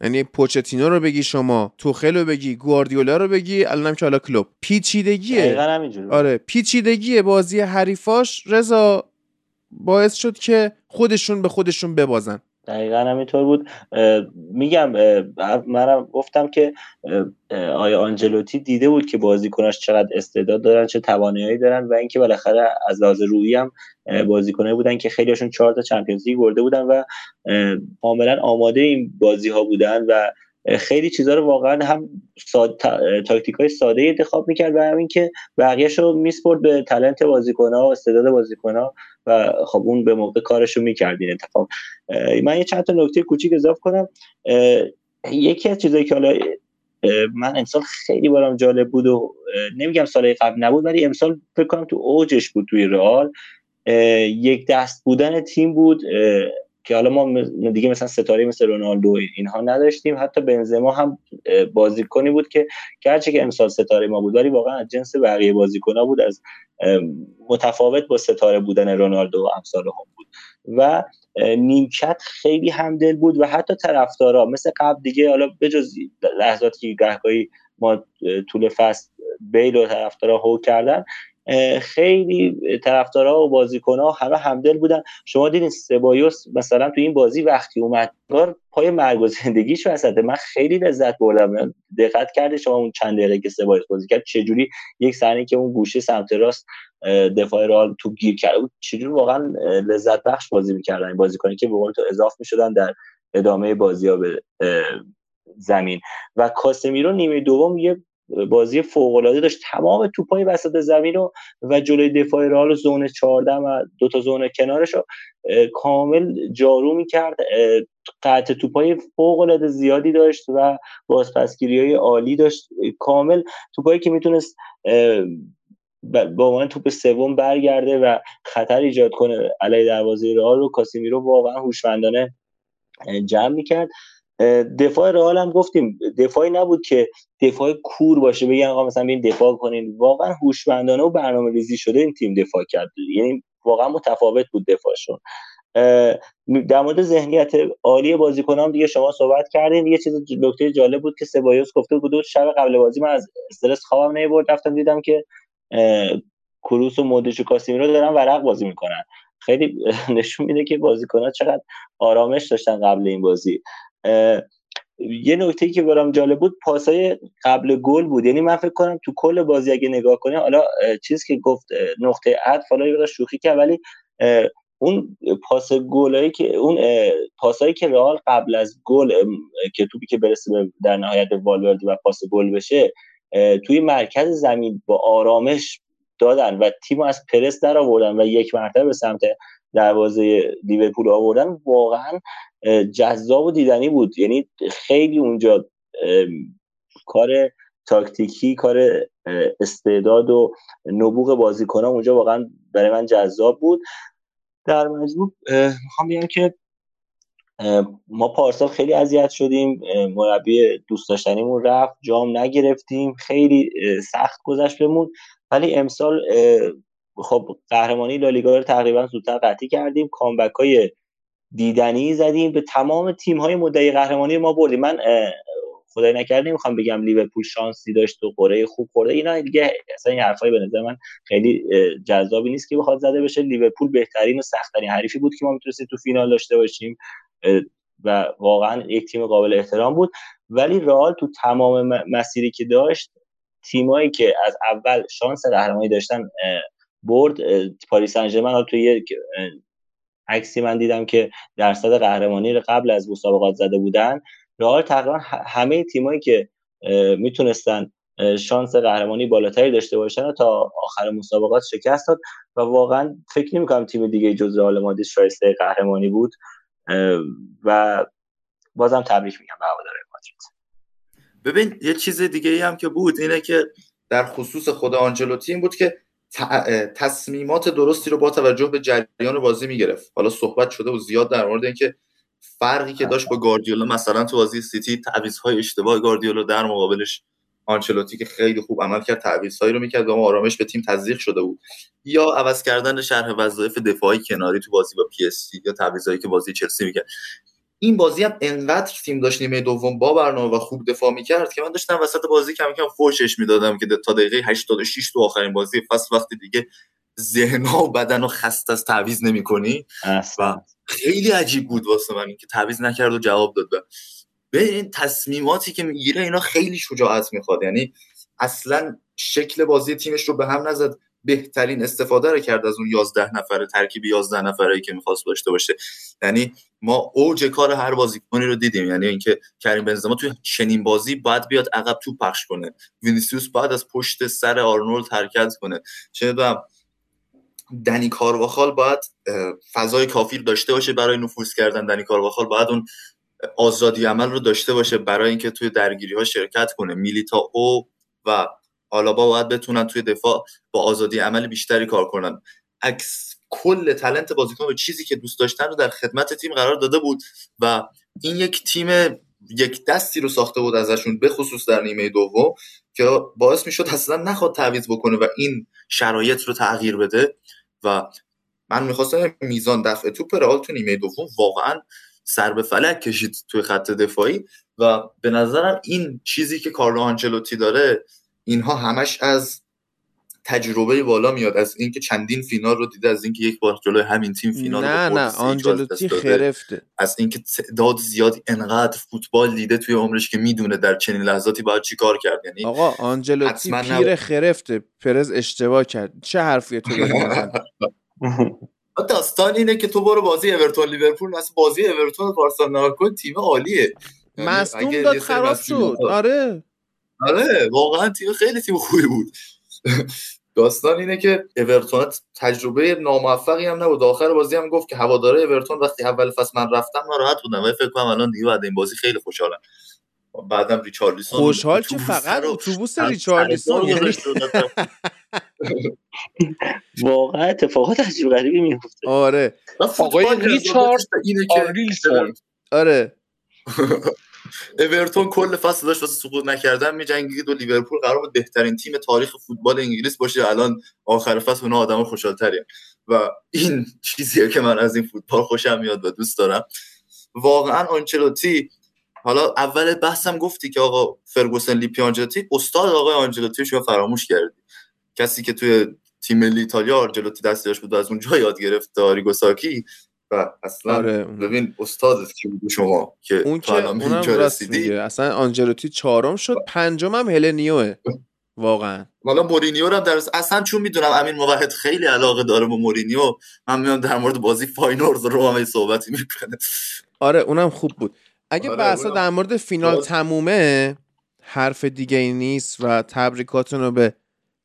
یعنی پوچتینو رو بگی شما توخل رو بگی گواردیولا رو بگی الانم که حالا کلوب. پیچیدگیه. آره پیچیدگی بازی حریفاش. رضا باعث شد که خودشون به خودشون ببازن. دقیقا همینطور بود. میگم منم گفتم که آیا آنجلوتی دیده بود که بازیکناش چقدر استعداد دارن چه توانایی دارن و اینکه بالاخره از لحاظ روحی هم بازیکنایی بودن که خیلیشون چهار تا چمپیونز لیگ برده بودن و کاملا آماده این بازی ها بودن و خیلی چیزها رو واقعا هم ساد... تاکتیک های ساده انتخاب می‌کرد و همین که بقیهش رو میسپرد به تلنت بازیکن ها و استعداد بازیکن ها و خب اون به موقع کارش رو می‌کرد این اتفاق من یه چند تا نکته کوچیک اضافه کنم. یکی از چیزایی که حالا من امسال خیلی برام جالب بود و نمیگم سال قبل نبود ولی امسال فکر کنم تو اوجش بود توی رئال. یک دست بودن تیم بود. که حالا ما دیگه مثلا ستاره مثل رونالدو اینها نداشتیم. حتی بنزما هم بازیکنی بود که گرچه که امسال ستاره ما بود ولی واقعا از جنس بقیه بازیکنها بود از متفاوت با ستاره بودن رونالدو و امثال هم بود. و نیمکت خیلی همدل بود و حتی طرفدارا مثل قبل دیگه حالا بجز لحظاتی که گهگاهی ما طول فصل بیل و طرفدارا هو کردن خیلی طرفدارا و بازیکنها همه همدل بودن. شما دیدین سبایوس مثلا تو این بازی وقتی اومد پای مرگ و زندگیش وسطه. من خیلی لذت بردم. دقت کرده شما اون چند دقیقه که سبایوس بازی کرد چجوری یک صحنه که اون گوشه سمت راست دفاع رئال تو گیر بود چجوری واقعا لذت بخش بازی می‌کردن. بازیکنی که به تو اضافه می‌شدن در ادامه بازی ها به زمین. و کاسمیرو نیمه دوم یه بازی فوق العاده داشت. تمام توپای وسط زمین رو و جلوی دفاع رئال زون 14 و دو تا زون کنارش رو کامل جارو می‌کرد. قطع توپای فوق العاده زیادی داشت و بازپسگیری های عالی داشت. کامل توپایی که می‌تونست با من توپ سوم برگرده و خطر ایجاد کنه علیه دروازه رئال رو کاسیمیرو واقعا هوشمندانه جمع می‌کرد. دفاع رئال هم گفتیم دفاعی نبود که دفاع کور باشه بگن آقا مثلا بیاین دفاع کنین واقعا هوشمندانه و برنامه ریزی شده این تیم دفاع کرد. یعنی واقعا متفاوت بود دفاعشون. در مورد ذهنیت عالی بازیکنان دیگه شما صحبت کردین. یه چیز نکته جالب بود که سبایوس گفته بود شب قبل بازی من از استرس خوابم نمی‌برد رفتم دیدم که کروس و مودریچ و کاسیمیرو دارن ورق بازی می‌کنن. خیلی نشون میده که بازیکنان چقدر آرامش داشتن قبل این بازی. یه نکته که برام جالب بود پاسای قبل گل بود. یعنی من فکر کنم تو کل بازی اگه نگاه کنیم حالا چیزی که گفت نقطه عطف حالا یه شوخی کرد ولی اون پاس گلایی که اون پاسایی که رئال قبل از گل که توپی که برسه در نهایت والوردی و پاس گل بشه توی مرکز زمین با آرامش دادن و تیم از پرس در آوردن و یک مرتبه به سمت دروازه لیورپول آوردن واقعا جذاب و دیدنی بود. یعنی خیلی اونجا کار تاکتیکی کار استعداد و نبوغ بازیکنان اونجا واقعا برای من جذاب بود. در مجموع می‌خوام بگم که ما پارسال خیلی اذیت شدیم. مربی دوست داشتنیمون رفت جام نگرفتیم. خیلی سخت گذشت بمون ولی امسال خب قهرمانی لالیگا رو تقریبا زودتر قطعی کردیم. کامبک های دیدنی زدیم. به تمام تیم های مدعی قهرمانی ما بردیم. من خدای نکرده نمی‌خوام بگم لیورپول شانسی داشت و قره خوب خورده. اینا دیگه اصلا این حرفای به نظر من خیلی جذابی نیست که بخواد زده بشه. لیورپول بهترین و سختترین حریفی بود که ما می‌تونستیم تو فینال داشته باشیم و واقعا یک تیم قابل احترام بود. ولی رئال تو تمام مسیری که داشت تیمایی که از اول شانس قهرمانی داشتن برد پاریس سن تو یک عکسی من دیدم که درصد قهرمانی رو قبل از مسابقات زده بودن. رئال تقریبا همه تیمایی که می‌تونستن شانس قهرمانی بالاتری داشته باشن تا آخر مسابقات شکست داد و واقعا فکر نمی کنم تیم دیگه جز رئال مادرید شایسته قهرمانی بود. و بازم تبریک میگم به هوادارهای مادرید. ببین یه چیز دیگه ای هم که بود اینه که در خصوص خود آنجلوتی این بود که تصمیمات درستی رو با توجه به جریان بازی می‌گرفت. حالا صحبت شده و زیاد در مورد اینکه فرقی که داشت با گاردیولا مثلا تو بازی سیتی های اشتباه گاردیولا در مقابلش آنچلوتی که خیلی خوب عمل کرد تعویضهایی رو می‌کرد و آرامش به تیم تزریق شده بود. یا عوض کردن شرح وظایف دفاعی کناری تو بازی با پی اس یا تعویضایی که بازی چلسی می‌کرد. این بازی هم انقدر تیم داشت نیمه دوم با برنامه و خوب دفاع می‌کرد که من داشتم وسط بازی کم کم فوشش می‌دادم که تا دقیقه 86 تو آخرین بازی فصل وقتی دیگه ذهن و بدن و خست از تعویض نمی‌کنی. و خیلی عجیب بود واسه من که تعویض نکرد و جواب داد. به این تصمیماتی که می‌گیره اینا خیلی شجاعت می‌خواد. یعنی اصلا شکل بازی تیمش رو به هم نزد. بهترین استفاده رو کرد از اون 11 نفره ترکیب 11 نفره که می‌خواست داشته باشه. یعنی ما اوج کار هر بازیکنی رو دیدیم. یعنی اینکه کریم بنزما توی چنین بازی باید بیاد عقب تو پخش کنه. وینیسیوس بعد از پشت سر آرنولد حرکت کنه. چه دنی کارواخال باید فضای کافی داشته باشه برای نفوذ کردن. دنی کارواخال باید اون آزادی عمل رو داشته باشه برای اینکه توی درگیری ها شرکت کنه. میلیتائو و آلابا باید بتونن توی دفاع با آزادی عمل بیشتری کار کنن. عکس کل تلنت بازیکن به چیزی که دوست داشتن رو در خدمت تیم قرار داده بود و این یک تیم یک دستی رو ساخته بود ازشون به خصوص در نیمه دوم که باعث می‌شد اصلا نخواد تعویض بکنه و این شرایط رو تغییر بده. و من می‌خواستم میزان دفع توپ رئال تو نیمه دوم واقعا سر به فلک کشید توی خط دفاعی و به نظرم این چیزی که کارلو آنچلوتی داره اینها همش از تجربه بالا میاد از اینکه چندین فینال رو دیده از اینکه یک بار جلوی همین تیم فینال نه نه آنجلوتی خرفته. از اینکه تعداد زیادی انقدر فوتبال دیده توی عمرش که می‌دونه در چنین لحظاتی باید چی کار کرد. یعنی آقا آنجلوتی پیر خرفته پرز اشتباه کرد. چه حرفیه تو داستان اینه که تو برو بازی اورتون لیورپول مثلا بازی اورتون پارسال نگاه تیم عالیه. یعنی مصدوم داد خراب شد. آره. آره واقعا تیم خیلی تیم خوبی بود. داستان اینه که اورتون تجربه ناموفقی هم نبود. آخر بازی هم گفت که هواداره اورتون وقتی اول فصل من رفتم راحت بودم. و فکر کنم الان دیگه بعد این بازی خیلی خوشحالم. بعدم ریچارلیسون خوشحال که فقط اتوبوس ریچارلیسون یعنی. واقعا اتفاقات عجیب غریبی میفته آره. آقای ریچارد اینه که آره. اورتون کل فصل داشت واسه سقوط نکردن میجنگید و لیورپول قرار بود بهترین تیم تاریخ فوتبال انگلیس باشه. الان آخر فصل اونها آدم خوشحالترین. و این چیزیه که من از این فوتبال خوشم میاد و دوست دارم. واقعا آنچلوتی حالا اول بحثم گفتی که آقا فرگوسن لیپی آنجلوتی استاد آقای آنجلوتی شما فراموش کردی. کسی که توی تیم ملی ایتالیا آنجلوتی دستش بود و از اونجا یاد گرفت داریگو ساکی و اصلا آره. ببین استادت کی بود شما که اون که اونم رسیدی؟ اصلا آنجلوتی چهارم شد پنجم هم هلنیوه. واقعا. حالا مورینیو هم در اصلا چون می‌دونم امین موحد خیلی علاقه داره با مورینیو من میام در مورد بازی فاینورز رو هم صحبتی می‌کنه آره اونم خوب بود. اگه آره بحثا در مورد فینال تمومه حرف دیگه ای نیست و تبریکاتون رو به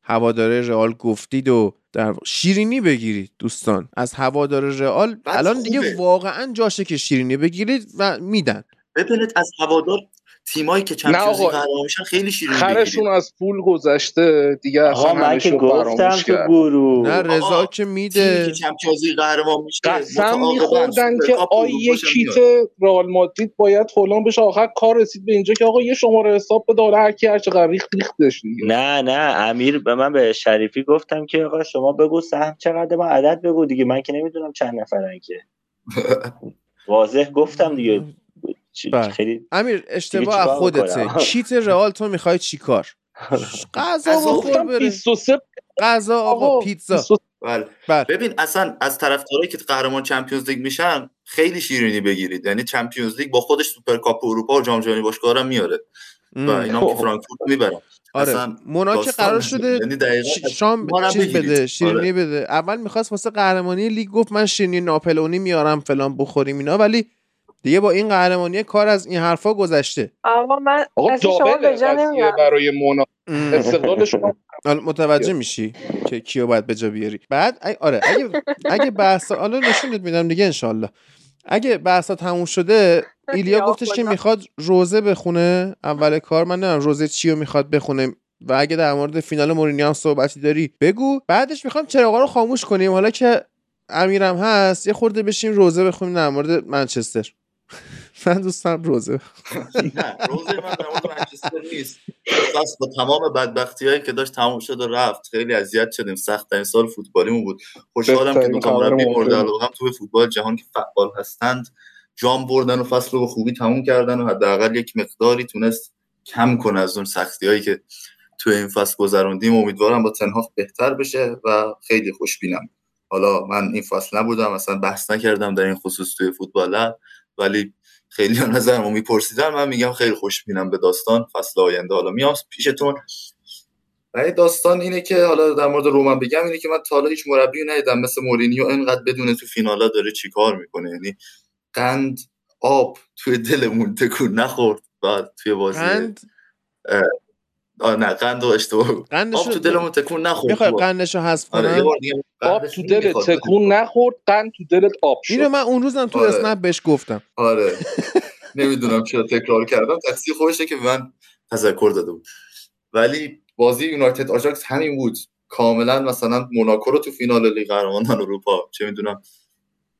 هواداره رئال گفتید و در شیرینی بگیرید دوستان. از هوادار رئال الان دیگه واقعا جاشه که شیرینی بگیرید و میدن. ببینید از هوادار تیمایی که چمپیونز لیگ قرار میشن خیلی شیرین خرشون از پول گذشته دیگه اصلا من که گفتم تو گروه. نه رضا که میده که چمپیونز لیگ قهرمان میشه قسم میخوردن که آیه کیت رئال مادرید باید فلان بشه. آخر کار رسید به اینجا که آقا یه شماره حساب به داره هر کی هر چقدر ریخت ریختش دیگه. نه نه امیر به من به شریفی گفتم که آقا شما بگو سهم چقدر من عدد بگو دیگه. من که نمی‌دونم چند نفرن که. واضح گفتم دیگه. خیلی امیر اشتباه خودته کیت رئال تو می‌خوای چیکار غذا بخور بره. 23 غذا آقا پیتزا. بله. بله. ببین اصلا از طرفدارایی که قهرمان چمپیونز لیگ میشن خیلی شیرینی بگیرید. یعنی چمپیونز لیگ با خودش سوپرکاپ اروپا و جام جهانی باشگاه میاره و اینا که فرانکفورت می‌برن. آره. مونا که قرار شده یعنی شام چیز بده شیرینی آره. بده. اول می‌خواست واسه قهرمانی لیگ گفت من شیرینی ناپلونی میارم فلان بخوریم اینا ولی دیگه با این قهرمانی کار از این حرفا گذشته. آقا من آقا شما به برای مونا. استقلال شما. متوجه میشی که کیو باید به جا بیاری. بعد آره اگه اگه بحث حالا نشونت میدم دیگه انشالله اگه بحثا تموم شده ایلیا گفتش که می‌خواد روزه بخونه اول کار من نمی‌دونم روزه چی رو می‌خواد بخونه. و اگه در مورد فینال مورینیو هم صحبتی داری بگو. بعدش می‌خوام چراغا رو خاموش کنیم. حالا که امیرم هست یه خورده بشیم روزه بخونیم در مورد منچستر. من دوستم روزه. نه روزه من در مورد منچستر نیست. بس با تمام بدبختی هایی که داشت تموم شد و رفت خیلی اذیت شدیم. سخت این سال فوتبالیمون بود. خوشحالم که دو تا مربی مورد علاقه هم تو فوتبال جهان که فعال هستند. جام بردن و فصل رو به خوبی تموم کردن و حداقل یک مقداری تونست کم کنه از اون سختی هایی که تو این فصل گذروندیم. امیدوارم با تنها بهتر بشه و خیلی خوشبینم. حالا من این فصل نبودم اصلا بحث نکردم در این خصوص توی فوتبال ولی خیلی نظرمو میپرسیدن. من میگم خیلی خوش بینم به داستان. فصل آینده. حالا میام پیشتون. و داستان اینه که حالا در مورد رومن بگم اینه که من تا حالا هیچ مربی ندیدم. مثل مورینیو اینقدر بدون تو فینالا داره چیکار می‌کنه. یعنی قند آب توی دلمون تکون نخورد. بعد توی بازی قند؟ آه نه قند و اشتباه آب تو دلمون تکون نخورد می‌خوای قندشو حذف آره، کنم آب تو دلت تکون نخورد قند تو دلت آب شد. اینو من اون روزم تو آره. اسنپ بهش گفتم. آره. نمی‌دونم چرا تکرار کردم. تقصیر خودشه که من تذکر داده بود ولی بازی یونایتد آژاکس همین بود. کاملا مثلا موناکو رو تو فینال لیگ قهرمانان اروپا. چه می‌دونم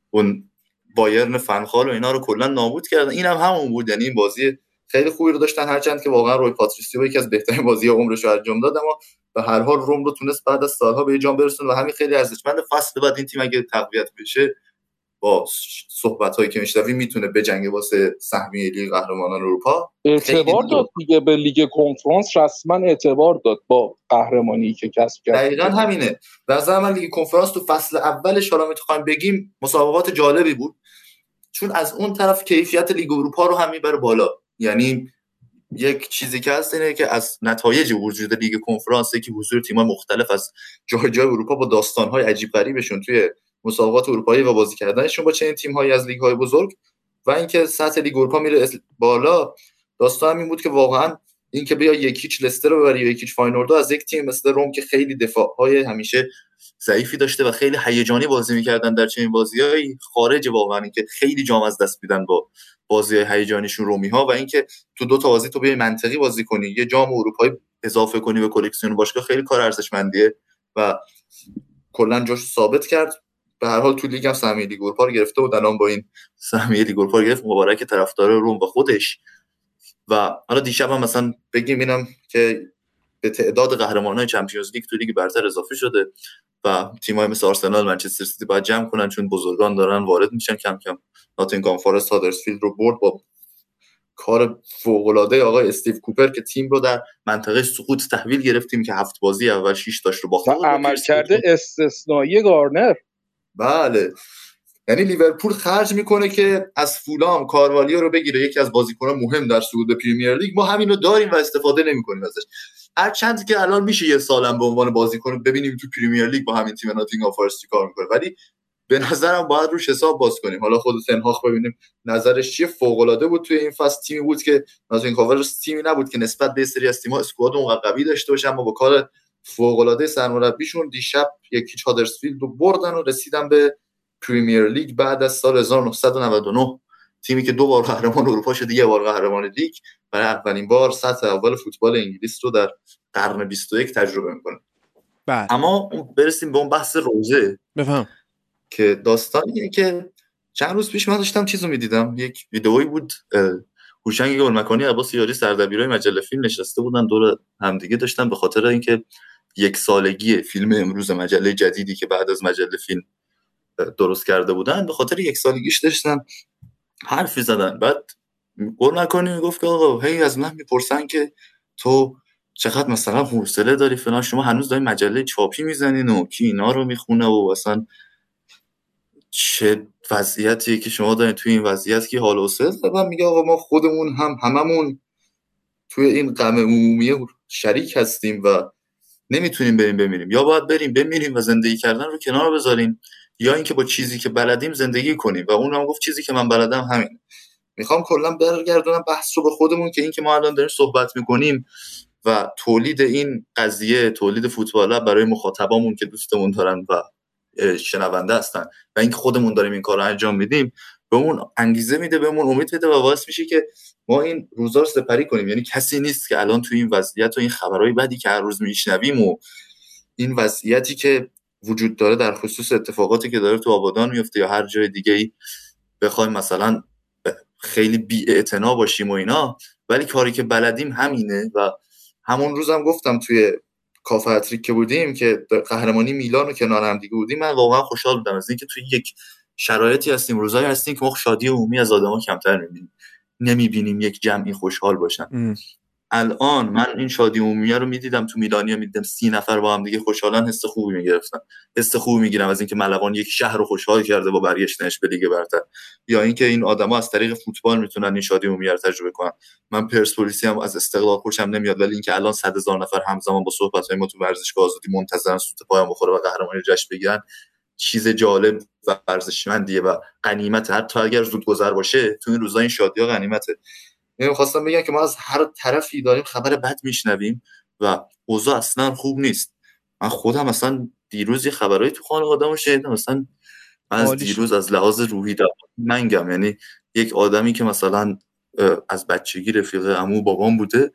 اون بایرن فن‌خال و اینا رو کلا نابود کردن. اینم هم همون بود. یعنی این بازی خیلی خوبی رو داشتن هرچند که واقعا روی پاتریسیو یکی از بهترین بازی عمرش رو انجام داد اما به هر حال روم رو تونست بعد از سالها به جام برسونه و همین خیلی ارزشمند فصل بعد این تیم اگه تقویت بشه با صحبت هایی که میشنوی می‌تونه بجنگه واسه سهمیه لیگ قهرمانان اروپا. اعتبار داد دیگه به لیگ کنفرانس رسما اعتبار داد با قهرمانی که کسب کرد. دقیقا همینه. و من لیگ کنفرانس تو فصل اولش حالا می‌تونیم بگیم مسابقات جالبی بود. چون از اون طرف کیفیت لیگ اروپا رو هم می‌بره بالا. یعنی یک چیزی که هست اینه که از نتایج وجود لیگ کنفرانس که حضور تیم مختلف از جای جای اروپا با داستانهای عجیب غریبشون توی مسابقات اروپایی و بازی کردنشون با چنین تیم هایی از لیگ های بزرگ و اینکه سطح لیگ اروپا میره بالا داستان این بود که واقعا اینکه بیا یک هیچ لستر رو ببری یک هیچ فاینوردو از یک تیم مثل روم که خیلی دفاع های همیشه ضعیفی داشته و خیلی هیجانی بازی می‌کردن در چنین بازیهایی خارج واقعا اینکه خیلی جام از دست میدن با بازی هیجانیشون رومی ها و اینکه تو دو تا بازی تو بیای منطقی بازی کنی یه جام اروپایی اضافه کنی به کلکسیون باشگاه خیلی کار ارزشمندیه و کلا جاش ثابت کرد. به هر حال تو لیگ هم سهمیه اروپا رو گرفته بود الان با این سهمیه اروپا گرفت مبارک طرفدار روم و خودش. و حالا دیشب هم مثلا بگیم اینم که به تعداد قهرمانان چمپیونز لیگ تو لیگ برتر اضافه شده. و تیم‌های مثل آرسنال منچستر سیتی باید جمع کنن چون بزرگان دارن وارد میشن کم کم. ناتینگهام فارست هادرسفیلد رو برد با کار فوق‌العاده آقای استیو کوپر که تیم رو در منطقه سقوط تحویل گرفتیم که هفت بازی اول 6 داشت رو باخت. عمل کرده استثنایی گارنر. بله. یعنی لیورپول خرج می‌کنه که از فولام کاروالیو رو بگیره. یکی از بازیکنان مهم در صعود به پریمیر لیگ. ما همین رو داریم و استفاده نمی‌کنیم ازش. هر چند که الان میشه یه سالم به عنوان بازیکن ببینیم تو پریمیر لیگ با همین تیم ناتینگهام فارست کار می‌کنه. ولی به نظرم باید روش حساب باز کنیم. حالا خود تن‌هاخ ببینیم نظرش چیه. فوق بود توی این فصل. تیمی بود که ناتینگهام فارست تیمی نبود که نسبت به سری از تیم‌ها squad قوی داشته باشه اما با کار فوق العاده سرمربیشون دیشب یکی هادرسفیلد رو بردن و رسیدن به پریمیر لیگ بعد از سال 1999 تیمی که دو بار قهرمان اروپا شده یه بار قهرمان لیگ. برای اولین بار سطح اول فوتبال انگلیس رو در قرن 21 تجربه می‌کنه. بله. اما برسیم به اون بحث روزه. بفهم. که داستانیه که چند روز پیش من داشتم چیزو می‌دیدم. یک ویدئویی بود هوشنگ گلمکانی عباس یاری سردبیرای مجله فیلم نشسته بودن دور همدیگه داشتن به خاطر اینکه یک سالگی فیلم امروز مجله جدیدی که بعد از مجله فیلم درست کرده بودن به خاطر یک سالگیش داشتن. حرفی زدن. بعد گل نکنی گفت که آقا هی از من می‌پرسن که تو چقدر مثلا حوصله داری فلان. شما هنوز داری مجله چاپی می‌زنین و کی اینا رو می‌خونه و اصلا چه وضعیتیه که شما دارین توی این وضعیت که حال و میگه آقا ما خودمون هم هممون توی این غم عمومی شریک هستیم و نمی‌تونیم بریم بمیریم. یا باید بریم بمیریم و زندگی کردن رو کنار بذاریم. یا اینکه با چیزی که بلدیم زندگی کنیم. و اون هم گفت چیزی که من بلدم همین می‌خوام کلا برگردونم بحث رو به خودمون که اینکه ما الان داریم صحبت می‌کنیم و تولید این قضیه تولید فوتبال برای مخاطبامون که دوستمون دارن و شنونده هستن و اینکه خودمون داریم این کار رو انجام میدیم به اون انگیزه میده بهمون امید میده و باعث میشه که ما این روزا رو سپری کنیم. یعنی کسی نیست که الان تو این وضعیت و این خبرهای بدی که هر روز میشنویم و این وضعیتی که وجود داره در خصوص اتفاقاتی که داره تو آبادان میفته یا هر جای دیگه ای بخوایم مثلا خیلی بی باشیم و اینا. ولی کاری که بلدیم همینه و همون روزم گفتم توی کافه اتریک که بودیم که قهرمانی میلان رو کنار هم دیگه بودیم من واقعا خوشحال بودم از اینکه توی یک شرایطی هستیم روزایی هستیم که ما شادی عمومی از آدما کمتر می‌بینیم نمی‌بینیم یک جمعی خوشحال باشن. الان من این شادی عمومیه رو می‌دیدم تو میلانیا می‌دیدم سی نفر با هم دیگه خوشحالن حس خوبی می‌گرفتن. حس خوبی می‌گیرم از اینکه ملوان یک شهر رو خوشحال کرده با برگشتنش به لیگ برتر. یا اینکه این آدما از طریق فوتبال می‌تونن این شادی عمومی رو تجربه کنن. من پرسپولیسی هم از استقلال خوشم نمیاد ولی اینکه الان صد هزار نفر همزمان با صحبت ما تو ورزشگاه آزادی منتظرن سوت پایان بخوره و قهرمانی جشن بگیرن چیز جالب و ارزشمندیه و غنیمت حتی اگر زود گذر باشه تو این روزا این شادی ها غنیمته. خواستم بگم که ما از هر طرفی داریم خبر بد میشنویم و اوضاع اصلا خوب نیست. من خودم اصلا دیروز یه خبرهایی تو خانه آدم شنیدم مثلا من از دیروز از لحاظ روحی دارم منگم. یعنی یک آدمی که مثلا از بچگی رفیق امو بابام بوده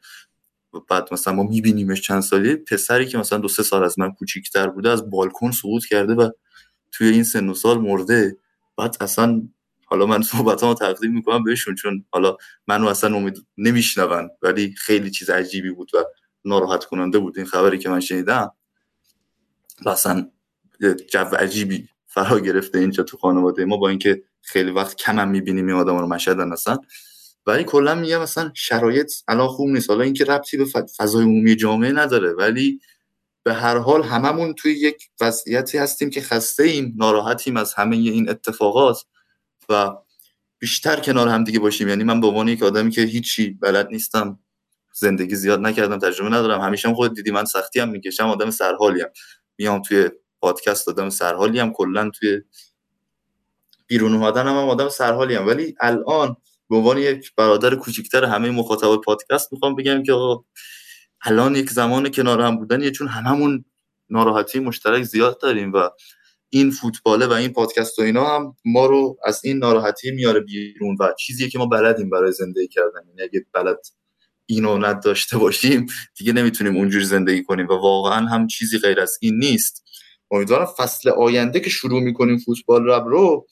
بعد مثلا ما میبینیمش چند سالی پسری که مثلا دو سه سال از من کوچیکتر بوده از بالکن سقوط کرده و توی این سن و سال مرده. بعد اصلا حالا من صحبتامو تقدیم می‌کنم بهشون چون حالا منو اصلا امید نمیشنون ولی خیلی چیز عجیبی بود و ناراحت کننده بود این خبری که من شنیدم. اصلا جو عجیبی فرا گرفته اینجا تو خانواده ما با اینکه خیلی وقت کم هم می‌بینیم این آدم رو مشهدن اصلا. ولی کلا میگم مثلا شرایط الان خوب نیست. حالا اینکه ربطی به فضای عمومی جامعه نداره ولی به هر حال هممون توی یک وضعیتی هستیم که خسته ایم ناراحتیم از همه این اتفاقات. و بیشتر کنار هم دیگه باشیم. یعنی من به عنوان یک آدمی که هیچی بلد نیستم زندگی زیاد نکردم تجربه ندارم. همیشه هم خود دیدی من سختی هم می‌کشم آدم سرحالیم. میام توی پادکست آدم سرحالی هم کلا توی بیرون اومدن هم, هم آدم سرحالی هم ولی الان به عنوان یک برادر کوچیکتر همه مخاطب پادکست می‌خوام بگم که الان یک زمان کنار هم بودن چون هممون ناراحتی مشترک زیاد داریم و این فوتباله و این پادکست و اینا هم ما رو از این ناراحتی میاره بیرون و چیزیه که ما بلدیم برای زندگی کردن. یعنی اگه بلد اینو نداشته باشیم دیگه نمی‌تونیم اونجوری زندگی کنیم و واقعا هم چیزی غیر از این نیست. امیدوارم فصل آینده که شروع می‌کنیم فوتبال رب رو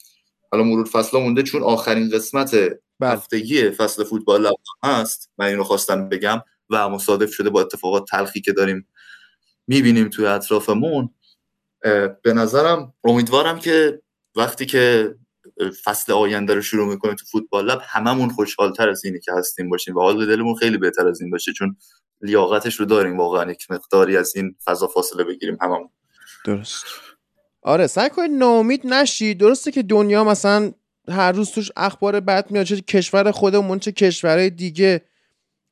حالا مرور فصل مونده چون آخرین قسمت بله. هفتگی فصل فوتبال لب هست. من اینو خواستم بگم و مصادف شده با اتفاقات تلخی که داریم می‌بینیم توی اطرافمون. به نظرم امیدوارم که وقتی که فصل آینده رو شروع می‌کنیم تو فوتبال لب هممون خوشحالتر از اینی که هستیم باشیم و حال دلمون خیلی بهتر از این باشه چون لیاقتش رو داریم واقعا یک مقداری از این فضا فاصله بگیریم هممون. درست. آره سعی کنید ناامید نشی. درسته که دنیا مثلا هر روز توش اخبار بد میاد چه کشور خودمون چه کشورهای دیگه.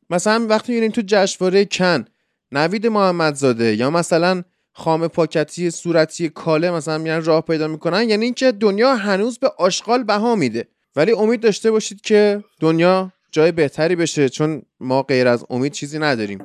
مثلا وقتی میریم تو جشنواره کن نوید محمدزاده یا مثلا خام پاکتی صورتی کاله مثلا میان راه پیدا می‌کنن. یعنی اینکه دنیا هنوز به آشغال بها میده. ولی امید داشته باشید که دنیا جای بهتری بشه چون ما غیر از امید چیزی نداریم.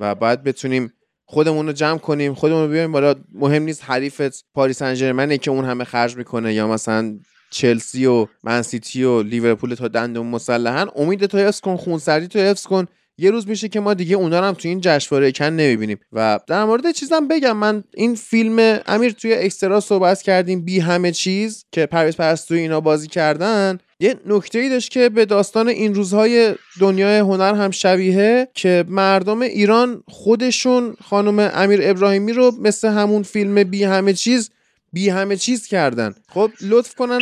و باید بتونیم خودمون رو جمع کنیم خودمون رو بیایم بالا. مهم نیست حریفت پاریس سن که اون همه خرج می‌کنه یا مثلا چلسی و منسیتی و لیورپول تا دندون مسلحن امید تو حفظ کن خونسردی تو حفظ کن. یه روز میشه که ما دیگه اونا هم تو این جشنواره کن نمی‌بینیم. و در مورد چیزم بگم من این فیلم امیر توی اکسترا صحبت کردیم بی همه چیز که پرویز پرستو اینا بازی کردن. یه نکته ای داشت که به داستان این روزهای دنیای هنر هم شبیه که مردم ایران خودشون خانم امیر ابراهیمی رو مثل همون فیلم بی همه چیز بی همه چیز کردن. خب لطف کنن.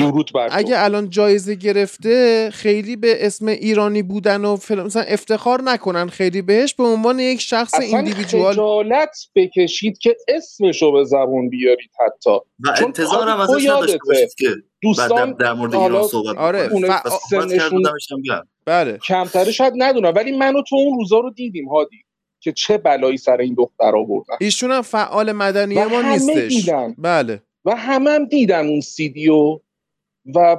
اگه الان جایزه گرفته خیلی به اسم ایرانی بودن و مثلا افتخار نکنن خیلی بهش به عنوان یک شخص ایندیویدوال خجالت بکشید که اسمشو به زبون بیارید حتی. و انتظارم ازش نداشته باشید که دوستان در مورد ایران صحبت آره بله. کمتره شاید ندونم ولی منو تو اون روزا رو دیدیم هادی که چه بلایی سر این دختر آوردن. ایشون هم فعال مدنی ما نیستش. دیدن. بله. و همه هم دیدن اون سیدیو و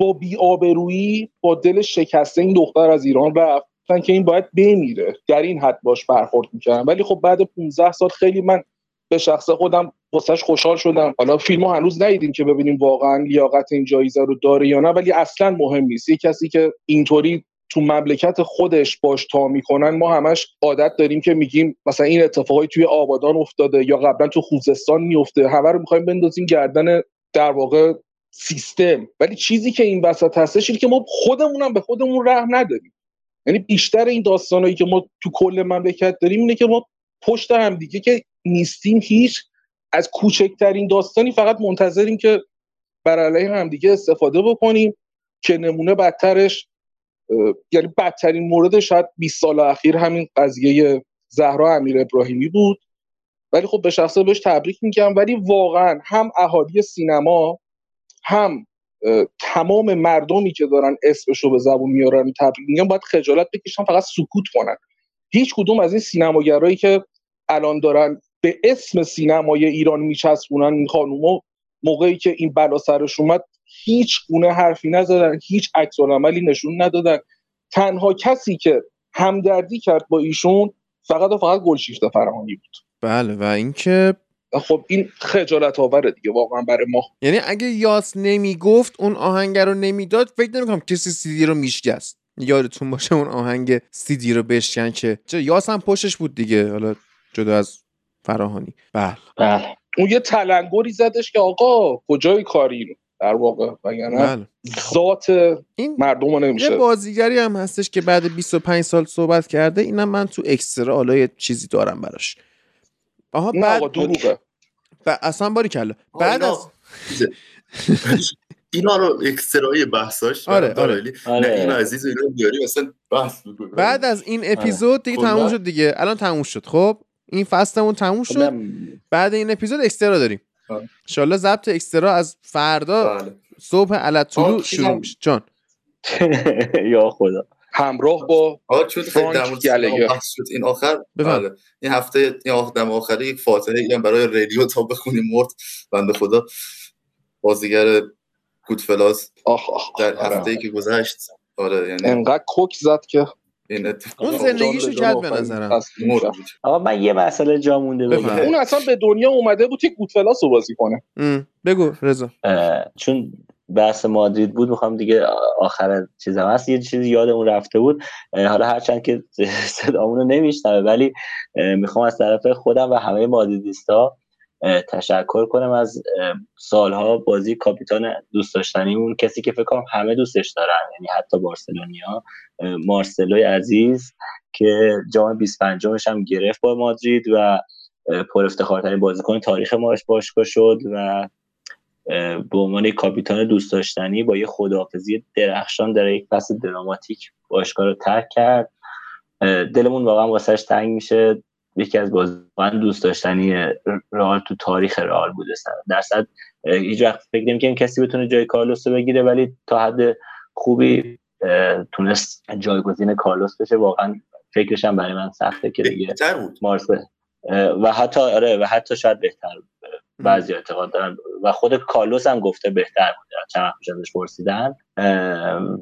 با بیآبرویی با دل شکسته این دختر از ایران رفتن که این باید بمیره. در این حد باش برخورد می‌کردن. ولی خب بعد 15 سال خیلی من به شخص خودم واسش خوشحال شدم. حالا فیلم هنوز ندیدیم که ببینیم واقعا لیاقت این جایزه رو داره یا نه ولی اصلا مهم نیست. یه کسی که اینطوری تو مملکت خودش باش تا می‌کنن ما همش عادت داریم که میگیم مثلا این اتفاقی توی آبادان افتاده یا قبلا تو خوزستان میفته همه رو می‌خوایم بندازیم گردن در واقع سیستم. ولی چیزی که این وسط هستش اینه که ما خودمونم به خودمون رحم نداریم. یعنی بیشتر این داستانایی که ما تو کل مملکت داریم اینه که ما پشت هم دیگه که نیستیم هیچ از کوچکترین داستانی فقط منتظریم که بر علیه هم دیگه استفاده بکنیم که نمونه بدترش یعنی بدترین مورد شاید 20 سال اخیر همین قضیه زهرا امیر ابراهیمی بود. ولی خب به شخصه بهش تبریک میگم. ولی واقعا هم اهالی سینما هم تمام مردمی که دارن اسمش رو به زبون میارن تبریک میگم باید خجالت بکشن فقط سکوت کنن. هیچ کدوم از این سینماگرایی که الان دارن به اسم سینمای ایران میچسبونن این خانوما موقعی که این بلا سرش اومد هیچ گونه حرفی نزدن هیچ عکس عملی نشون ندادن. تنها کسی که همدردی کرد با ایشون فقط و فقط گلشیفته فرهانی بود. بله و اینکه خب این خجالت آوره دیگه واقعا برای ما. یعنی اگه یاس نمی‌گفت اون آهنگ رو نمی‌داد فکر نمی‌کنم کسی سیدی رو میشکست. یادتون باشه اون آهنگ سیدی رو بشکن که چه یاس هم پشتش بود دیگه حالا جدا از فراهانی بله. بله. اون یه تلنگری زدش که آقا کجای کاری؟ در واقع وگرنه بله. ذات این مردم نمیشه یه بازیگری هم هستش که بعد 25 سال صحبت کرده اینم من تو اکسترا حالا یه چیزی دارم براش. آها بعد ب... اصلا باری کلا. بعد از اینا رو اکسترای بحثاش آره آره. آره. نه این عزیز اینو بیاری مثلا بحث بعد از این اپیزود دیگه تموم شد دیگه. الان تموم شد خب؟ این فصلمون تموم خب، شد. بعد این اپیزود اکسترا داریم. انشالله ضبط اکسترا از فردا بله. صبح علت طلوع شروع میشه. جان. یا خدا. همراه با فرانک گلگر. این آخر؟ بله. این هفته این آخر آخری یک فاتحه هم برای رادیو تا بخونیم مرد. بنده خدا. بازیگر گودفلاس آخ آخ در هفته ای که گذشت. آره یعنی انقدر کوک زد که این اون زندگیشو کرد به نظرم. آقا من یه مسئله جا مونده بگم. اون اصلا به دنیا اومده بود که گودفلاس رو بازی کنه. بگو رضا. چون بحث مادرید بود می‌خوام دیگه آخر چیزم. هست یه چیزی یادمون رفته بود. حالا هرچند که صدامون رو نمیشنوه ولی می‌خوام از طرف خودم و همه مادریدیستا تشکر کنم از سالها بازی کاپیتان دوست داشتنیمون. کسی که فکر کنم همه دوستش دارن یعنی حتی بارسلونیا. مارسلوی عزیز که جام 25 هم گرفت با مادرید و پر افتخارترین بازیکن تاریخ ماش باشگاه شد و به عنوان کاپیتان دوست داشتنی با یه خداحافظی درخشان در یک فصل دراماتیک باشگاه رو ترک کرد. دلمون واقعا واسهش تنگ میشه. یکی از بازیکن دوست داشتنی رئال تو تاریخ رئال بوده. درصد هیچ وقت فکر نمی‌کنم کسی بتونه جای کارلوس رو بگیره ولی تا حد خوبی تونست جایگزین کارلوس بشه. واقعا فکرش هم برای من سخته که دیگه مارسل و حتی آره و حتی شاید بهتر بعضی اعتقاد دارن و خود کارلوس هم گفته بهتر بوده چند وقت ازش پرسیدن.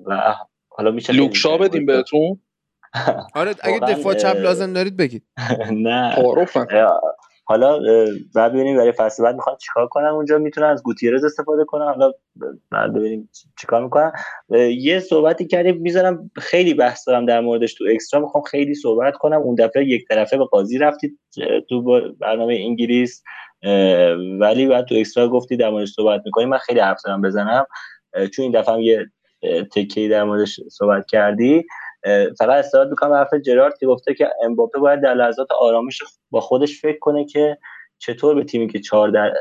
و حالا میشه لوکشا بدیم بهتون؟ آره اگه دفاع چپ لازم دارید بگید. نه. حالا بعد ببینیم برای فصل بعد می‌خوان چیکار کنن اونجا؟ می‌تونن از گوتیرز استفاده کنن. حالا بعد ببینیم چیکار می‌کنن. یه صحبتی کردیم می‌ذارم خیلی بحث دارم در موردش تو اکسترا. می‌خوام خیلی صحبت کنم. اون دفعه یک طرفه به قاضی رفتید تو برنامه انگلیس. ولی بعد تو اکسترا گفتی در موردش صحبت می‌کنیم. من خیلی حرف دارم بزنم. چون این دفعه هم یه تکی در موردش صحبت کردی. فقط استفاده می‌کنم حرف جرارد که گفته که امباپه باید در لحظات آرامش با خودش فکر کنه که چطور به تیمی که چهار در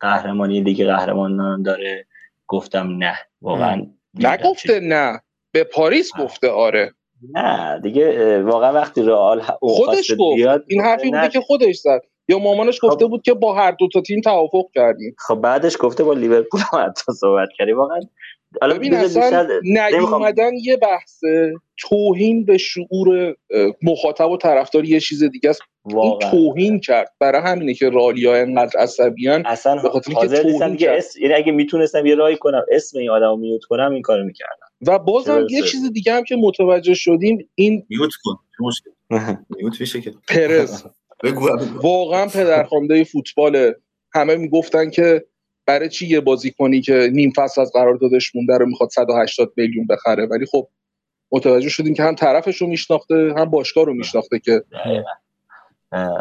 قهرمانی لیگ قهرمانان داره. گفتم نه واقعا نگفته نه. به پاریس گفته آره. نه دیگه واقعا وقتی رئال خودش گفت. این حرفی بوده که خودش زد. یا مامانش گفته خب. بود که با هر دو تا تیم توافق کردیم. خب بعدش گفته با لیورپول هم حتی صحبت کردی واقعا ببین اصلا نیومدن یه بحث توهین به شعور مخاطب و طرفدار یه چیز دیگه است. این توهین کرد. برای همینه که رالیا انقدر عصبیان اصلا به خاطر که توهین اس... یعنی اگه می‌تونستم یه راهی کنم اسم این آدمو میوت کنم این کارو می‌کردم. و بازم یه چیز دیگه هم که متوجه شدیم این میوت کن میوت میشه که. پرز. واقعا پدرخوانده فوتبال همه می‌گفتن که برای چی یه بازیکنی که نیم فصل از قراردادش مونده رو می‌خواد 180 میلیون بخره؟ ولی خب متوجه شدیم که هم طرفش رو میشناخته هم باشگاه رو میشناخته که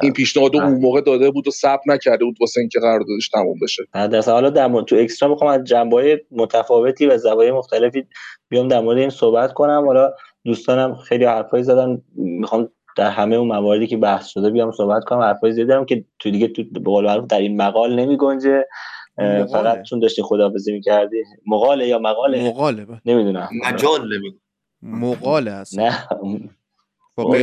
این پیشنهاد اون موقع داده بود و ثبت نکرده بود واسه اینکه قراردادش تموم بشه. در حالا در مورد تو اکسترا می‌خوام از جنبه‌های متفاوتی و زوایای مختلفی بیام در مورد این صحبت کنم. حالا دوستانم خیلی حرفایی زدن. می‌خوام در همه اون مواردی که بحث شده بیام صحبت کنم. حرفایی زدم که تو دیگه تو به قول در این مقال نمی گنجه فقط چون داشتی خداحافظی می‌کردی. مقاله یا مقاله؟ مقاله نمی‌دونم. مجال مقاله هست. نه. با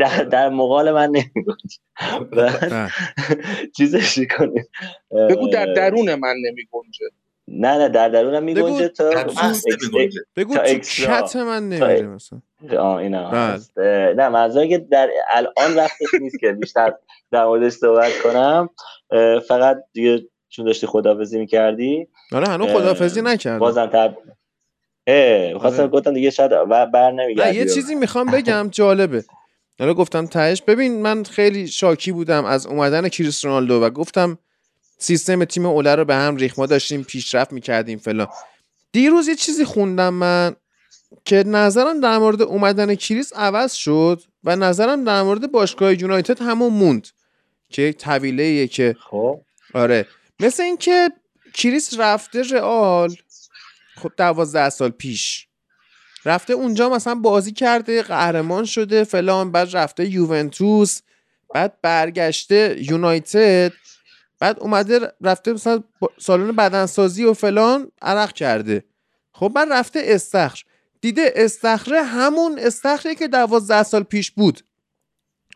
در, در مقال من نمیگنج چیزش کنیم بگو در درون من نمیگنجه. نه نه در درونم میگنجه تا بگو تو کت من نمیره مثلا. اینا بله. نه منظور که در الان وقتش نیست که بیشتر در موردش صحبت کنم. فقط دیگه چون داشتی خدافزی می‌کردی آره هنو خدافزی نکردم. بازم تب خواستم آره. گفتم دیگه شاید بر نمیگردی یه چیزی می‌خوام بگم جالبه. حالا گفتم تهش. ببین من خیلی شاکی بودم از اومدن کریس رونالدو و گفتم سیستم تیم اوله رو به هم ریخ ما داشتیم پیشرفت می‌کردیم فلان. دیروز یه چیزی خوندم من که نظرم در مورد اومدن کریس عوض شد و نظرم در مورد باشگاه یونایتد همون موند که یک طویله که خب. آره. مثل اینکه کریس رفته رئال خب دوازده سال پیش. رفته اونجا مثلا بازی کرده قهرمان شده فلان بعد رفته یوونتوس بعد برگشته یونایتد. بعد اومده رفته مثلا سالن بدنسازی و فلان عرق کرده. خب بعد رفته استخر. دیده استخره همون استخری که دوازده سال پیش بود.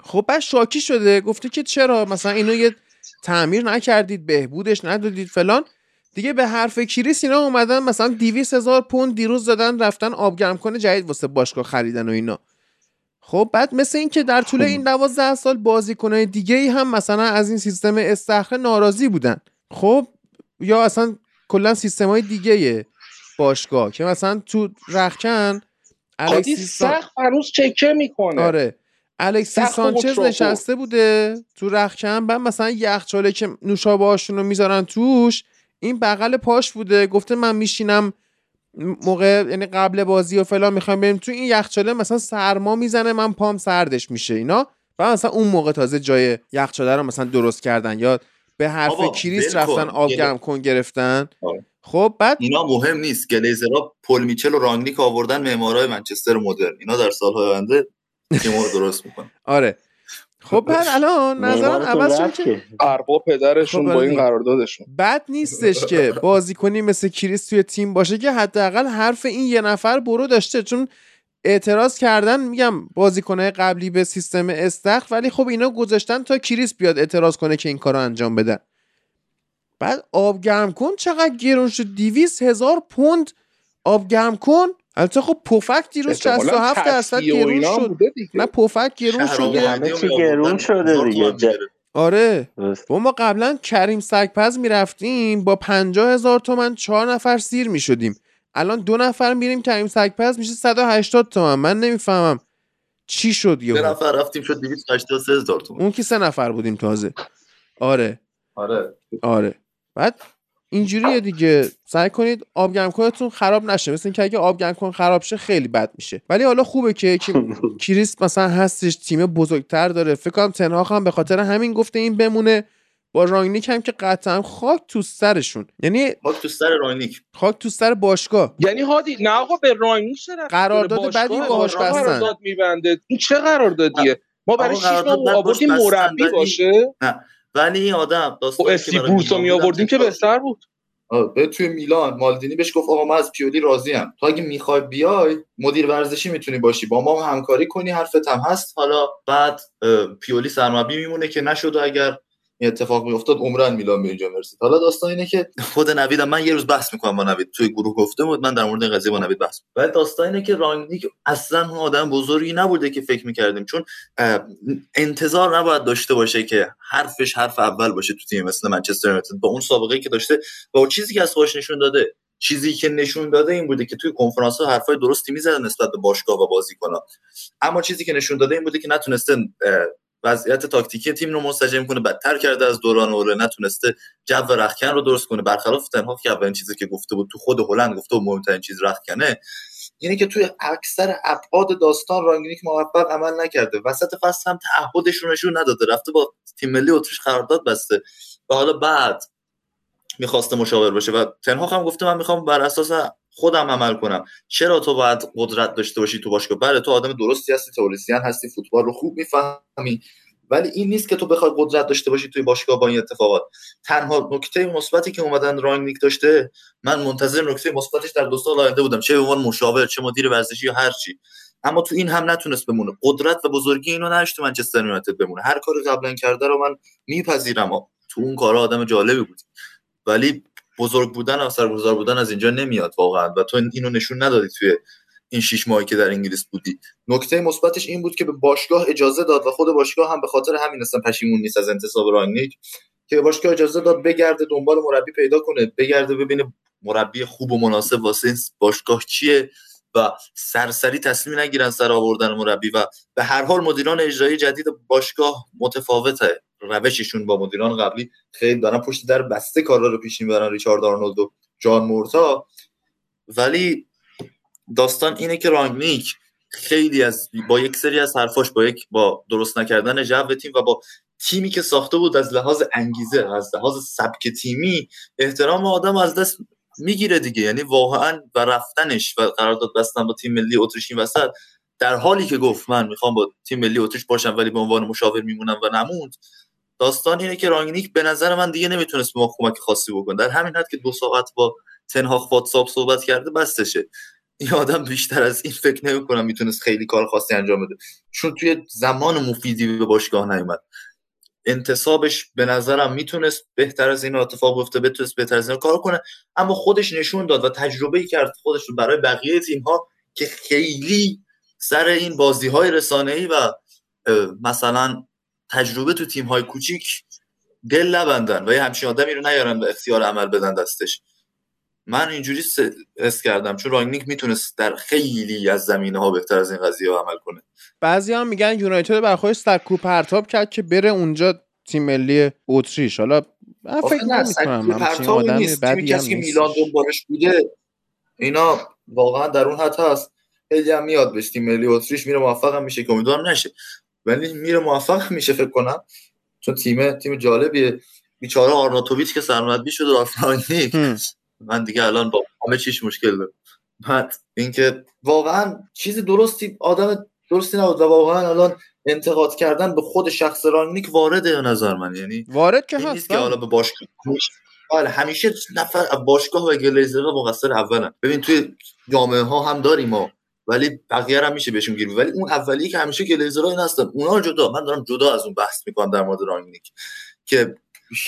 خب بعد شاکی شده. گفته که چرا مثلا اینو یه تعمیر نکردید بهبودش ندادید فلان. دیگه به حرف کریس اینا اومدن مثلا 200 هزار پوند دیروز دادن رفتن آبگرم کنه جدید واسه باشگاه خریدن و اینا. خب بعد مثل این که در طول این دوازده سال بازیکنهای دیگه ای هم مثلا از این سیستم استخره ناراضی بودن. خب یا اصلا کلا سیستم های دیگه باشگاه که مثلا تو رخکن الکسی سخت هنوز چکه می‌کنه. آره. الکسی سانچز نشسته بوده تو رخکن بعد مثلا یخچاله که نوشابه‌هاشون رو می‌ذارن توش این بغل پاش بوده. گفته من میشینم موقع یعنی قبل بازی و فلان می‌خوایم بریم تو این یخچاله مثلا سرما می‌زنه من پام سردش میشه اینا؟ و مثلا اون موقع تازه جای یخچاله رو مثلا درست کردن یا به حرف کریس رفتن آب گرم کن گرفتن. آره. خب بعد اینا مهم نیست. گلیزرها پل میچل و رانگنیک آوردن معمارای منچستر مدرن. اینا در سالهای آینده تیم رو درست می‌کنن. آره. خب بعد الان نظرم عوض شد که ارباب پدرشون خب با این قراردادشون. بد نیستش که بازیکنی مثل کریس توی تیم باشه که حداقل حرف این یه نفر برو داشته. چون اعتراض کردن میگم بازیکنهای قبلی به سیستم استخر ولی خب اینا گذاشتن تا کریس بیاد اعتراض کنه که این کارو انجام بدن بعد آب گرم کن چقدر گرون شد. دیویس هزار پوند آب گرم کن. البته خب پفک دیروز 67 درصد گرون شد. نه پفک گرون شده. همه چی گرون شده دیگه. آره. با ما قبلا کریم سگپز می‌رفتیم با پنجاه هزار تومن چهار نفر سیر می‌شدیم. الان دو نفر میریم کریم سگپز میشه 180 تومن. من نمی‌فهمم چی شد یه نفر رفتیم شد 283 هزار تومن. اون که سه نفر بودیم تازه. آره. آره. آره. بعد اینجوریه دیگه. سعی کنید آب کنتون خراب نشه. مثل اینکه اگه آب کن خراب شه خیلی بد میشه. ولی حالا خوبه که کریس مثلا هستش تیم بزرگتر داره. فکر کنم تنها هم به خاطر همین گفته این بمونه. با رانگنیک هم که قطعا خاک تو سرشون. یعنی خاک تو سر رانگنیک خاک تو سر باشگاه. یعنی هادی نه آقا به رانگنیک چرا قرارداد بعدی باهاش بستن. قرارداد میبنده. این چه قراردادیه؟ ما برای 6 ماه آوردیم مربی باشه؟ نه. ولی این آدم داستان اسی بورسو می آوردیم که بهتر بود. به توی میلان مالدینی بهش گفت آقا من از پیولی راضی ام. تو اگه می‌خوای بیای مدیر ورزشی می‌تونی باشی. با ما همکاری کنی حرفت هم هست. حالا بعد پیولی سرمربی میمونه که نشد اگر این اتفاق میافتاد عمرن میلان به اینجا مرسید حالا داستان اینه که خود نویدم من یه روز بحث می‌کنم با نوید. توی گروه گفته بود من در مورد قضیه با نوید بحث ولی داستان اینه که رانگنیک اصلا اون آدم بزرگی نبوده که فکر می‌کردیم. چون انتظار نباید داشته باشه که حرفش حرف اول باشه تو تیم مثل منچستر یونایتد. با اون سابقه که داشته با اون چیزی که از خودش نشون داده. چیزی که نشون داده این بوده که توی کنفرانس ها حرفای درستی می‌زده نسبت به باشگاه و بازیکن‌ها. اما چیزی که نشون داده این بوده که نتونسته وضعیت تاکتیکی تیم رو منسجم کنه بدتر کرده از دوران اوله نتونسته جو رخکن رو درست کنه. برخلاف تنها که اولین چیزی که گفته بود تو خود هلند گفته بود مهمترین چیز رخکنه اینه که توی اکثر ابعاد داستان رانگنیک موفق عمل نکرده وسط فصل هم تعهدش رو نشون نداده رفته با تیم ملی اتریش قرارداد بسته و حالا بعد می‌خواسته مشاور باشه و تنها هم گفته من می‌خوام بر اساس خودم عمل کنم. چرا تو باید قدرت داشته باشی تو باشگاه؟ بله تو آدم درستی هستی تئوریسین هستی فوتبال رو خوب می‌فهمی. ولی این نیست که تو بخوای قدرت داشته باشی توی باشگاه با این اتفاقات. تنها نکته مثبتی که اومدن رانگنیک داشته من منتظر نکته مثبتش در دو سال بودم. چه به عنوان مشاور چه مدیر ورزشی یا هر چی. اما تو این هم نتونست بمونه. قدرت و بزرگی اینو نداشت منچستر یونایتد بمونه. هر کاری قبلا کرده رو من میپذیرم. تو اون کارا آدم جالبی بود. ولی بزرگ بودن و سرگزار بودن از اینجا نمیاد واقعا. و تو اینو نشون ندادی توی این شش ماهی که در انگلیس بودی. نکته مثبتش این بود که به باشگاه اجازه داد و خود باشگاه هم به خاطر همین اصلا پشیمون نیست از انتصاب رانگنیک که باشگاه اجازه داد بگرده دنبال مربی پیدا کنه بگرده ببینه مربی خوب و مناسب واسه باشگاه چیه و سرسری تصمیم نگیرن سر آوردن مربی و به هر حال مدیران اجرایی جدید باشگاه متفاوته. روششون با مدیران قبلی خیلی دارن پشت در بسته کارا رو پیش می‌برن ریچارد آرنولد و جان مورتا. ولی داستان اینه که رانگنیک خیلی از با یک سری از حرفاش با یک با درست نکردن جو تیم و با تیمی که ساخته بود از لحاظ انگیزه از لحاظ سبک تیمی احترام آدم از دست می‌گیره دیگه. یعنی واقعا و رفتنش و قرارداد بستن با تیم ملی اتریش این وسط در حالی که گفت من می‌خوام با تیم ملی اتریش باشم ولی به عنوان مشاور میمونم و نموند داستان اینه که رانگنیک به نظر من دیگه نمی‌تونست به ما کمک خاصی بکنه. در همین حد که دو ساعت با تنهاخ واتساپ صحبت کرده بستشه. این آدم بیشتر از این فکر نمی‌کنم می‌تونست خیلی کار خاصی انجام بده. چون توی زمان مفیدی به باشگاه نیومد. انتصابش به نظرم می‌تونست بهتر از این اتفاق بیفته بتونست بهتر از این کار کنه. اما خودش نشون داد و تجربه کرد خودش رو برای بقیه تیم ها که خیلی سر این بازی های رسانه ای و مثلا تجربه تو تیم های کوچیک دل نبندن و یه همچین آدمی رو نیارن به اختیار عمل بدن دستش. من اینجوری حس کردم چون رانگنیک می‌تونست در خیلی از زمینه ها بهتر از این قضیه ها عمل کنه. بعضی هم میگن یونایتد بر خودش سکو پرتاب کرد که بره اونجا تیم ملی اتریش. حالا من فکر نمی‌کنم آدم بدی هم که میلان دنبالش بوده اینا واقعا در اون حد هست. خیلی هم میاد بهش تیم ملی اتریش میره موفق هم میشه که امیدوارم نشه. ولی میره موفق میشه فکر کنم. چون تیم تیم جالبیه. بیچاره آرناتوویچ که سرمربی شده رافرانیک من دیگه الان با همه چیش مشکل دارم. بعد اینکه واقعا چیز درستی آدم درستی نبود و واقعا الان انتقاد کردن به خود شخص رانگنیک وارده نظر من. یعنی وارد که هست که حالا به باشگاه بله همیشه نفر باشگاه و گلیزرها مقصر اولن. ببین توی جامعه ها هم داریم ما. ولی بقیه هم میشه بهشون گیر ولی اون اولی که همیشه گلیزرها این هستن اونا جدا من دارم جدا از اون بحث می‌کنم در مورد رانگنیک که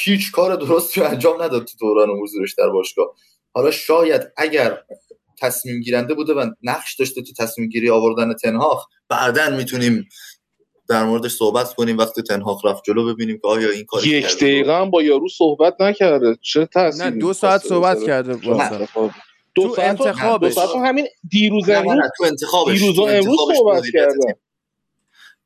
هیچ کار درستی انجام نداد تو دوران حضورش در باشگاه. حالا شاید اگر تصمیم گیرنده بوده و نقش داشته تو تصمیم گیری آوردن تنهاخ بعدا می‌تونیم در موردش صحبت کنیم وقتی تنهاخ رفت جلو ببینیم که آیا این کار یک دقیقه هم با یارو صحبت نکرده. چه نه دو ساعت صحبت کرده دو ساعت انتخابش. دو ساعت. همین دیروز امروز تو انتخابش. دیروز امروز صحبت کرده.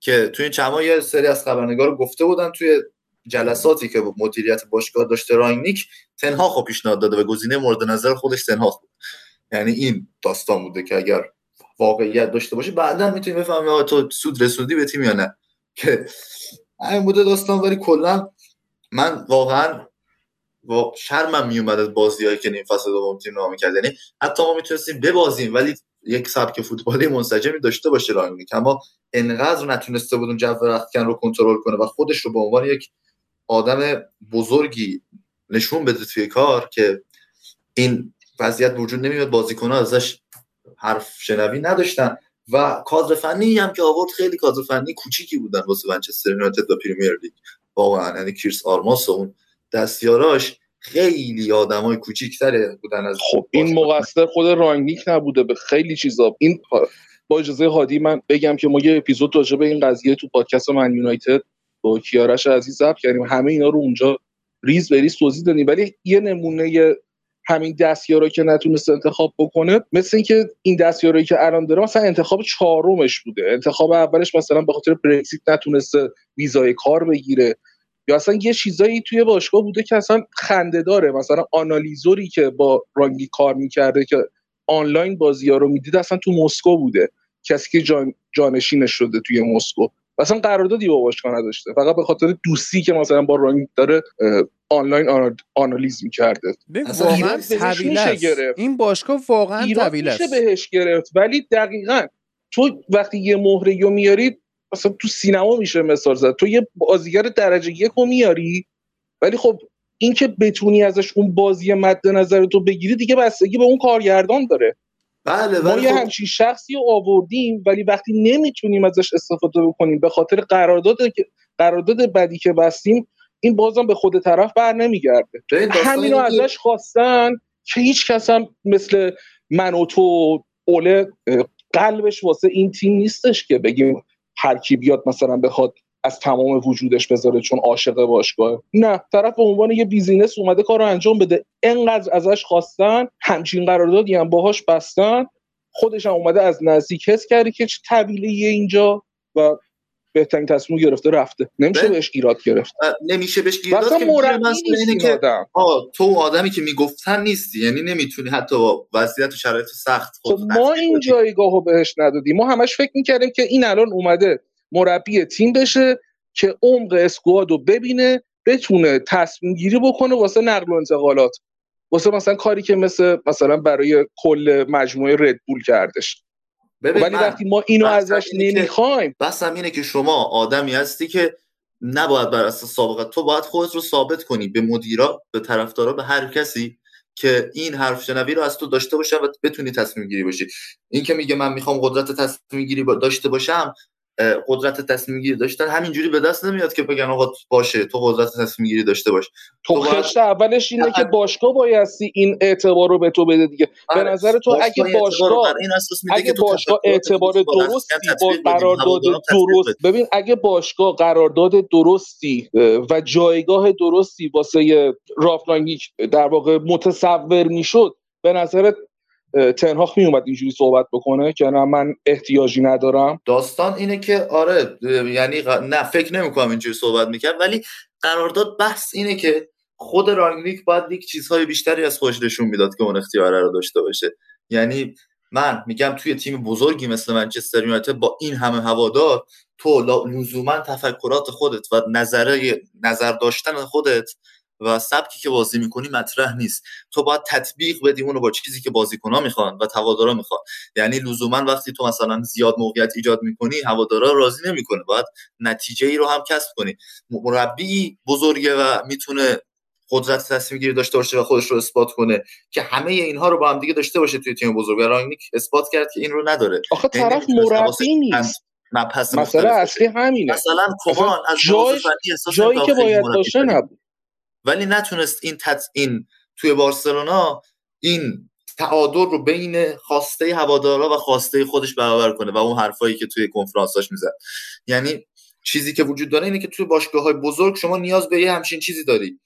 که توی این چما یه سری از خبرنگار گفته بودن توی جلساتی که مدیریت باشگاه داشته راینیک تنها خب پیشنهاد داده و گزینه مورد نظر خودش تنها بود یعنی این داستان بوده که اگر واقعیت داشته باشه بعدا می‌تونی بفهمی تو سود رسوندی به تیم یا نه. که این بوده داستان ولی کلا من واقعا و شرمم میومد از بازیایی که نیم فصل دوم تیم نام کرد یعنی حتی ما می‌تونستیم ببازیم ولی یک سبک فوتبالی منسجمی داشته باشه رانگنیک اما انقدر نتونسته بود اون جو رختکن رو کنترل کنه و خودش رو به عنوان یک آدم بزرگی نشون بده توی کار که این وضعیت وجود نمیاد بازیکن‌ها ازش حرف شنوی نداشتن و کادر فنی هم که آورد خیلی کادر فنی کوچیکی بودن واسه منچستر یونایتد و پریمیر لیگ. واقعا یعنی کریس آرماس و اون دستیاراش خیلی آدمای کوچیک‌تره بودن از خب این مقصر خود رانگنیک نبوده به خیلی چیزا. این با اجازه هادی من بگم که ما یه اپیزود راجع به این قضیه تو پادکست من‌یونایتد با کیارش عزیز ضبط کردیم. همه اینا رو اونجا ریز به ریز توضیح دادیم. ولی یه نمونه همین دستیارا که نتونست انتخاب بکنه مثل اینکه این دستیارایی که الان داره مثلا انتخاب چهارمش بوده. انتخاب اولش مثلا به خاطر برکسیت نتونسته ویزای کار بگیره. یا اصلا یه چیزایی توی باشگاه بوده که اصلا خنده داره. مثلا آنالیزوری که با رانگی کار می‌کرده که آنلاین بازی ها رو می‌دید اصلا تو مسکو بوده. کسی که جان جانشینش شده توی مسکو. اصلا قراردادی با باشگاه نداشته. فقط به خاطر دوستی که مثلا با رانگ داره آنلاین آنالیز می‌کرده. واقعا این باشگاه واقعا طویل است. بهش گرفت. ولی دقیقا تو وقتی یه مهره رو میاری مثلا تو سینما میشه مثال زد. تو یه بازیگر درجه یک رو میاری ولی خب این که بتونی ازش اون بازی مد نظر تو بگیری دیگه بستگی به اون کارگردان داره. بله ما یه خب همچین شخصی رو آوردیم ولی وقتی نمی‌تونیم ازش استفاده بکنیم به خاطر قرارداد قرارداد بدی که بستیم این بازم به خود طرف بر نمیگرده. همینو ازش خواستن که هیچ کس هم مثل من و تو اوله قلبش واسه این تیم نیستش که بگیم هر کی بیاد مثلا بخواد از تمام وجودش بذاره چون عاشق باشگاه. نه طرف به عنوان یه بیزینس اومده کار رو انجام بده. انقدر ازش خواستن همچین قراردادی هم باهاش بستن خودش هم اومده از نزدیک حس کرده که چه اینجا و بهترین تصمیم گرفته رفته. نمیشه بهش ایراد گرفت. نمیشه بهش ایراد که اینه که آه تو آدمی که می‌گفتن نیستی. یعنی نمی‌تونی حتی با وضعیت و شرایط سخت خب ما این جایگاهو بهش ندادیم. ما همش فکر می‌کردیم که این الان اومده مربی تیم بشه که عمق اسکواد رو ببینه بتونه تصمیم گیری بکنه واسه نقل و انتقالات. واسه مثلا کاری که مثل مثلا برای کل مجموعه ردبول کردش. ولی وقتی ما اینو ازش نمی‌خوایم بس هم اینه که شما آدمی هستی که نباید بر اساس سابقه تو باید خودت رو ثابت کنی به مدیرا به طرفدارا به هر کسی که این حرف شنوی رو از تو داشته باشم و بتونی تصمیم گیری باشی. این که میگه من می‌خوام قدرت تصمیم گیری داشته باشم قدرت تصمیم گیری داشتن. همینجوری به دست نمیاد که بگن آقا باشه تو قدرت تصمیم گیری داشته باش. تو, تو خشت اولش اینه که باشگاه بایستی این اعتبار رو به تو بده دیگه. به آره. نظر تو اگه باشگاه اگه باشگاه اعتبار درستی با قرارداد درست ببین اگه باشگاه قرارداد درستی و جایگاه درستی واسه رافلانگیک در واقع متصور می‌شد به نظرت تنهاخ می اومد اینجوری صحبت بکنه که نه من احتیاجی ندارم. داستان اینه که آره یعنی نه فکر نمی‌کنم اینجوری صحبت می‌کرد ولی قرارداد بحث اینه که خود رانگلیک باید یک چیزهای بیشتری از خودش نشون می‌داد که اون اختیاره رو داشته باشه. یعنی من میگم توی تیم بزرگی مثل منچستر یونایتد با این همه هوادار تو لزوما تفکرات خودت و نظره نظر داشتن خودت و سبکی که بازی می‌کنی مطرح نیست. تو باید تطبیق بدی اونو با چیزی که بازیکنها می‌خوان و هوادارا می‌خوان. یعنی لزوما وقتی تو مثلا زیاد موقعیت ایجاد می‌کنی هوادارا راضی نمی‌کنه. باید نتیجه ای رو هم کسب کنی. مربی بزرگه و می‌تونه قدرت تصمیم گیری داشته باشه و خودش رو اثبات کنه که همه اینها رو با هم دیگه داشته باشه توی تیم بزرگ. رانگنیک اثبات کرد که این رو نداره. آخه یعنی طرف مربی نیست. مثلا اصلی همینه. مثلا کمان از جای... جایی که باید باشه نبود. ولی نتونست این تت این توی بارسلونا این تعادل رو بین خواسته هوادارا و خواسته خودش برابر کنه و اون حرفایی که توی کنفرانساش می‌زد. یعنی چیزی که وجود داره اینه که توی باشگاه های بزرگ شما نیاز به یه همچین چیزی داری.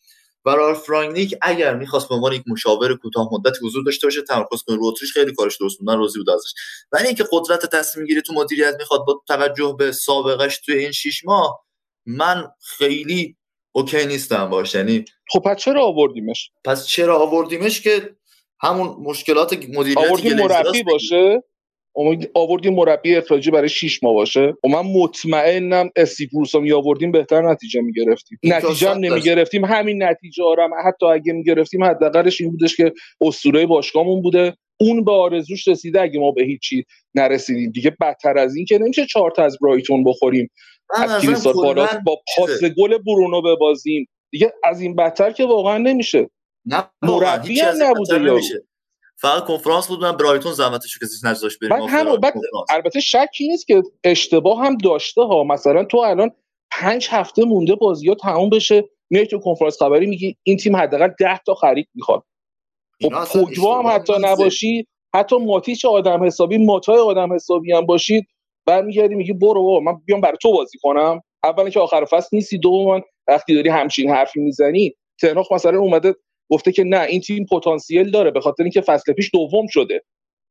و رالف فرانگنیک اگر می‌خواست به عنوان یک مشاور کوتاه مدت حضور داشته باشه تمرکز کنه. رو اتریش خیلی کارش درست بودن روزی بود ازش. ولی اینکه قدرت تصمیم گیری تو مدیریت می‌خواد با توجه به سابقش توی این شش ماه من خیلی اوکی نیستم باش. یعنی خب پس چرا آوردیمش؟ پس چرا آوردیمش که همون مشکلات مدیریتی آوردی مربی باشه؟ آوردی مربی اخراجی برای 6 ماه باشه؟ و من مطمئنم استیو بروس می آوردیم بهتر نتیجه می‌گرفتیم نتیجه هم نمی‌گرفتیم همین نتیجه آرم حتی اگه می‌گرفتیم حداقلش این بودش که اسطوره باشگاهمون بوده. اون به آرزوش رسیده اگه ما به هیچی نرسیدیم. دیگه بدتر از این که نمیشه چهار تا از برایتون بخوریم. از با پاس گل برونو ببازیم. دیگه از این بدتر که واقعا نمیشه. نه مربی هم نبوده نمیشه. فقط کنفرانس بود من برایتون زحمتشو کسی نذاشت بریم هم بعد البته شکی نیست که اشتباه هم داشته ها. مثلا تو الان پنج هفته مونده بازی ها تموم بشه میای تو کنفرانس خبری میگی این تیم حداقل 10 تا خرید می‌خواد. خب پوگبا هم حتی نباشی حتی ماتیچ آدم حسابی ماتای آدم حسابی هم باشید. برمیگردی میگی برو بابا من بیام برای تو بازی کنم. اولا که آخر فصل نیستی دوم وقتی داری همچین حرفی می‌زنی تنهاخ مثلا اومده گفته که نه این تیم پتانسیل داره به خاطر اینکه فصل پیش دوم شده.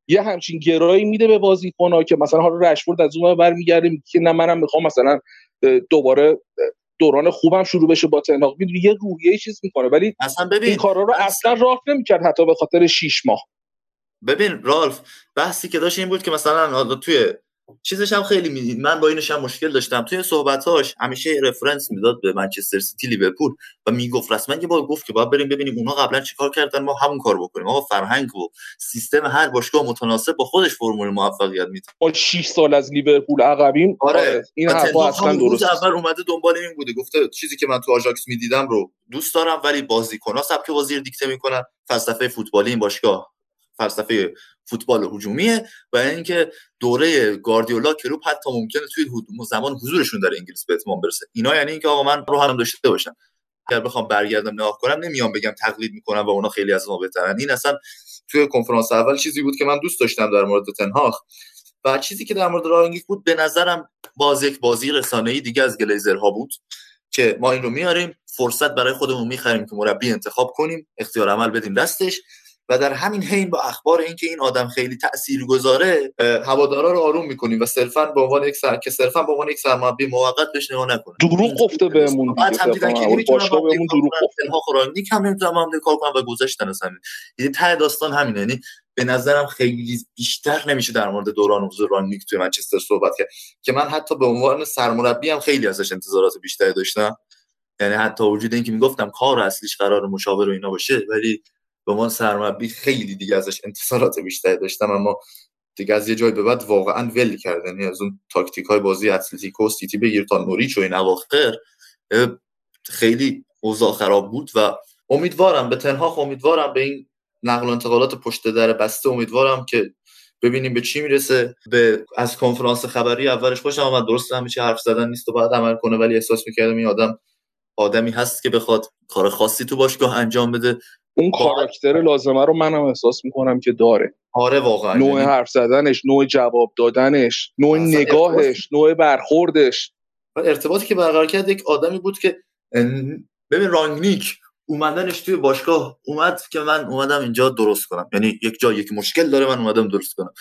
یه همچین گرایی میده به بازیکن‌ها که مثلا حالا رشفورد از اون برمیگرده میگه که نه منم می‌خوام مثلا دوباره دوران خوبم شروع بشه با تنهاق می‌دونی یه روحیه چیز می‌کنه. ولی اصلا ببین این کارا رو اصلا راه نمی‌کرد حتی به خاطر 6 ماه. ببین رالف بحثی که داشت این بود که مثلا توی چیزش هم خیلی می‌دید من با اینش هم مشکل داشتم. توی صحبتاش همیشه رفرنس می‌داد به منچستر سیتی لیورپول و می‌گفت رسما یه بار گفت که باید بریم ببینیم اونها قبلا چیکار کردن ما همون کار بکنیم. آقا فرهنگ و سیستم هر باشگاه متناسب با خودش فرمول موفقیت میده. ما 6 سال از لیورپول عقبیم. آره, آره. این حرفا اصلا درست اول اومده دنبال این بوده. گفته چیزی که من تو آژاکس می‌دیدم رو دوست دارم ولی بازیکن‌ها سبک بازی رو دیکته می‌کنن. فلسفه فوتبالی این باشگاه. فلسفه فوتبال هجومیه و اینکه دوره گاردیولا کلوب حتی ممکنه توی زمان حضورشون در انگلیس به اتمام برسه. اینا یعنی اینکه آقا من رو هم داشته باشم. اگر بخوام برگردم نگاه کنم نمیام بگم تقلید می‌کنم و اونا خیلی از ما بهترن. این اصلا توی کنفرانس اول چیزی بود که من دوست داشتم در مورد تنهاخ و چیزی که در مورد رانگیک بود به نظرم باز یک بازی ای دیگه از گلیزرها بود که ما این رو میاریم فرصت برای خودمون می‌خریم که مربی انتخاب کنیم اختیار عمل بدیم دستش. و در همین حین با اخبار اینکه این آدم خیلی تأثیر گذاره هوادارا رو آروم می‌کنیم و صرفا به عنوان یک سر... که صرفا به عنوان یک سرمربی موقت بهش نگاه نکنه. دروغ گفته بهمون بعد هم دیدن که نمی‌تونن بهمون دروغ گفته هم نمی‌تونم هم کار کنم و گذاشتن اصلا. یعنی ته داستان همینه. یعنی به نظرم خیلی بیشتر نمیشه در مورد دوران حضور رانیک توی منچستر صحبت کرد. که من حتی به عنوان سرمربی هم خیلی ازش انتظارات بیشتری داشتم. یعنی حتی وجود اینکه می‌گفتم کار اصلیش قرار مشاور و اینا باشه ولی به عنوان سرمربی خیلی دیگه ازش انتظارات بیشتری داشتم اما دیگه از یه جای به بعد واقعا ول کردن یعنی از اون تاکتیک های بازی اتلتیکو سیتی بگیر تا نوریچ و این اواخر خیلی اوضاع خراب بود و امیدوارم به تنها امیدوارم به این نقل و انتقالات پشت در بسته امیدوارم که ببینیم به چی می‌رسه. به از کنفرانس خبری اولش خوشم آمد درست همه چی حرف زدن نیست و باید عمل کنه ولی احساس می‌کردم این آدم آدمی هست که بخواد کار خاصی تو باشگاه انجام بده. اون کاراکتر لازمه رو منم احساس می‌کنم که داره. آره واقعا. نوع یعنی حرف زدنش نوع جواب دادنش نوع نگاهش نوع برخوردش. ارتباطی که برقرار کرد یک آدمی بود که ببین رانگنیک اومدنش توی باشگاه اومد که من اومدم اینجا درست کنم. یعنی یک جا یک مشکل داره من اومدم درست کنم.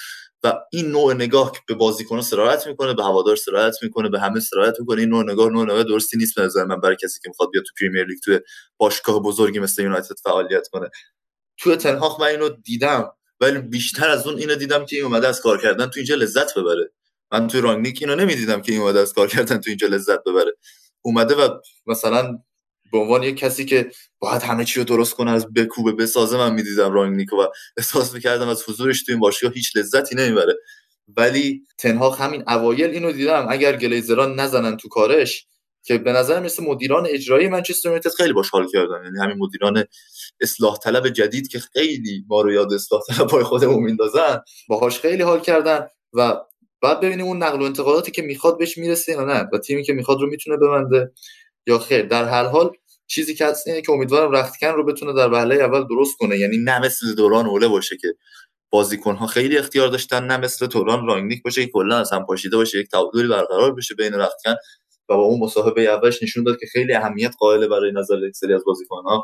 و این نوع نگاه که به بازیکن سرایت می‌کنه به هوادار سرایت می‌کنه به همه سرایت می‌کنه این نوع نگاه نوع نگاه درستی نیست به نظر من برای کسی که می‌خواد بیاد تو پریمیر لیگ توی باشگاه بزرگی مثل یونایتد فعالیت کنه. توی تنهاخ من اینو دیدم ولی بیشتر از اون اینو دیدم که این اومده از کار کردن تو اینجا لذت ببره. من توی رانگنیک اینو نمی‌دیدم که این اومده از کار کردن تو اینجا لذت ببره. اومده و مثلا به عنوان یک کسی که باید همه چی رو درست کنه از بکوبه بسازه من می‌دیدم رانگنیکو و احساس می‌کردم از حضورش تو این باشگاه هیچ لذتی نمی‌بره. ولی تنها همین اوایل اینو دیدم اگر گلیزران نزنن تو کارش که به نظر مثل مدیران اجرایی منچستر یونایتد خیلی باش حال کردن. یعنی همین مدیران اصلاح طلب جدید که خیلی ما رو یاد اصلاح طلب پای خودمون میندازن باهاش خیلی حال کردن و بعد ببینیم اون نقل و انتقالاتی که می‌خواد بهش می‌رسه یا نه و تیمی که می‌خواد رو می‌تونه ببنده. یا خیر در هر حال چیزی که هست اینه که امیدوارم رختکن رو بتونه در وهله اول درست کنه. یعنی نه مثل دوران اوله باشه که بازیکن ها خیلی اختیار داشتن نه مثل دوران رانگنیک باشه که کلا از هم پاشیده باشه یک تعادلی برقرار بشه بین رختکن و با اون مصاحبه اولش نشون داد که خیلی اهمیت قائل برای نظر یک سری از بازیکن ها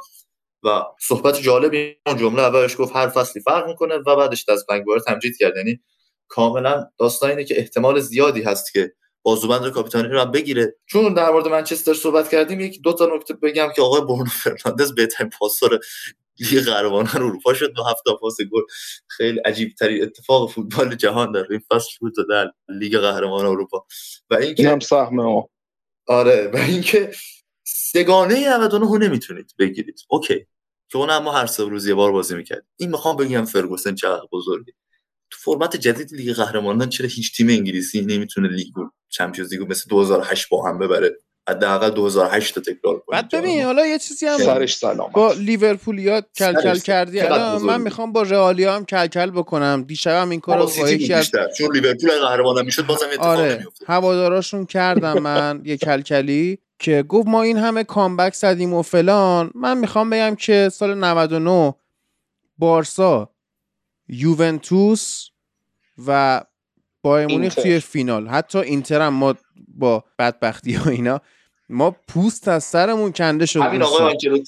و صحبت جالبی اون جمله اولش گفت هر فصلی فرق می‌کنه و بعدش از مگوایر تمجید کرد. یعنی کاملا داستان اینه که احتمال زیادی هست که بازوبند کاپیتانی رو هم بگیره. چون در مورد منچستر صحبت کردیم یک دو تا نکته بگم که آقای برونو فرناندز بهترین پاسور لیگ قهرمانان اروپا شد. دو هفته پاس گل. خیلی عجیب ترین اتفاق فوتبال جهان در این فصل بود در لیگ قهرمانان اروپا. و اینکه هم سهم آره. و اینکه سگانه 99 نمی‌تونید بگیرید. okay. که اون هم ما هر سه روز یه بار بازی می‌کرد این می‌خوام بگم فرگوسن چه بزرگی تو فرمت جدید لیگ قهرمانان چرا هیچ تیم انگلیسی نمی‌تونه لیگ چمپیونز لیگو مثل 2008 با هم ببره؟ حداقل 2008 تا تکرار کنه بعد ببین حالا یه چیزی هم سرش سلام با لیورپولیا کلکل کردی. الان من می‌خوام با رئالیا هم کلکل بکنم. دیشبم این کارو با یکی از چون لیورپول قهرمان می‌شد بازم اتفاق آره. هواداراشون کردم من یه کلکلی که گفت ما این همه کامبک زدیم و فلان. من می‌خوام بگم که سال 99 بارسا یوونتوس و با مونیخ توی فینال. حتی اینتر هم ما با بدبختی ها اینا ما پوست از سرمون کنده شد همین آقای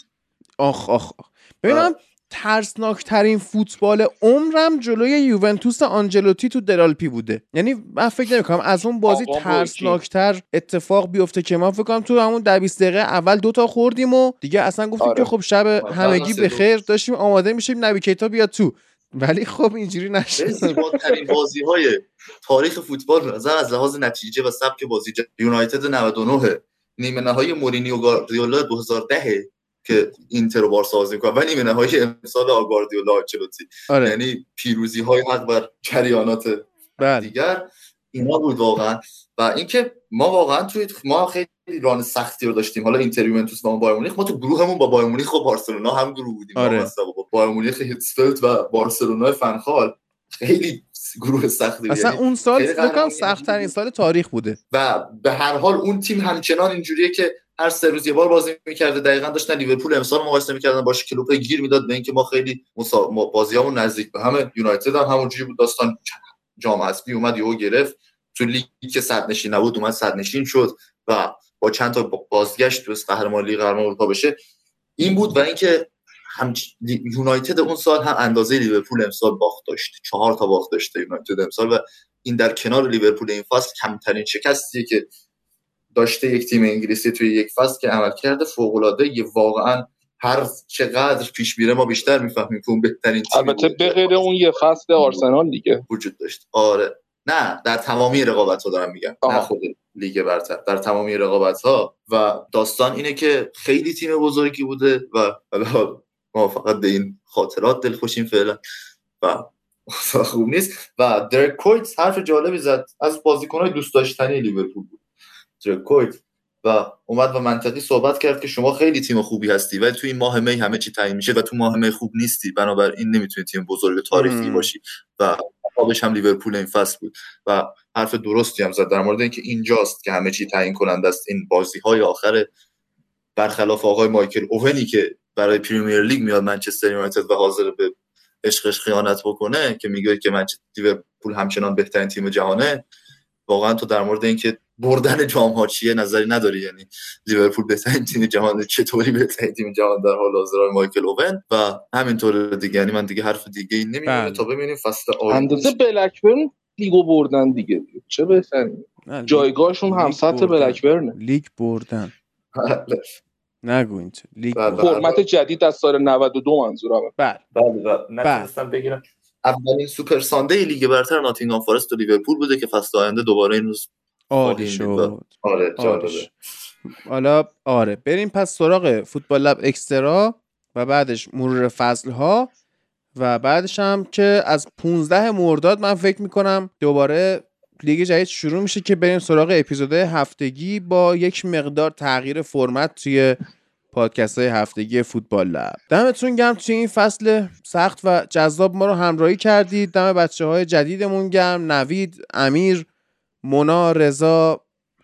آخ آخ آخ. ببینم ترسناک ترین فوتبال عمرم جلوی یوونتوس آنجلوتی تو درالپی بوده. یعنی من فکر نمی کنم از اون بازی ترسناکتر اتفاق بیفته که ما فکر کنم تو همون 20 دقیقه اول دوتا خوردیم و دیگه اصلا گفتیم آره. که خب شب همگی به خیر داشتیم آماده میشیم نبی کیتا بیاد تو. ولی خب اینجوری نشد زیباترین بازی های تاریخ فوتبال نظر از لحاظ نتیجه و سبک بازی یونایتد 99 نیمه نهایی مورینیو گاردیولا 2010 که اینتر و بارسا بازی و نیمه نهایی امسال گواردیولا آنچلوتی آره. یعنی پیروزی های حق بر جریانات بله. دیگر اینا بود واقعا و اینکه ما واقعا توی ما خیلی run سختی رو داشتیم. حالا اینتر یوونتوس با بایرن مونیخ ما تو گروهمون با بایرن مونیخ و بارسلونا هم گروه بودیم. آره. با بایرن مونیخ هیتسفلد و بارسلونا فن‌خال. خیلی گروه سختی. اصلا یعنی اون سال فکر سخت ترین سال تاریخ بوده. و به هر حال اون تیم همچنان اینجوریه که هر سه روز یه بار بازی می‌کرده. دقیقا داشتن لیورپول امسال مقایسه می‌کردن باشه کلوپ گیر می‌داد به اینکه ما خیلی مسا... بازیامون نزدیک به همه یونایتد هم همونجوری بود. داستان جام حذفی اومد یهو گرفت. تو لیگ که صد نشین نبود اومد صد نشین شد و با چند تا بازگشت تو قهرمان لیگ قهرمان اروپا بشه. این بود و اینکه هم یونایتد اون سال هم اندازه لیورپول امسال باخت داشت. چهار تا باخت داشته یونایتد امسال و این در کنار لیورپول این فصل کمترین شکستیه که داشته یک تیم انگلیسی توی یک فصل که عمل کرده. فوق العاده واقعا هر چقدر پیش میره ما بیشتر می‌فهمیم که اون بهترین تیم البته به غیر اون یه فصل آرسنال دیگه. وجود داشت. آره. نه در تمامی رقابت ها دارم میگم نه خود لیگ برتر در تمامی رقابت ها و داستان اینه که خیلی تیم بزرگی بوده و ما فقط به این خاطرات دل خوشیم فعلا. و خوب نیست. و درک کویت حرف جالبی زد. از بازیکنهای دوست داشتنی لیورپول بود. درک کویت و اومد و منطقی صحبت کرد که شما خیلی تیم خوبی هستی ولی تو این ماه می همه چی تعیین میشه و تو ماه می خوب نیستی. بنابراین نمی‌تونی تیم بزرگ تاریخی باشی و خوابش هم لیورپول این فصل بود. و حرف درستی هم زد در مورد اینکه اینجاست که همه چی تعیین کننده است. این بازی های آخر برخلاف آقای مایکل اوونی که برای پریمیر لیگ میاد منچستر یونایتد و حاضر به عشقش خیانت بکنه که میگه که منچستر لیورپول همچنان بهترین تیم جهانه. واقعا تو در مورد اینکه بردن جام ها چیه؟ نظری نداری. یعنی لیورپول بهترین تیم جهان چطوری بهترین تیم جهان در حال حاضر مایکل اوون؟ و همینطور دیگه. یعنی من دیگه حرف دیگه ای نمی‌دونم بله. تا ببینیم فصل آینده اندازه بلکبرن لیگو بردن دیگه. چه بهترین. جایگاهشون هم سطح بلکبرن لیگ بردن. بله. نگو این لیگ بله، فرمت جدید از سال 92 منظورمه بله. بله نتونستم بگیرم. اولین Super Sunday لیگ برتر ناتینگهام فارست و لیورپول بوده که فصل آینده دوباره این روز عالی شد آره حالا آره بریم پس سراغ فوتبال لب Extra و بعدش مرور فصل ها و بعدش هم که از 15 مرداد من فکر می‌کنم دوباره لیگ جدید شروع میشه که بریم سراغ اپیزود هفتگی با یک مقدار تغییر فرمت توی پادکست های هفتگی فوتبال لب. دمتون گرم توی این فصل سخت و جذاب ما رو همراهی کردید. دم بچه های جدیدمون گرم. نوید امیر مونا رضا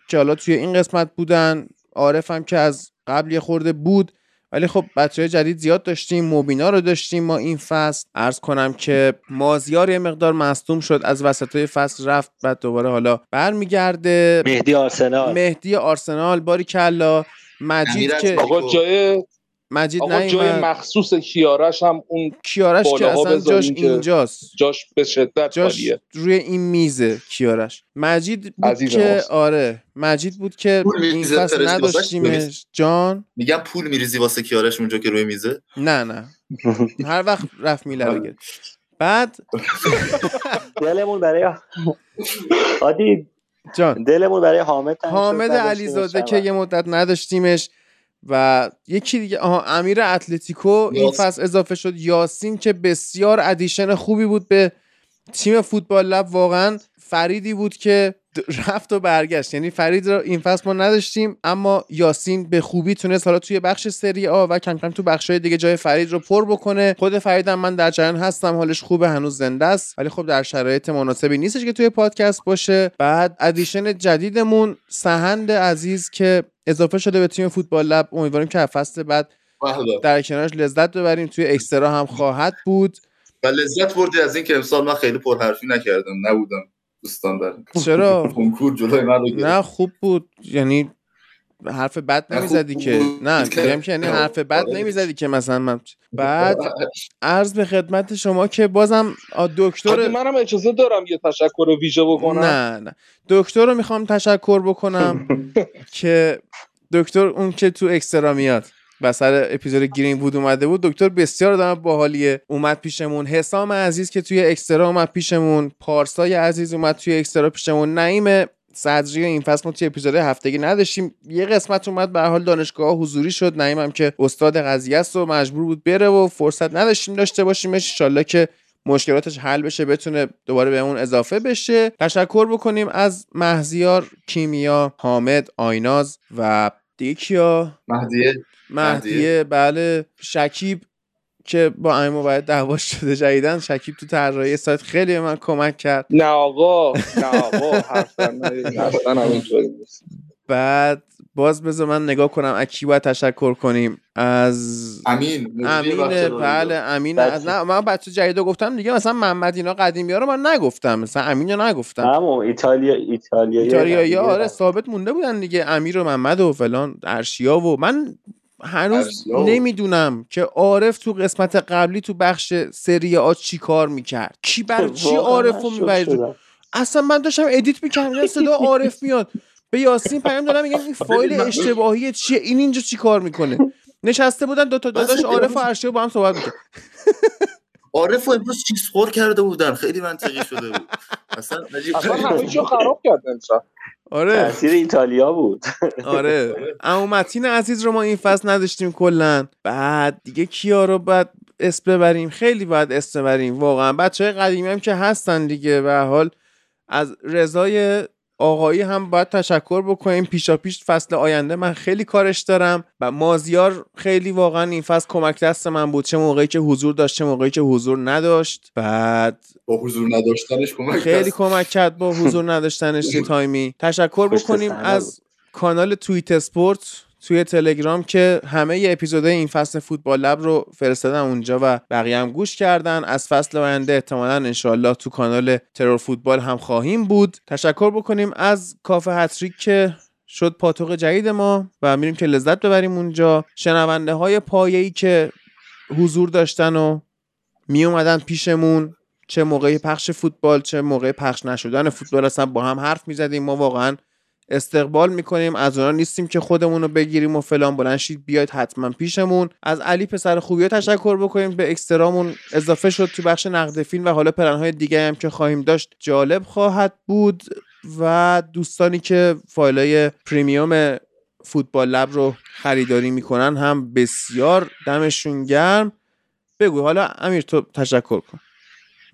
که حالا توی این قسمت بودن. عارفم که از قبل یه خورده بود. ولی خب بچه های جدید زیاد داشتیم. موبینا رو داشتیم ما این فصل. ارز کنم که مازیار یه مقدار مصدوم شد. از وسط های فصل رفت بعد دوباره حالا برمیگرده. مهدی آرسنال. مهدی آرسنال باری کلا مجید که جای مجید آقا جای مخصوص کیارش هم اون کیارش که اصلا جاش اینجاست. جاش به شدت جاش روی این میزه کیارش مجید بود که آره. مجید بود که این فصل نداشتیمش. جان؟ میگم پول میریزی واسه کیارش اونجا که روی میزه؟ نه نه. هر وقت رفت میله بگیر بعد دلمون برای عادی جان. دلمون برای حامد حامد علیزاده که یه مدت نداشتیمش. و یکی دیگه آها امیر اتلتیکو این فصل اضافه شد. یاسین که بسیار ادیشن خوبی بود به تیم فوتبال لب واقعا فریدی بود که رفت و برگشت. یعنی فرید رو این فصل ما نداشتیم اما یاسین به خوبی تونست حالا توی بخش سری آ و کم کم تو بخش دیگه جای فرید رو پر بکنه. خود فریدم من در جریان هستم حالش خوبه هنوز زنده است ولی خب در شرایط مناسبی نیستش که توی پادکست باشه. بعد ادیشن جدیدمون سهند عزیز که اضافه شده به تیم فوتبال لب. امیدواریم که فصل بعد بله. در کنارش لذت ببریم. توی اکسترا هم خواهد بود. و لذت بردی از اینکه امسال من خیلی پرحرفی نکردم نبودم. دوستان دارم چرا؟ کنکور جلوی من نه خوب بود. یعنی حرف بد نمی‌زدی که. نه میگم که یعنی حرف بد آره. نمی‌زدی که مثلا من. بعد عرض به خدمت شما که بازم دکتر منم اجازه دارم یه تشکر ویژه بکنم. نه نه. دکتر رو می‌خوام تشکر بکنم که دکتر اون که تو اکسترا میاد. و اپیزود گرین بود اومده بود دکتر بسیار آدم باحالیه. اومد پیشمون. حسام عزیز که توی اکسترا اومد پیشمون. پارسای عزیز اومد توی اکسترا پیشمون. نعیم صدری این فصل ما توی اپیزود هفتگی نداشتیم. یه قسمت اومد به حال دانشگاه حضوری شد. نعیم هم که استاد قضیه است و مجبور بود بره و فرصت نداشتیم داشته باشیمش ان که مشکلاتش حل بشه بتونه دوباره بهمون اضافه بشه. تشکر بکنیم از مهزیار کیمیا حامد آیناز و دیگه کیا؟ مهدیه. مهدیه بله. شکیب که با امیر باید دعوا شده جدیدن شکیب تو طراحی سایت خیلی به من کمک کرد. نه آقا نه آقا بعد باز بذار من نگاه کنم از کی باید تشکر کنیم. از امین امین بله امین. از نه من بچه جدید گفتم دیگه مثلا محمد اینا قدیمی ها رو من نگفتم مثلا امین رو نگفتم. همون ایتالیا ایتالیا ایتالیا آره ثابت مونده بودن دیگه امیر و محمد و فلان ارشیا و من هنوز نمی‌دونم که عارف تو قسمت قبلی تو بخش سری آ چی کار می‌کرد. کی بر چی عارف رو می‌برید اصلا من داشتم edit می‌کردم صدا عارف میاد. به یاسین پیام دادم میگم این فایل اشتباهی چیه؟ این اینجا چی کار می‌کنه؟ نشسته بودن دو تا داداش عارف و ارشیا با هم صحبت می‌کرد. عارف و امروز چیز خور کرده بودن. خیلی منطقی شده بود. اصلا عجیب اصلا خراب کرد آره. تاثیر ایتالیا بود. آره. اما متین عزیز رو ما این فصل نداشتیم کلا بعد دیگه کیا رو بعد اسم ببریم؟ خیلی باید اسم ببریم واقعا. بچه های قدیمی هم که هستن دیگه و حال. از رضای آقایی هم باید تشکر بکنیم. پیشا پیش فصل آینده من خیلی کارش دارم و مازیار خیلی واقعا این فصل کمک دست من بود. چه موقعی که حضور داشت چه موقعی که حضور نداشت. بعد با حضور نداشتنش کمک خیلی کمک کرد با حضور نداشتنش تایمی. تشکر بکنیم از کانال توییت اسپورت. توی تلگرام که همه اپیزودهای این فصل فوتبال لب رو فرستادن اونجا و بقیه هم گوش کردن. از فصل آینده احتمالا انشالله تو کانال ترور فوتبال هم خواهیم بود. تشکر بکنیم از کافه هتریک که شد پاتوق جدید ما و میریم که لذت ببریم اونجا. شنونده های پایه‌ای که حضور داشتن و می اومدن پیشمون چه موقع پخش فوتبال چه موقع پخش نشدن فوتبال اصلا با هم حرف می‌زدیم. ما واقعا استقبال می‌کنیم. از اونا نیستیم که خودمون رو بگیریم و فلان بلنشید بیاید حتما پیشمون. از علی پسر خوبی تشکر بکنیم. به اکسترامون اضافه شد تو بخش نقد فیلم و حالا پلنهای دیگه هم که خواهیم داشت جالب خواهد بود و دوستانی که فایلای پریمیوم فوتبال لب رو خریداری می‌کنن هم بسیار دمشون گرم. بگو حالا امیر تو تشکر کن.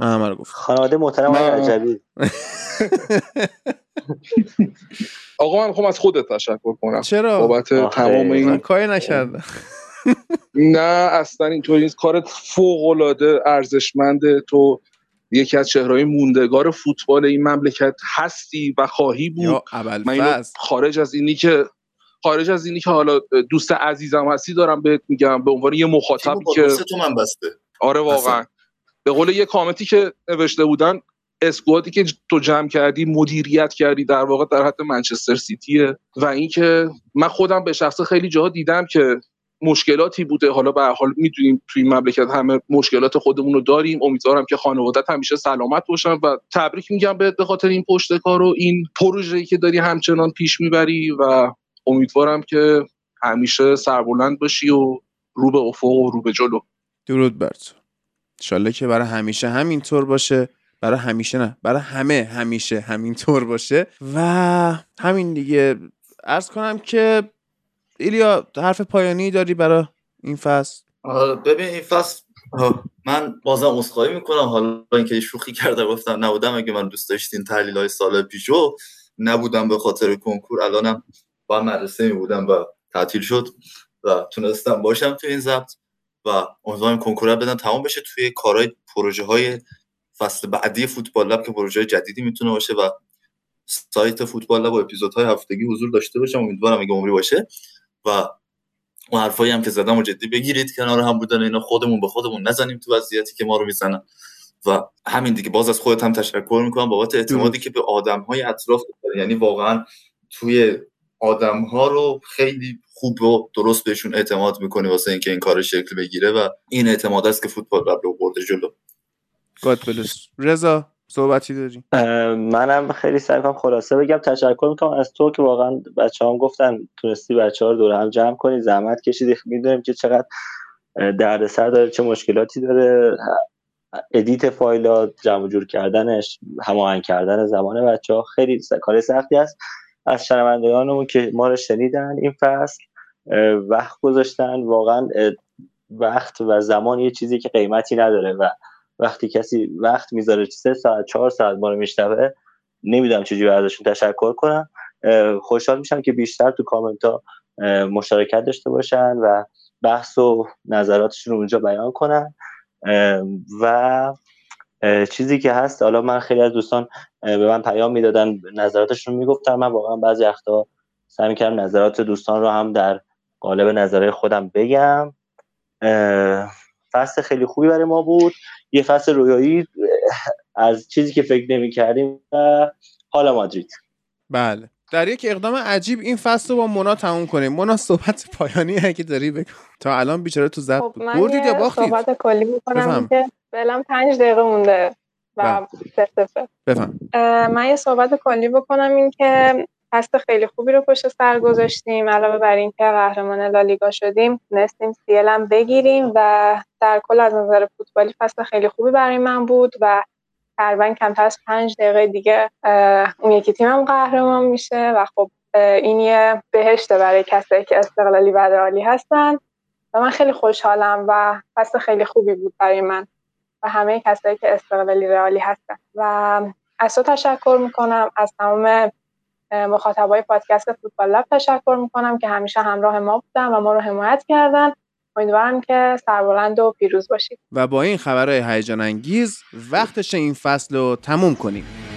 من همه رو گفت خانواده محترم عجبی. آقا من می‌خوام از خودت تشکر کنم. چرا؟ بابت تمام این کاری نکردم. نه اصلا اینطوری نیست. کارت فوق العاده ارزشمنده تو یکی از چهرهای موندگار فوتبال این مملکت هستی و خواهی بود. من خارج از اینی که خارج از اینی که حالا دوست عزیزم هستی دارم بهت میگم. به عنوان یه مخاطبی که تو من بسته. آره واقعا. به قول یه کامنتی که نوشته بودن اسکوادی که تو جمع کردی مدیریت کردی در واقع در حد منچستر سیتیه. و اینکه من خودم به شخص خیلی جاها دیدم که مشکلاتی بوده. حالا به حال می‌دونیم توی مملکت همه مشکلات خودمون رو داریم. امیدوارم که خانوادت همیشه سلامت باشن. و تبریک میگم به خاطر این پشت کار و این پروژه‌ای که داری همچنان پیش می‌بری. و امیدوارم که همیشه سربلند باشی و رو به افق و رو به جلو. درود بر تو. که برای همیشه همینطور باشه. برای همیشه نه برای همه همیشه همینطور باشه. و همین دیگه. ارز کنم که ایلیا حرف پایانی داری برای این فصل؟ ببین این فصل من بازم اصخایی می‌کنم. حالا اینکه شوخی کرده گفتم نبودم. اگه من دوست داشتین تحلیل های سال پیشو نبودم به خاطر کنکور. الانم با مدرسه می بودم و تعطیل شد و تونستم باشم تو این ضبط. و امیدوارم کنکور بدن تمام بشه توی کارهای پروژه های فصل بعدی فوتبال لب که پروژه جدیدی می‌تونه باشه و سایت فوتبال لب و اپیزودهای هفتگی حضور داشته باشم امیدوارم اگه عمری باشه. و اون حرفایی هم که زدم و جدی بگیرید. کنار هم بودن اینا خودمون به خودمون نزنیم تو وضعیتی که ما رو می‌زنن. و همین دیگه. باز از خودت هم تشکر می‌کنم. بابت اعتمادی که به آدم های اطراف داره یعنی واقعا توی آدم ها رو خیلی خوب و درست بهشون اعتماد می‌کنی واسه اینکه این کار شکل بگیره. و این اعتماد است که فوتبال رو برده جلو. گاد رضا صحبتی داری؟ منم خیلی سعی کنم خلاصه بگم. تشکر می‌کنم از تو که واقعا بچه هم گفتن تونستی بچه ها رو دور هم جمع کنی. زحمت کشیدی. می‌دونیم که چقدر دردسر داره چه مشکلاتی داره. edit فایلات جمع جور کردنش هماهنگ کردن زمان بچه ها خیلی کار سختی است از شنوندگانمون که ما رو شنیدن این فصل وقت گذاشتن. واقعا وقت و زمان یه چیزی که قیمتی نداره و وقتی کسی وقت می‌ذاره سه ساعت چهار ساعت ما رو میشنوه نمی‌دونم چجوری ازشون تشکر کنم خوشحال میشم که بیشتر تو کامنت ها مشارکت داشته باشن و بحث و نظراتشون رو اونجا بیان کنن. و چیزی که هست حالا من خیلی از دوستان به من پیام می‌دادن نظراتشون می‌گفتم. من واقعا بعضی وقتا سعی می‌کردم نظرات دوستان رو هم در قالب نظرهای خودم بگم. فصل خیلی خوبی برای ما بود. یه فصل رویایی از چیزی که فکر نمی کردیم و حالا مادرید. بله. در یک اقدام عجیب این فصل رو با مونا تموم کنیم. مونا صحبت پایانی اگه داری بگو. تا الان بیچاره تو زد خب بود بردید یا باختید؟ صحبت کلی می‌کنم که فعلا پنج دقیقه مونده و بله. بفهم. من یه صحبت کلی بکنم این که فصل خیلی خوبی رو پشت سر گذاشتیم. علاوه بر اینکه قهرمان لالیگا شدیم تونستیم سیل هم بگیریم و در کل از نظر فوتبالی فصل خیلی خوبی برای من بود و تقریبا کمتر از پنج دقیقه دیگه اون یکی تیمم قهرمان میشه و خب این یه بهشته برای کسایی که استقلالی و عالی هستن. و من خیلی خوشحالم و فصل خیلی خوبی بود برای من و همه کسایی که استقلالی رئالی هستن. و از تو تشکر می‌کنم. از تمام مخاطبای پادکست فوتبال لب تشکر می‌کنم که همیشه همراه ما بودن و ما رو حمایت کردن. امیدوارم که سربلند و پیروز باشید. و با این خبرهای هیجان انگیز وقتش این فصل رو تموم کنیم.